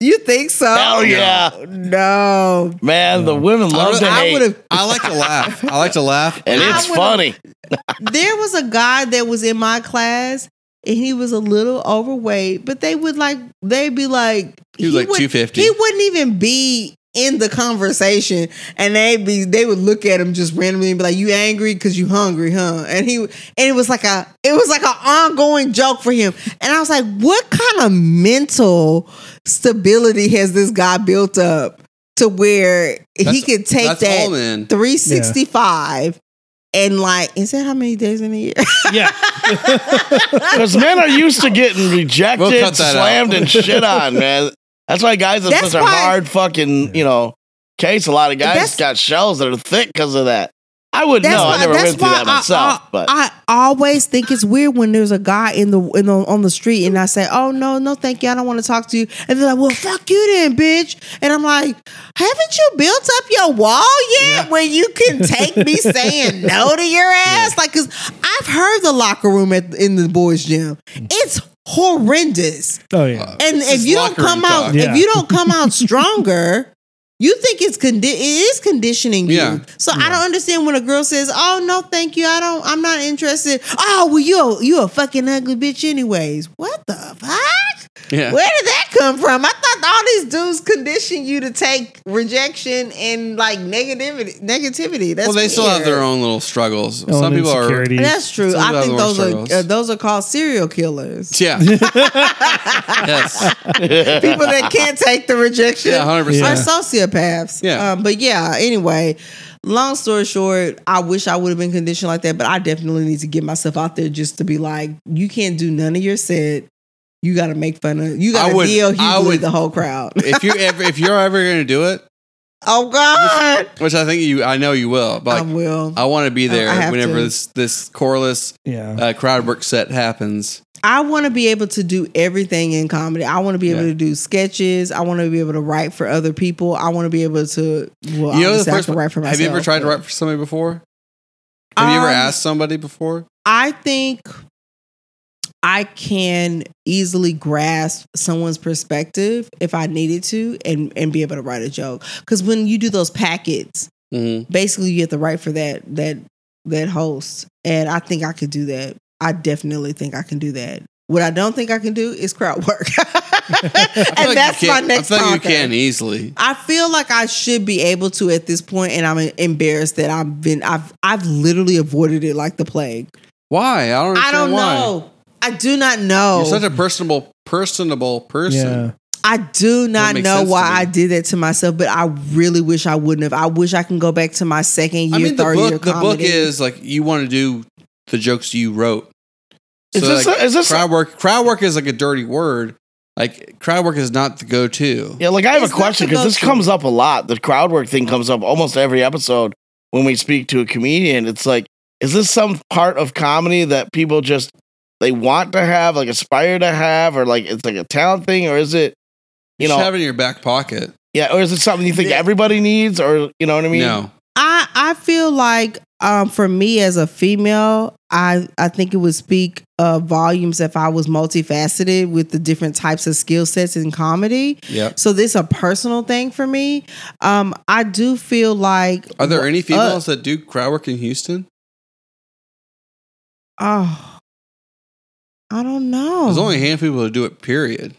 You think so? Hell yeah. No. Man, the women love really- to I hate. would have. I like to laugh. I like to laugh. and I it's would've- funny. There was a guy that was in my class. And he was a little overweight, but they would like they'd be like He was like would- 250. He wouldn't even be in the conversation, and they'd be they would look at him just randomly and be like, "You angry because you hungry, huh?" And he and it was like a it was like an ongoing joke for him, and I was like, "What kind of mental stability has this guy built up to where he could take that all men. 365 and like is that how many days in a year? Yeah. Because men are used to getting rejected, We'll slammed, out. and shit on, man. That's why guys have That's such a hard fucking, you know, case. A lot of guys got shells that are thick because of that. I wouldn't That's know. why- I never went through that myself. I, but I always think it's weird when there's a guy in the, in the on the street and I say, "Oh no, no, thank you, I don't want to talk to you," and they're like, "Well, fuck you then, bitch," and I'm like, "Haven't you built up your wall yet where you can take me saying no to your ass?" Like, cause I've heard the locker room at in the boys' gym, it's horrendous, Oh yeah. and if you don't come out. Yeah. if you don't come out stronger. You think it's condi- it is conditioning you. Yeah. So I don't understand when a girl says, "Oh no, thank you. I don't. I'm not interested." Oh well, you you a fucking ugly bitch, anyways. What the fuck? Yeah. Where did that come from? I thought all these dudes condition you to take rejection and like negativity. Negativity. That's well, they still have their own little struggles. Own Some people are. That's true. I think have more those are uh, those are called serial killers. Yeah. yes. People that can't take the rejection. Yeah, 100%. Are sociopaths. Yeah. Um, but yeah. Anyway, long story short, I wish I would have been conditioned like that, but I definitely need to get myself out there just to be like, you can't do none of your set. You got to make fun of. You got to would- deal I hugely would- the whole crowd. If you ever, if you're ever going to do it, oh God, which I think you, I know you will, but I will. I want to be I there whenever to. this this chorus Yeah. uh, crowd work set happens. I want to be able to do everything in comedy. I want to be able Yeah. to do sketches. I want to be able to write for other people. I want to be able to. Well, you know, the first write for myself. Have you ever tried to write for somebody before? Have you ever Um, asked somebody before? I think I can easily grasp someone's perspective if I needed to and, and be able to write a joke. Because when you do those packets, Mm-hmm. basically you have to write for that that that host. And I think I could do that. I definitely think I can do that. What I don't think I can do is crowd work. and that's my next I feel like you can easily. I feel like I should be able to at this point, and I'm embarrassed that I've been I've I've literally avoided it like the plague. Why? I don't. I don't why. know. I do not know. You're such a personable, personable person. Yeah. I do not know why. I did that to myself, but I really wish I wouldn't have. I wish I can go back to my second year, I mean, the third year book. The book is like you want to do the jokes you wrote. Is this like, a- is this crowd work? Crowd work is like a dirty word. Like crowd work is not the go-to. Yeah, like I have It's a question because this comes up a lot. The crowd work thing comes up almost every episode when we speak to a comedian. It's like, is this some part of comedy that people just they want to have, like aspire to have, or like it's like a talent thing, or is it, You, you know, have it in your back pocket. yeah, or is it something you think everybody needs, or you know what I mean? no, I I feel like um, for me as a female, I I think it would speak uh, volumes if I was multifaceted with the different types of skill sets in comedy. Yep. So this is a personal thing for me. Um, I do feel like Are there any uh, females that do crowd work in Houston? Oh, I don't know. There's only a handful of people who do it. Period.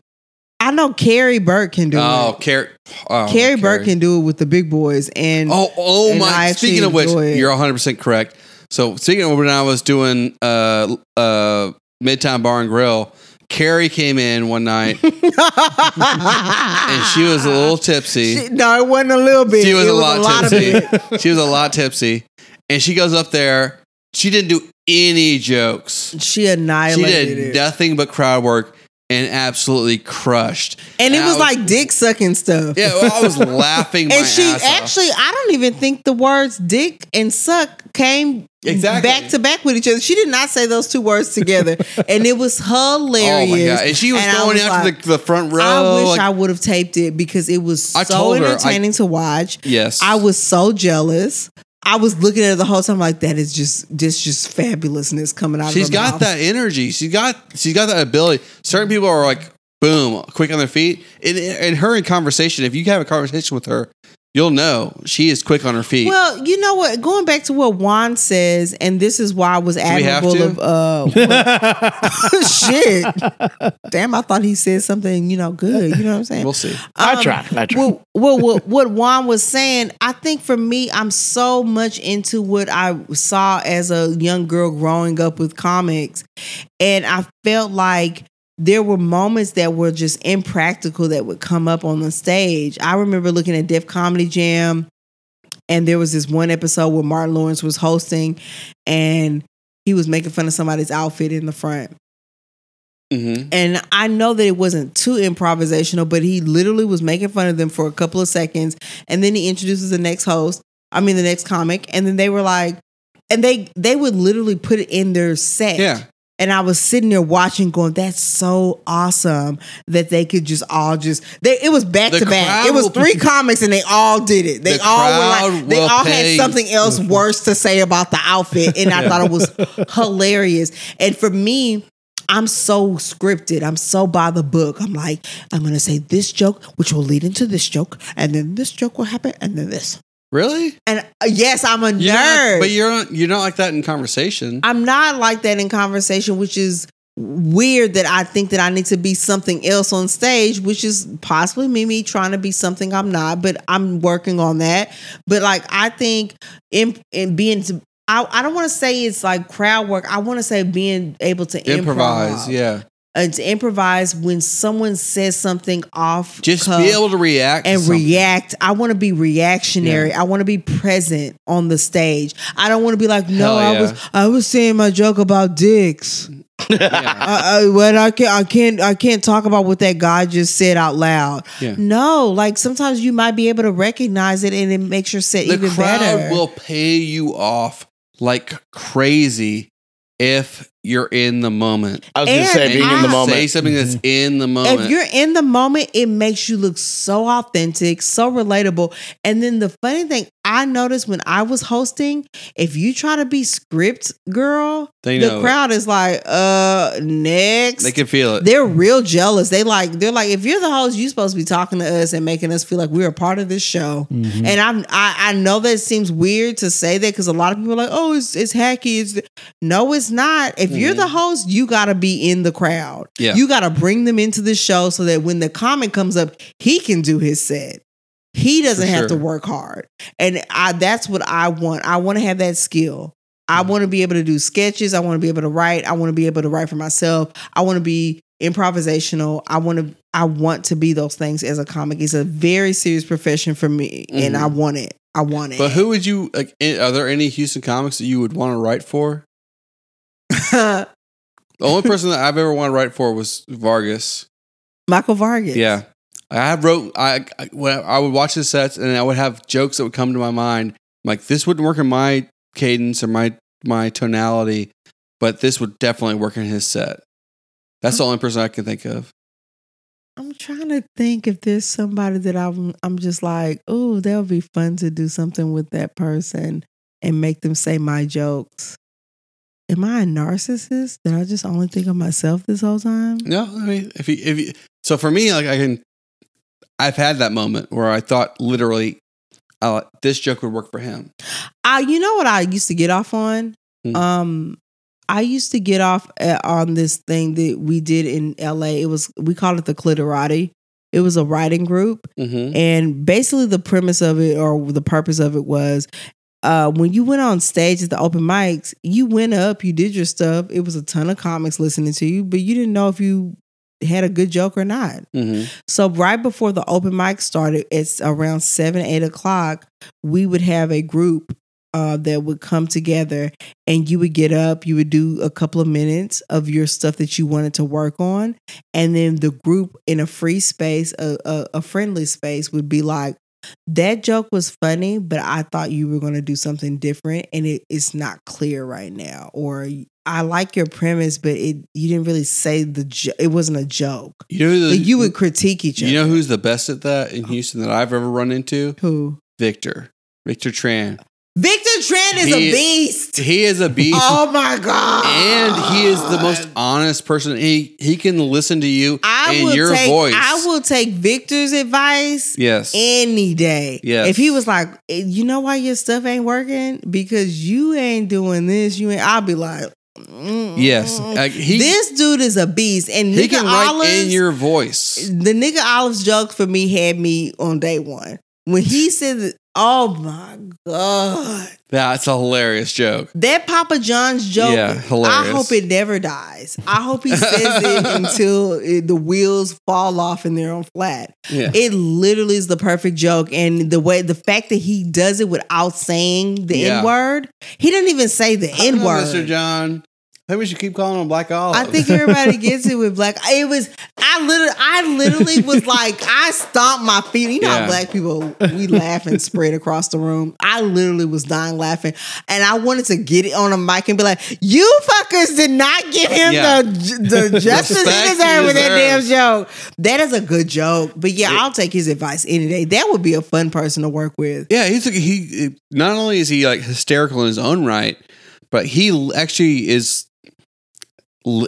I know Carrie Burke can do Oh, it. Carrie. Oh, Carrie Burke Carrie. can do it with the big boys, and Oh, oh and my! Speaking of which, it. you're 100 percent correct. So speaking of when I was doing uh uh Midtown Bar and Grill, Carrie came in one night and she was a little tipsy. She- no, it wasn't a little bit. She was a lot of tipsy. it. she was a lot tipsy, and she goes up there. She didn't do any jokes. She annihilated. She did it. nothing but crowd work. and absolutely crushed. And it I was like dick sucking stuff. yeah, well, I was laughing my and she ass off. actually, I don't even think the words dick and suck came Exactly. back to back with each other. She did not say those two words together. and it was hilarious. Oh my god! And she was And going was after like, the, the front row. I wish like- I would have taped it because it was I so told her, I- entertaining to watch. yes, I was so jealous. I was looking at her the whole time like that is just this just fabulousness coming out She's of her She's got mouth. that energy. She's got she's got that ability. Certain people are like boom, quick on their feet. And, and her in conversation, if you have a conversation with her, you'll know she is quick on her feet. Well, you know what? Going back to what Juan says, and this is why I was we have admirable to? of uh what- shit. Damn, I thought he said something, you know, good. You know what I'm saying? we'll see. I Um, try. I try. Well, well, what, what Juan was saying, I think for me, I'm so much into what I saw as a young girl growing up with comics. And I felt like there were moments that were just impractical that would come up on the stage. I remember looking at Def Comedy Jam, and there was this one episode where Martin Lawrence was hosting, and he was making fun of somebody's outfit in the front. hmm And I know that it wasn't too improvisational, but he literally was making fun of them for a couple of seconds. And then he introduces the next host, I mean the next comic, and then they were like, and they they would literally put it in their set. Yeah. And I was sitting there watching, going, "That's so awesome that they could just all just." They, it was back The to back. It was will- three comics, and they all did it. They The all were like, they all pay- had something else worse to say about the outfit, and I thought it was hilarious. And for me, I'm so scripted. I'm so by the book. I'm like, I'm gonna say this joke, which will lead into this joke, and then this joke will happen, and then this. Really? And uh, yes, I'm a You're nerd. not, but you're not, you're not like that in conversation. I'm not like that in conversation, which is weird that I think that I need to be something else on stage, which is possibly me, me trying to be something I'm not, but I'm working on that. But like, I think in, in being, to, I, I don't want to say it's like crowd work. I want to say being able to Improvise, improv. yeah. And to improvise when someone says something off. Just be able to react and something. react. I want to be reactionary. I want to be present on the stage. I don't want to be like, no, Hell I was I was saying my joke about dicks. Yeah. I, I, when I can't, I can't, I can't talk about what that guy just said out loud. Yeah. No, like sometimes you might be able to recognize it, and it makes your set the even crowd better. will pay you off like crazy if you're in the moment. I was going to say, being in the I- Say something that's in the moment. If you're in the moment, it makes you look so authentic, so relatable. And then the funny thing I noticed when I was hosting, if you try to be script girl, They the know it. crowd is like, uh, next. they can feel it. they're real jealous. They like they're like if you're the host, you're supposed to be talking to us and making us feel like we're a part of this show. Mm-hmm. And I'm I, I know that it seems weird to say that because a lot of people are like, oh, it's it's hacky. It's no, it's not. If you're the host, you gotta be in the crowd. Mm-hmm. Yeah. You gotta bring them into the show so that when the comic comes up, he can do his set. He doesn't For have to work hard. And I that's what I want. I want to have that skill. I Mm-hmm. want to be able to do sketches. I want to be able to write. I want to be able to write for myself. I want to be improvisational. I want to I want to be those things as a comic. It's a very serious profession for me and I want it. I want it. Mm-hmm. But who would you like? Are there any Houston comics that you would want to write for? The only person that I've ever wanted to write for was Vargas. Michael Vargas. Yeah, I wrote. I I, when I would watch his sets and I would have jokes that would come to my mind. Like this wouldn't work in my cadence or my my tonality, but this would definitely work in his set. That's the only person I can think of. I'm trying to think if there's somebody that I'm I'm just like, oh, that would be fun to do something with that person and make them say my jokes. Am I a narcissist? Did I just only think of myself this whole time? No, I mean, if you, if you, so for me, like I can, I've had that moment where I thought literally, uh, this joke would work for him. I, you know what I used to get off on? Hmm. Um, I used to get off uh, on this thing that we did in LA. It was we called it the Clitorati. It was a writing group, Mm-hmm. and basically the premise of it or the purpose of it was. Uh, when you went on stage at the open mics, you went up, you did your stuff. It was a ton of comics listening to you, but you didn't know if you had a good joke or not. Mm-hmm. So right before the open mic started, it's around seven, eight o'clock. We would have a group uh, that would come together and you would get up, you would do a couple of minutes of your stuff that you wanted to work on. And then the group in a free space, a, a, a friendly space, would be like, that joke was funny, but I thought you were going to do something different and it, it's not clear right now. Or I like your premise, but it you didn't really say the jo- it wasn't a joke. You know, the, Like you would critique each other. you know who's the best at that in Houston that I've ever run into? who? Victor. Victor Tran. Victor Trent is He- a beast. He is a beast. Oh my god! and he is the most honest person. He he can listen to you I in your take, voice. I will take Victor's advice Yes. any day. Yes. If he was like, "Eh, you know why your stuff ain't working because you ain't doing this, you ain't. I'll be like, yes. Like, he this dude is a beast, and he Nika can write Olives, in your voice. the nigga Olives joke for me had me on day one when he said, that, "Oh my god." That's a hilarious joke. That Papa John's joke, Yeah, hilarious. I hope it never dies. I hope he says it until it, the wheels fall off and they're on flat. Yeah. It literally is the perfect joke, and the way the fact that he does it without saying the Yeah. N word, he didn't even say the N word, Mr. John. I think we should keep calling him Black Olive. I think everybody gets it with black. It was I literally, I literally was like, I stomped my feet. You know Yeah. how black people we laugh and spread across the room. I literally was dying laughing, and I wanted to get it on a mic and be like, "You fuckers did not give him Yeah. the the justice he he deserved with that damn joke." That is a good joke, but yeah, I'll take his advice any day. That would be a fun person to work with. Yeah, he's a, he. Not only is he like hysterical in his own right, but he actually is.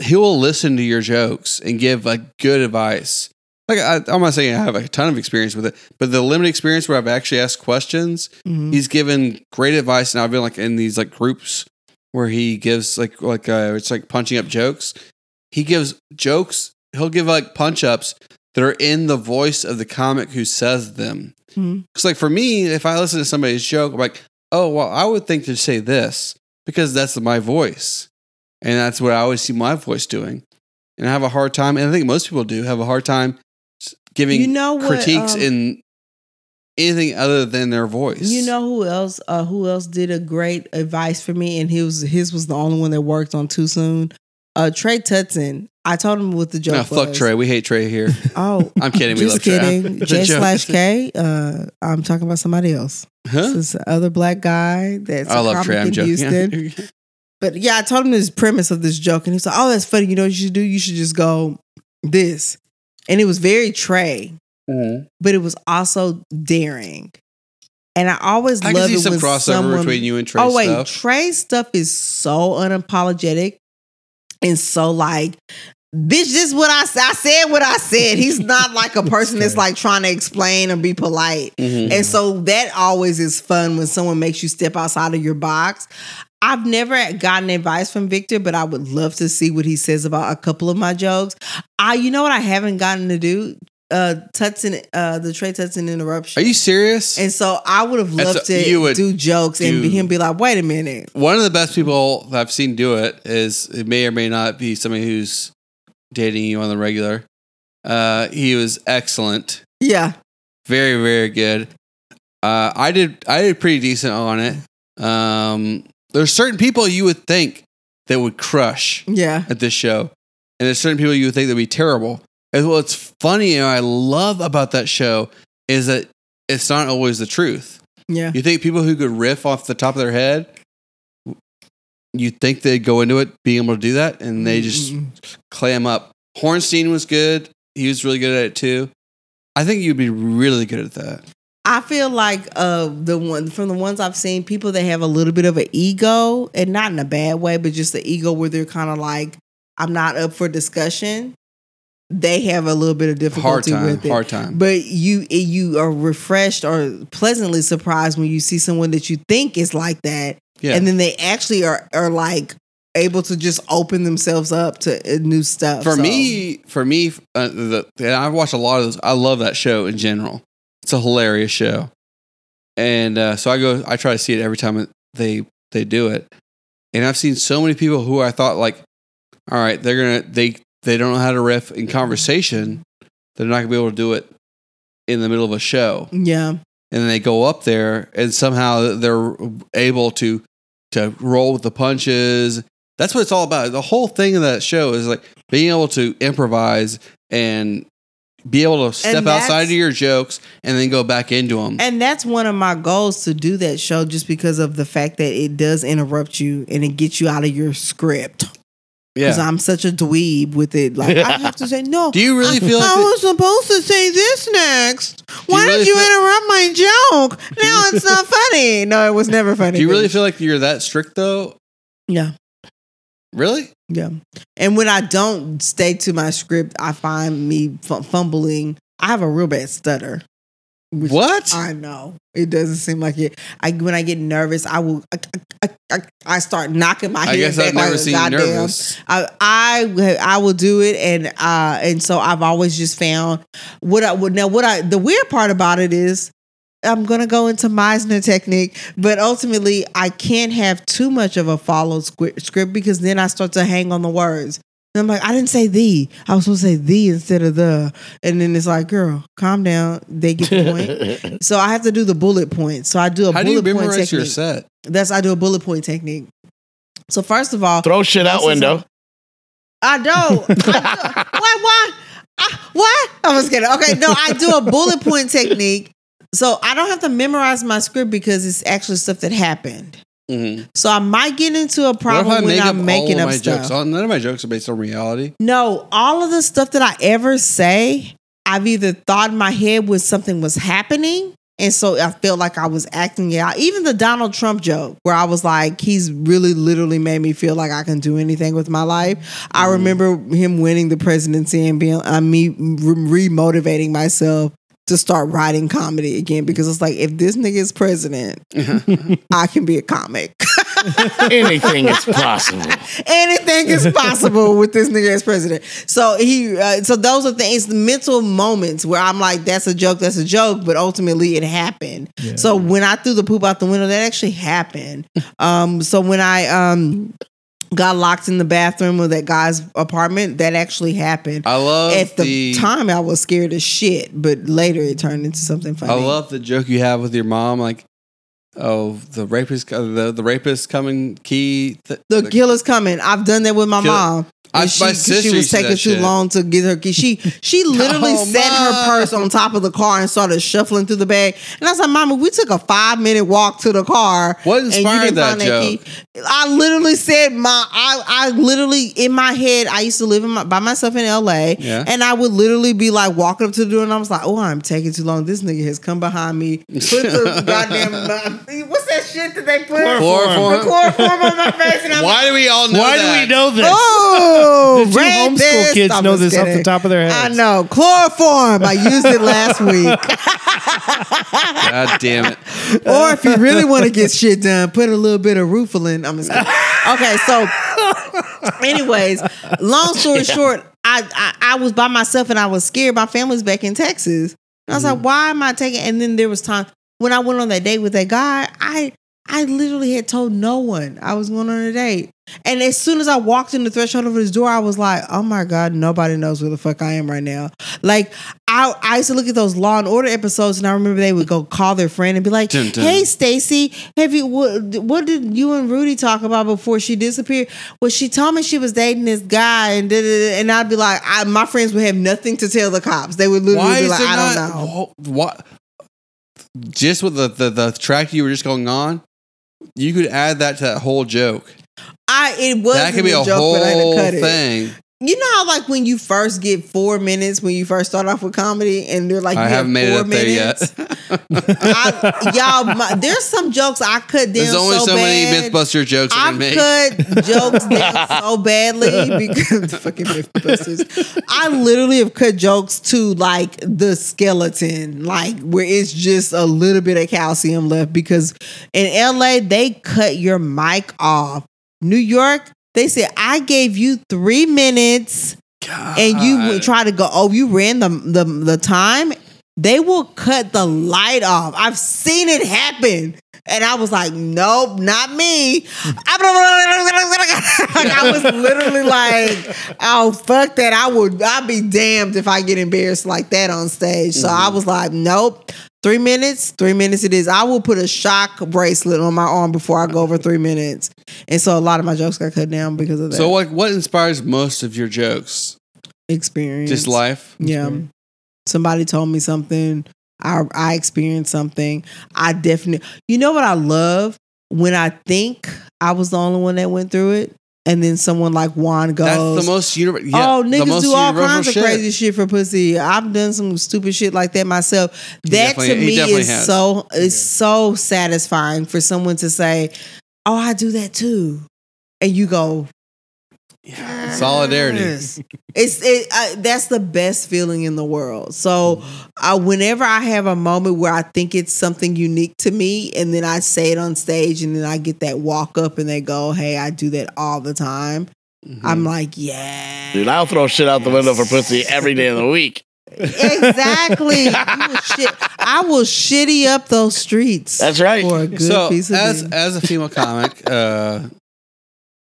He will listen to your jokes and give like good advice. Like I, I'm not saying I have a ton of experience with it, but the limited experience where I've actually asked questions, Mhm. he's given great advice, and I've been like in these like groups where he gives like like uh, it's like punching up jokes. He gives jokes. He'll give like punch ups that are in the voice of the comic who says them. Because like for me, if I listen to somebody's joke, I'm like, oh well, I would think to say this because that's my voice, and that's what I always see my voice doing, and I have a hard time, and I think most people do have a hard time giving You know what, critiques um, in anything other than their voice. You know who else? Uh, who else did a great advice for me? And he was his was the only one that worked on too soon. Uh, Trey Tutson. I told him what the joke no, fuck was. Trey. We hate Trey here. Oh, I'm kidding. We just love kidding. J slash K. Uh, I'm talking about somebody else. Huh? This is the other black guy that's I love Trey. I'm in joking. Houston. But yeah, I told him this premise of this joke, and he said, "Oh, that's funny. You know what you should do? You should just go this." And it was very Trey, Mhm. but it was also daring. And I always I love it some when crossover someone, between you and Trey oh wait, stuff. Trey's stuff is so unapologetic and so like, bitch, this is what I said. What I said. He's not like a person that's like trying to explain or be polite. Mhm. And so that always is fun when someone makes you step outside of your box. I've never gotten advice from Victor, but I would love to see what he says about a couple of my jokes. I, you know what, I haven't gotten to do uh Tutson, uh the Trey Tutson interruption. Are you serious? And so I would have loved a- to do jokes and do- him be like, "Wait a minute." One of the best people I've seen do it is it may or may not be somebody who's dating you on the regular. Uh, he was excellent, Yeah, very very good. Uh, I did I did pretty decent on it. Um, there's certain people you would think that would crush yeah, at this show, and there's certain people you would think that would be terrible. And what's funny and I love about that show is that it's not always the truth. yeah. You think people who could riff off the top of their head, you think they'd go into it being able to do that, and they just Mm-mm. clam up. Hornstein was good. He was really good at it too. I think you'd be really good at that. I feel like uh the one from the ones I've seen, people that have a little bit of an ego, and not in a bad way, but just the ego where they're kind of like, "I'm not up for discussion." They have a little bit of difficulty time. with it. Hard time. But you you are refreshed or pleasantly surprised when you see someone that you think is like that, Yeah. and then they actually are are like able to just open themselves up to uh, new stuff. for So, me, for me, uh, the, and I've watched a lot of those. I love that show in general. It's a hilarious show, and uh, so I go. I try to see it every time they they do it. And I've seen so many people who I thought like, all right, they're gonna they they don't know how to riff in conversation. They're not gonna be able to do it in the middle of a show. yeah, and they go up there and somehow they're able to to roll with the punches. That's what it's all about. The whole thing of that show is like being able to improvise and be able to step outside of your jokes and then go back into them. And that's one of my goals to do that show just because of the fact that it does interrupt you and it gets you out of your script. Because yeah. I'm such a dweeb with it. Like, I have to say, no. Do you really feel like I that- was supposed to say this next. Why really did you feel- interrupt my joke? Now it's not funny. No, it was never funny. Do you really feel like you're that strict though? Yeah. Really? Yeah. And when I don't stay to my script, I find me f- fumbling. I have a real bad stutter. What? I know. It doesn't seem like it. I when I get nervous, I will. I, I, I, I start knocking my head I guess back I've never like seen you goddamn. nervous. I, I I will do it, and uh, and so I've always just found what I would now. What I the weird part about it is. I'm gonna go into Meisner technique, but ultimately I can't have too much of a follow script because then I start to hang on the words. And I'm like, I didn't say the. I was supposed to say the instead of the. And then it's like, girl, calm down. They get the point. so I have to do the bullet point. So I do a How do you bullet point memorize technique. your set? That's I do a bullet point technique. So first of all, Throw shit out This is window. I don't. I don't. Why? Why? I, what? I was kidding. Okay, no, I do a bullet point technique. So I don't have to memorize my script because it's actually stuff that happened. Mhm. So I might get into a problem when I'm making up my stuff. jokes? All- None of my jokes are based on reality. No, all of the stuff that I ever say, I've either thought in my head when something was happening. And so I felt like I was acting it out. Even the Donald Trump joke, where I was like, he's really literally made me feel like I can do anything with my life. I Mm-hmm. remember him winning the presidency and being, uh, me re motivating myself to start writing comedy again because it's like, if this nigga is president, I can be a comic. Anything is possible. anything is possible with this nigga as president. So he, uh, so those are things, the mental moments where I'm like, that's a joke, that's a joke, but ultimately it happened. So when I threw the poop out the window, that actually happened. um, so when I um got locked in the bathroom of that guy's apartment, that actually happened. I love At the, the, time, I was scared as shit, but later it turned into something funny. I love the joke you have with your mom, like, oh, the rapist, uh, the the rapist coming key. Th- The killer's coming. I've done that with my Kill- mom. I- And she, my 'cause sister she was used to do taking too shit. long to get her key. She she literally Oh, set her purse on top of the car and started shuffling through the bag. And I was like, Mama, we took a five minute walk to the car. What and you inspired didn't that find joke? key. I literally said my I I literally in my head I used to live in my, by myself in L.A. Yeah. and I would literally be like walking up to the door and I was like, oh, I'm taking too long. This nigga has come behind me. Put the goddamn uh, what's that shit that they put? Chloroform. The chloroform on my face and I'm Why do we all know Why that? do we know this? Oh, The two homeschool kids I know was this off the top of their heads. I know. Chloroform. I used it last week. God damn it! or if you really want to get shit done, put a little bit of Rufalin. I'm just kidding. Okay, so anyways, long story short, I, I I was by myself and I was scared. My family's back in Texas. And I was like, mm. why am I taking and then there was time when I went on that date with that guy, I I literally had told no one I was going on a date. And as soon as I walked in the threshold of his door, I was like, oh my God, nobody knows where the fuck I am right now. Like, I, I used to look at those Law and Order episodes, and I remember they would go call their friend and be like, Dun, dun. hey, Stacy, have you, what, what did you and Rudy talk about before she disappeared? Well, she told me she was dating this guy, and da, da, da. and I'd be like, I, my friends would have nothing to tell the cops. They would literally Why be like, I not? don't know. wh- What? Just with the, the the track you were just going on, you could add that to that whole joke. I it was that could be a joke, whole but I had to cut it. thing. You know how like when you first get four minutes when you first start off with comedy and they're like I you haven't have made it four there minutes. yet. I, y'all, my, there's some jokes I cut down There's only so, so, many. MythBuster jokes I I can make. cut jokes down so badly because fucking MythBusters. I literally have cut jokes to like the skeleton, like where it's just a little bit of calcium left. Because in LA they cut your mic off. New York, they said I gave you three minutes and you would try to go, oh, you ran the the the time. They will cut the light off. I've seen it happen. And I was like, nope, not me. I was literally like, oh, fuck that. I would, I'd be damned if I get embarrassed like that on stage. So I mm-hmm. was like, nope. Three minutes, three minutes it is. I will put a shock bracelet on my arm before I go over three minutes. And so a lot of my jokes got cut down because of that So, like, what inspires most of your jokes? experience. Just life. Yeah. Mm-hmm. Somebody told me something. I I experienced something. I definitely you know what I love? When I think I was the only one that went through it, and then someone like Juan goes, That's the most universal. Yeah, oh, niggas do all universal kinds of shit. crazy shit for pussy. I've done some stupid shit like that myself. That to me is has. so is so satisfying for someone to say, "Oh, I do that too," and you go, Solidarity. Yes. It's it. Uh, that's the best feeling in the world. So, uh, whenever I have a moment where I think it's something unique to me, and then I say it on stage, and then I get that walk up, and they go, "Hey, I do that all the time." Mm-hmm. I'm like, yeah, Dude, I'll throw shit out the window for pussy every day of the week. exactly. You will shit, I will shitty up those streets. That's right. For a good So, piece of as dick. as a female comic, uh,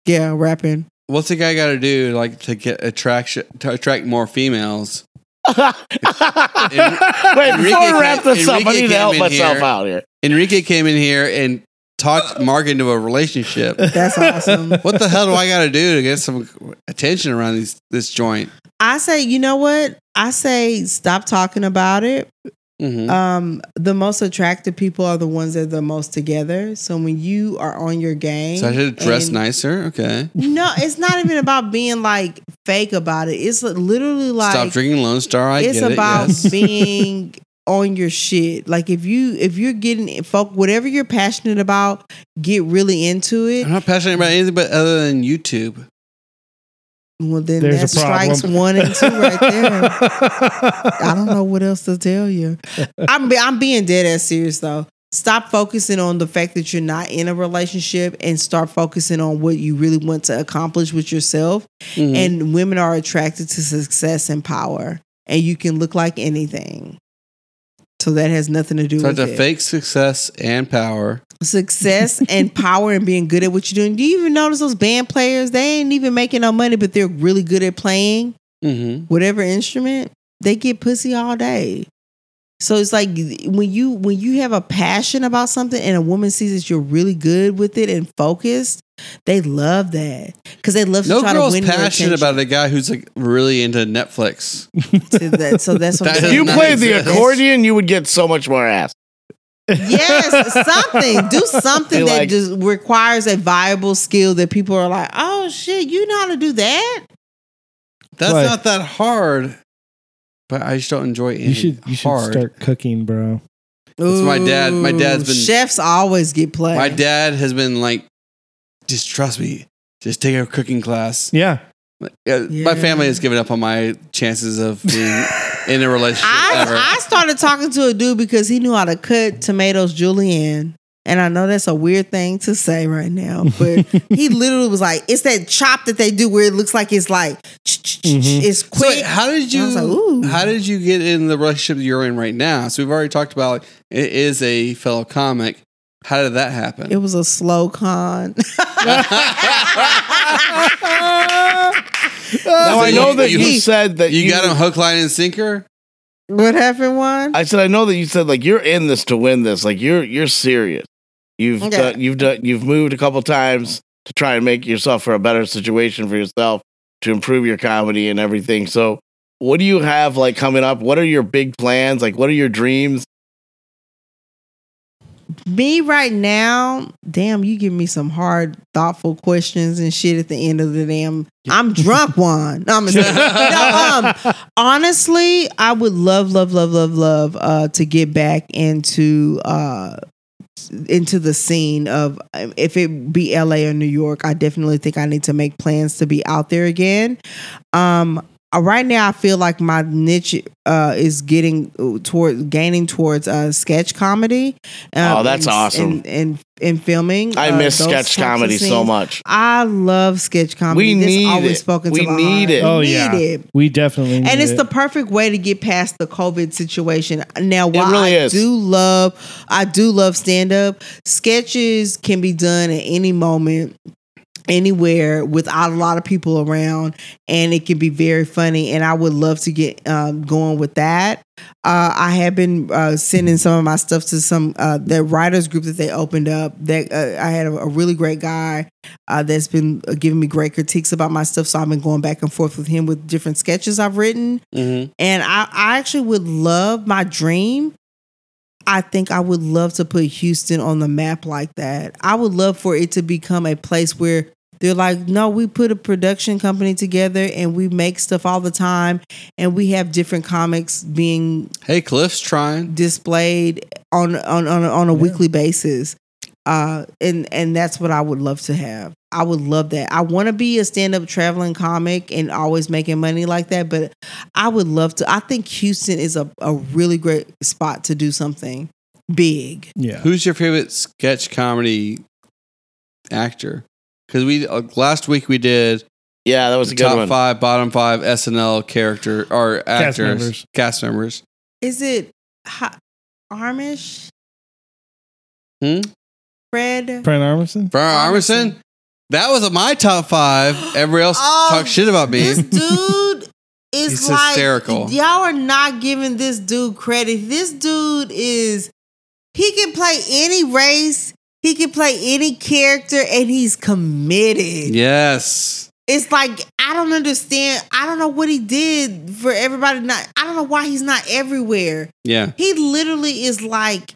yeah, rapping. What's the guy got to do like to get attraction to attract more females? Wait, before we Enrique wrap came- this up, I need to help myself here. out here. Enrique came in here and talked Mark into a relationship. That's awesome. What the hell do I got to do to get some attention around these this joint? I say, you know what? I say, stop talking about it. Mhm. Um, the most attractive people are the ones that are the most together. So when you are on your game, So I should dress and- nicer. Okay. No, it's not even about being like fake about it. It's literally like Stop drinking Lone Star. I it's get about it. Yes. being on your shit. Like if you if you're getting folk whatever you're passionate about, get really into it. I'm not passionate about anything but other than YouTube. Well, then There's that strikes one and two right there. I don't know what else to tell you. I'm be- I'm being dead ass serious though. Stop focusing on the fact that you're not in a relationship and start focusing on what you really want to accomplish with yourself. Mhm. And women are attracted to success and power, and you can look like anything. So that has nothing to do so with it's a it. fake success and power. success and power and being good at what you're doing. Do you even notice those band players? They ain't even making no money, but they're really good at playing Mm-hmm. whatever instrument. They get pussy all day. So it's like when you when you have a passion about something and a woman sees that you're really good with it and focused, they love that because they love to No try girl's to win your passionate attention about a guy who's like really into Netflix. to that. So that's what That I'm If saying. you not played the exist. accordion, you would get so much more ass. yes, something. Do something Be that like- just requires a viable skill that people are like, oh shit, you know how to do that? That's What? not that hard. But I just don't enjoy anything you should you should hard. start cooking, bro. That's my dad- my dad's Ooh, been- chefs always get played. My dad has been like, just trust me, just take a cooking class. Yeah. Like, uh, Yeah. My family has given up on my chances of being in a relationship ever. I, I started talking to a dude because he knew how to cut tomatoes julienne. And I know that's a weird thing to say right now, but he literally was like, "It's that chop that they do where it looks like it's like Mhm. it's so quick." wait, how did I you was like, "Ooh." how did you get in the relationship that you're in right now? So we've already talked about like, it is a fellow comic. How did that happen? It was a slow con. Now I know you- that you- you, said that you, got him hook, line, and sinker. what happened? One. I said I know that you said like you're in this to win this. Like you're you're serious. You've Okay. done, you've done you've moved a couple times to try and make yourself for a better situation for yourself to improve your comedy and everything. So what do you have like coming up? What are your big plans? Like what are your dreams? Me right now, damn, you give me some hard, thoughtful questions and shit at the end of the damn. I'm drunk one. No, I'm no, um, honestly, I would love, love, love, love, love uh, to get back into uh, into the scene of um, if it be LA or New York. I definitely think I need to make plans to be out there again. Um, uh, right now, I feel like my niche uh, is getting toward gaining towards uh, sketch comedy. Um, Oh, that's and- awesome. And, and, and filming. I uh, miss sketch comedy so much. I love sketch comedy. We That's need always it. spoken We to my need heart. it. Oh We yeah. need it. We definitely need it. And it's it. the perfect way to get past the COVID situation. Now, while really I is. do love, I do love stand up. Sketches can be done at any moment. Anywhere without a lot of people around and it can be very funny and i would love to get um, going with that uh, i have been uh, sending some of my stuff to some uh, the writers group that they opened up that uh, i had a, a really great guy uh, that's been uh, giving me great critiques about my stuff so i've been going back and forth with him with different sketches i've written Mhm. and I, I actually would love my dream. I think I would love to put Houston on the map like that. I would love for it to become a place where they're like, no, we put a production company together and we make stuff all the time and we have different comics being Hey, Cliff's trying. displayed on on on, a- on a weekly basis. Uh, and and that's what I would love to have. I would love that. I want to be a stand up traveling comic and always making money like that. But I would love to. I think Houston is a, a really great spot to do something big. Yeah. Who's your favorite sketch comedy actor? Because we uh, last week we did Yeah, that was a good top one. five, bottom five SNL character or actors, members. cast members. Is it ha- Armish? Hmm? Fred? Brian Armisen? Brian Armisen. Armisen. That was my top five. Everybody else Oh, talk shit about me. This dude is He's like hysterical. y'all are not giving this dude credit. This dude is he can play any race, he can play any character, and he's committed. yes. It's like I don't understand. I don't know what he did for everybody not. I don't know why he's not everywhere. Yeah. He literally is like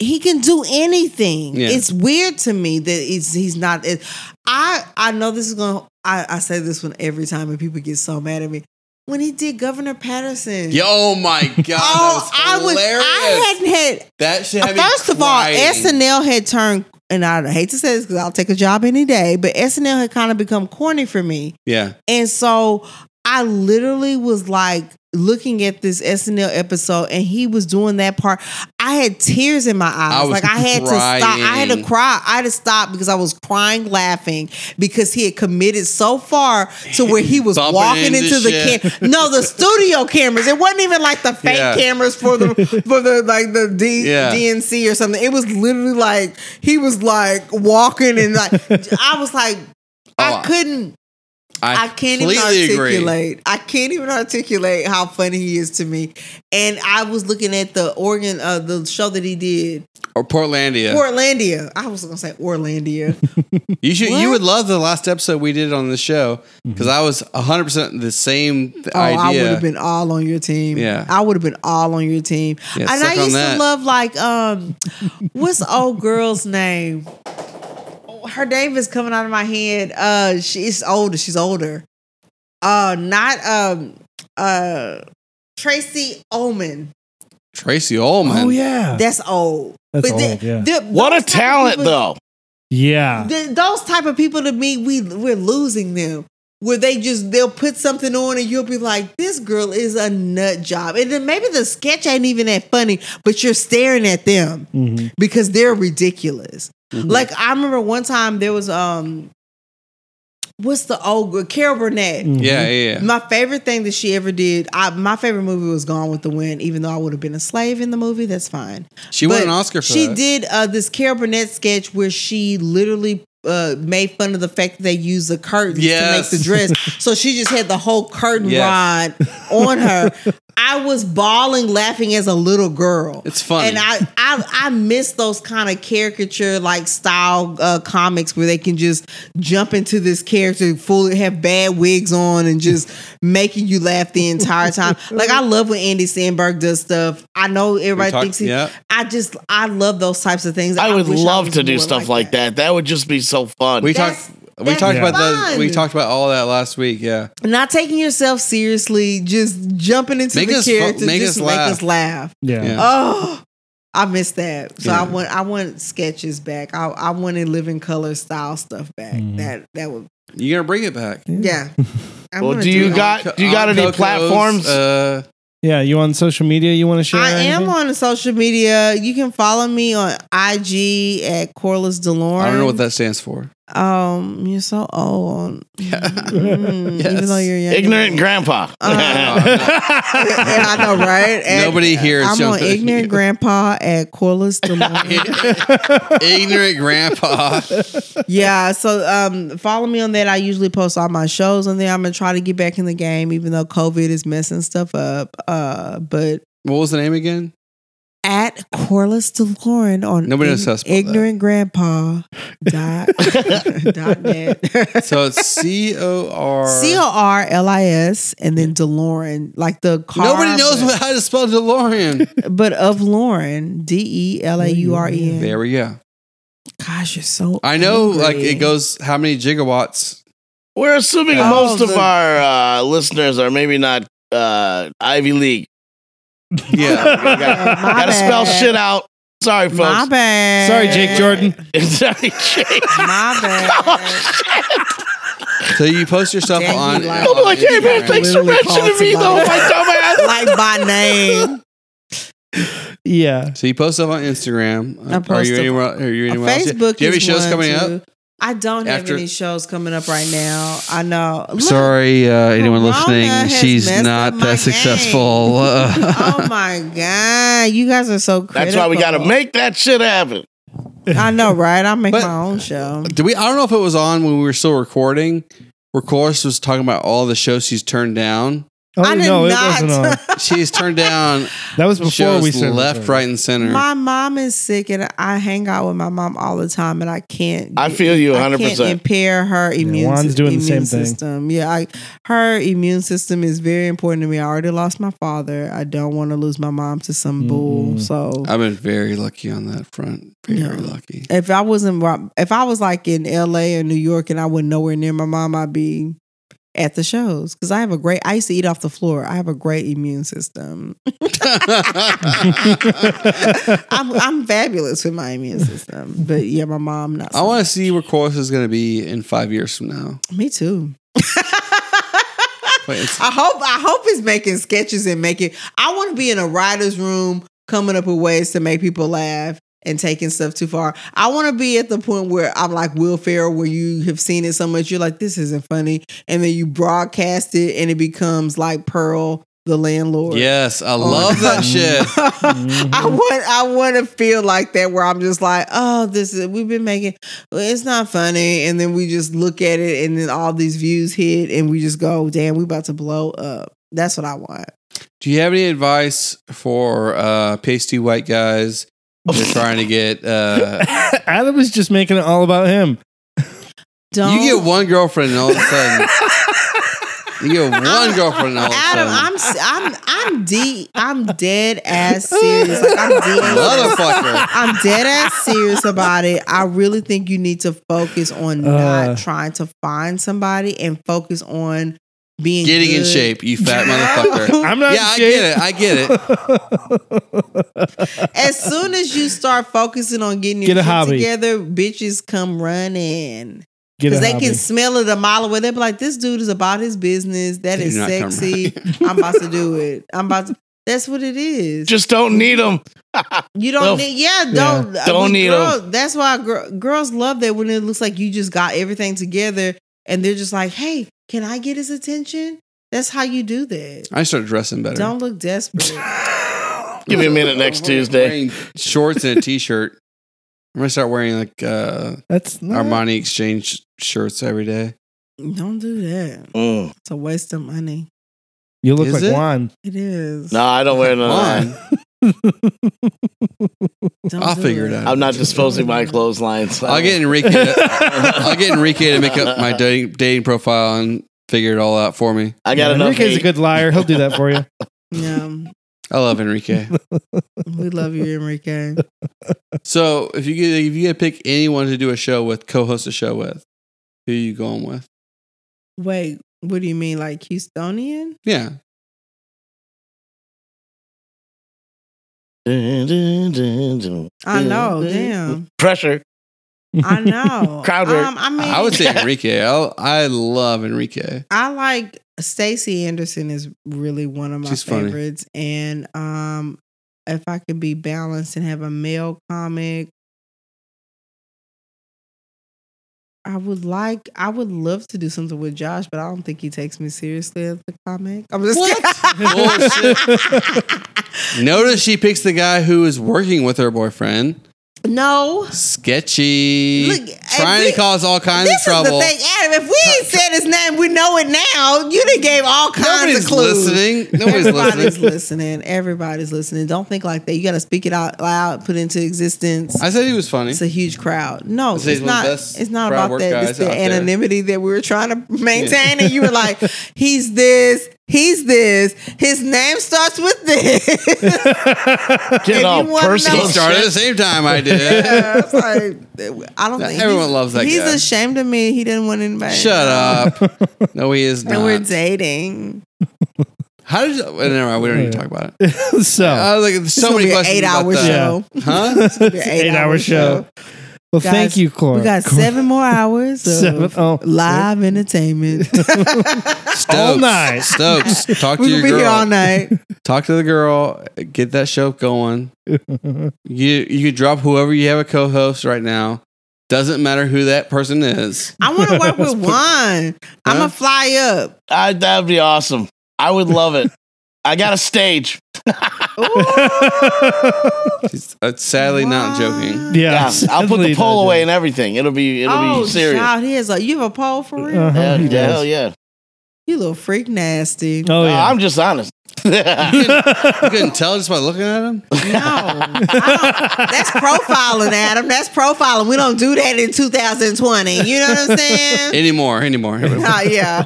he can do anything. Yeah. It's weird to me that it's, he's not. It, I I know this is gonna. I, I say this one every time, and people get so mad at me. When he did Governor Paterson, Yo, oh my god, oh, that I was. I hadn't had. that shit had First of all. SNL had turned, and I hate to say this because I'll take a job any day, but SNL had kind of become corny for me. Yeah. And so I literally was like looking at this SNL episode and he was doing that part. I had tears in my eyes. I was like I had to stop. I had to cry. I had to stop because I was crying laughing because he had committed so far to where he was walking into into the shit. cam- no the studio cameras. It wasn't even like the fake Yeah. cameras for the for the like the D, Yeah. DNC or something. It was literally like he was like walking and like I was like I couldn't I, I can't even completely agree. articulate. I can't even articulate how funny he is to me. And I was looking at the Oregon, uh, the show that he did, Or Portlandia. Portlandia. I was gonna say Orlandia. You should. What? You would love the last episode we did on the show because I was hundred percent the same th- Oh, I would have been all on your team. Yeah. I would have been all on your team. Yeah, and suck I on used that. to love like um, what's old girl's name? Her name is coming out of my head. Uh, she's older. She's older. Uh, not um, uh, Tracey Ullman. Tracey Ullman. Oh, yeah. That's old. That's the- old, yeah. the- What a those type of talent, people- though. Yeah. the- those type of people to me, we we're losing them. Where they just they'll put something on and you'll be like, this girl is a nut job. And then maybe the sketch ain't even that funny, but you're staring at them Mhm. because they're ridiculous. Mhm. Like I remember one time there was um what's the old? Carol Burnett. Mhm. Yeah, yeah, yeah. My favorite thing that she ever did, I, my favorite movie was Gone with the Wind, even though I would have been a slave in the movie. That's fine. She won But an Oscar for she that. did uh, this Carol Burnett sketch where she literally uh, made fun of the fact that they used the curtains Yes. to make the dress. so she just had the whole curtain Yes. rod on her. I was bawling, laughing as a little girl. It's funny. and I I, I miss those kind of caricature like style uh, comics where they can just jump into this character, fully have bad wigs on, and just making you laugh the entire time. like I love when Andy Samberg does stuff. I know everybody talked- thinks he. yeah. I just I love those types of things. I would love was to do stuff like that. that. would just be so fun. we That's- talked. We that's talked about that. fun. We talked about all that last week. Yeah. Not taking yourself seriously, just jumping into Make the us fu- character, make just us make laugh. us laugh. Yeah. Yeah. Oh, I miss that. So I Yeah. want I want sketches back. I I wanted living color style stuff back. Mhm. That that would You gonna bring it back? yeah. I'm well, gonna do you it. got do you got On any Coco's, platforms? Uh, Yeah. You on social media you want to share? I am anything? on social media. You can follow me on IG at Corliss DeLauren. I don't know what that stands for. Um, you're so old. Mm, Even though you're young. Ignorant grandpa. Uh, yeah, I know, right? At- Nobody here is I'm on ignorant you. grandpa at Corliss Des Ignorant grandpa. yeah, so um, follow me on that. I usually post all my shows on there. I'm gonna try to get back in the game, even though COVID is messing stuff up. Uh, but What was the name again? At Corliss DeLauren on Nobody knows how to spell that. ignorant grandpa dot dot net. So it's C O R. C O R L I S and then DeLauren, like the car. Nobody knows but, how to spell DeLorean. but of Lauren, D E L A U R E N. there we go. Gosh, you're so. I know, angry. like it goes how many gigawatts? We're assuming Oh, most of the- our uh, listeners are maybe not uh, Ivy League. Yeah. Oh, my Gotta spell bad. shit out. Sorry, folks. My bad. Sorry, Jake Jordan. Sorry, Jake. My bad. Oh, so you post your stuff Dang, you on. like- I'll be like, hey man, Instagram. thanks for Literally mentioning called me though, somebody. my dumbass. like by name. Yeah. So you post stuff on Instagram. I are post you stuff- anywhere? Are you anywhere else? Facebook. Do you have any is shows one, coming too. up? I don't have After- any shows coming up right now. I know. Look, Sorry, uh, anyone Corona listening. She's not that game. successful. oh my god, you guys are so. Critical. That's why we gotta make that shit happen. I know, right? I make But- my own show. Do we? I don't know if it was on when we were still recording. Where Corliss was talking about all the shows she's turned down. Oh I did no, it not. wasn't on. She's turned down That was before shows we started. left, recording. right, and center. My mom is sick, and I hang out with my mom all the time, and I can't. I feel you I 100%. can't impair her immune, Juan's sys- doing the immune same thing. system. Yeah, I, her immune system is very important to me. I already lost my father. I don't want to lose my mom to some bull. Mm-mm. So I've been very lucky on that front. Very Yeah. lucky. if I wasn't, if I was like in L.A. or New York, and I wasn't nowhere near my mom, I'd be at the shows because I have a great. I used to eat off the floor. I have a great immune system. I'm I'm fabulous with my immune system, but yeah, my mom not. I want to see where Corliss is going to be in five years from now. Me too. I hope I hope it's making sketches and making. I want to be in a writer's room, coming up with ways to make people laugh and taking stuff too far. I want to be at the point where I'm like Will Ferrell, where you have seen it so much, you're like, this isn't funny, and then you broadcast it, and it becomes like Pearl, the landlord. yes, I love that shit. I want I want to feel like that where I'm just like, oh, this is we've been making it's not funny, and then we just look at it, and then all these views hit, and we just go, damn, we about to blow up. That's what I want. Do you have any advice for uh, pasty white guys that are trying to get? Uh, Adam was just making it all about him. Don't you get one girlfriend, and all of a sudden, you get one girlfriend, and all of a Adam, sudden, I'm s- I'm I'm deep. I'm dead ass serious. Like I'm dead. motherfucker. I'm dead ass serious about it. I really think you need to focus on Uh. not trying to find somebody and focus on being Getting in shape, you fat motherfucker. I'm not. yeah, I get it. I get it. As soon as you start focusing on getting your Get a shit hobby. together, bitches come running. Because they hobby. can smell it a mile away. They'll be like, this dude is about his business. That They is do not come sexy. I'm about to do it. I'm about to. That's what it is. Just don't need them. you don't Well, need, yeah, don't. uh, Don't with need girls, That's why gir- girls love that when it looks like you just got everything together and they're just like, hey, can I get his attention? That's how you do that. I start dressing better. Don't look desperate. Give me a minute next Tuesday. Shorts and a t-shirt. I'm gonna start wearing like uh, That's not, Armani Exchange shirts every day. don't do that. Mm. It's a waste of money. You look Is like it? Juan. It is. No, I don't wear none of that. Fine. Don't I'll figure it out. I'm not disposing my clotheslines. I'll get Enrique. To, I'll get Enrique to make up my dating, dating profile and figure it all out for me. I got enough. Enrique's a good liar. He'll do that for you. Yeah, I love Enrique. we love you, Enrique. so if you get if you get to pick anyone to do a show with, co-host a show with, who are you going with? Wait, what do you mean, like Houstonian? Yeah, I know, damn. Pressure. I know. Crowd work. Um, I mean, I would say Enrique. I I love Enrique. I like Stacey Anderson is really one of my She's funny. favorites, and um, if I could be balanced and have a male comic, I would like, I would love to do something with Josh, but I don't think he takes me seriously as a comic. I'm just Bullshit. Notice she picks the guy who is working with her boyfriend. No. Sketchy. Look, trying we- to cause all kinds This of is the trouble. thing, Adam. If we ain't said his name, we know it now. You done gave all kinds Nobody's of clues. listening. Nobody's Everybody's listening. Everybody's listening. Don't think like that. You got to speak it out loud, put it into existence. I said he was funny. It's a huge crowd. No, it's he's one of not. It's not about that. It's the out there. anonymity that we were trying to maintain, and you were like, "He's this. He's this. His name starts with this." Get If all you wanna personal. know- He started at the same time I did. Yeah, it's like, I don't think Everyone loves that He's guy. ashamed of me. He didn't want anybody. to Shut know. up. No, he is And we're dating. How did you, well, never mind, we don't need to talk about it. so, I was like, there's so many gonna be an questions. eight-hour show. Huh? It's gonna be an eight-hour show. Well, Guys, thank you, Cora. We got Cora. seven more hours of Seven- oh. live entertainment. Stokes. All night. Stokes. Talk to we your could be girl. here all night. Talk to the girl. Get that show going. you you could drop whoever you have a co-host right now. Doesn't matter who that person is. I want to work with one. I'm Huh? gonna fly up. I, that'd be awesome. I would love it. I got a stage. She's uh, sadly not joking. yeah, Yeah, I'll put sadly the pole not away and everything. It'll be it'll oh, be serious. child, he is like, you have a pole for real? Uh-huh, Hell, he yeah, does. hell yeah. You little freak nasty. Oh Uh, yeah. I'm just honest. You couldn't tell just by looking at him. No, I don't- that's profiling, Adam. That's profiling. We don't do that in 2020. You know what I'm saying? Anymore, anymore. Ah, yeah,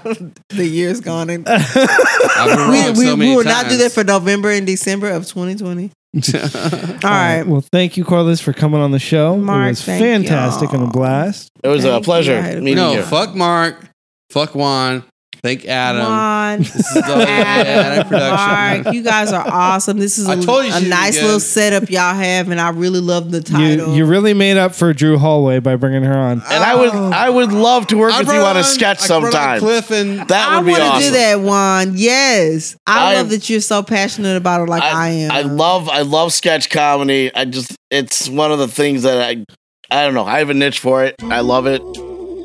the year's gone. And we wrong we, so we many will not do that for November and December of 2020. All right. Well, thank you, Corliss, for coming on the show. Mark, it was fantastic y'all. and a blast. It was Thank a pleasure I had meeting no, you. fuck Mark. Fuck Juan. Thank Adam. Juan, This is all Adam production. Mark, you guys are awesome. This is I a, told you a nice little setup y'all have, and I really love the title. You you really made up for Drew Hallway by bringing her on. And I would I would love to work I with you brought on a sketch I sometime. Cliff and That I would be want to awesome. do that, Juan. Yes, I, I- love that you're so passionate about it, like I, am. I love I love sketch comedy. I just it's one of the things that I I don't know. I have a niche for it. I love it.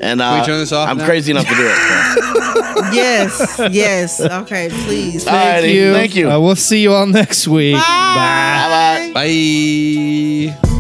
And Can we uh, turn this off I'm now? crazy enough to do it. yes, yes. Okay, please. Thank Alrighty, you. thank you. Uh, we'll see you all next week. Bye. Bye bye. Bye.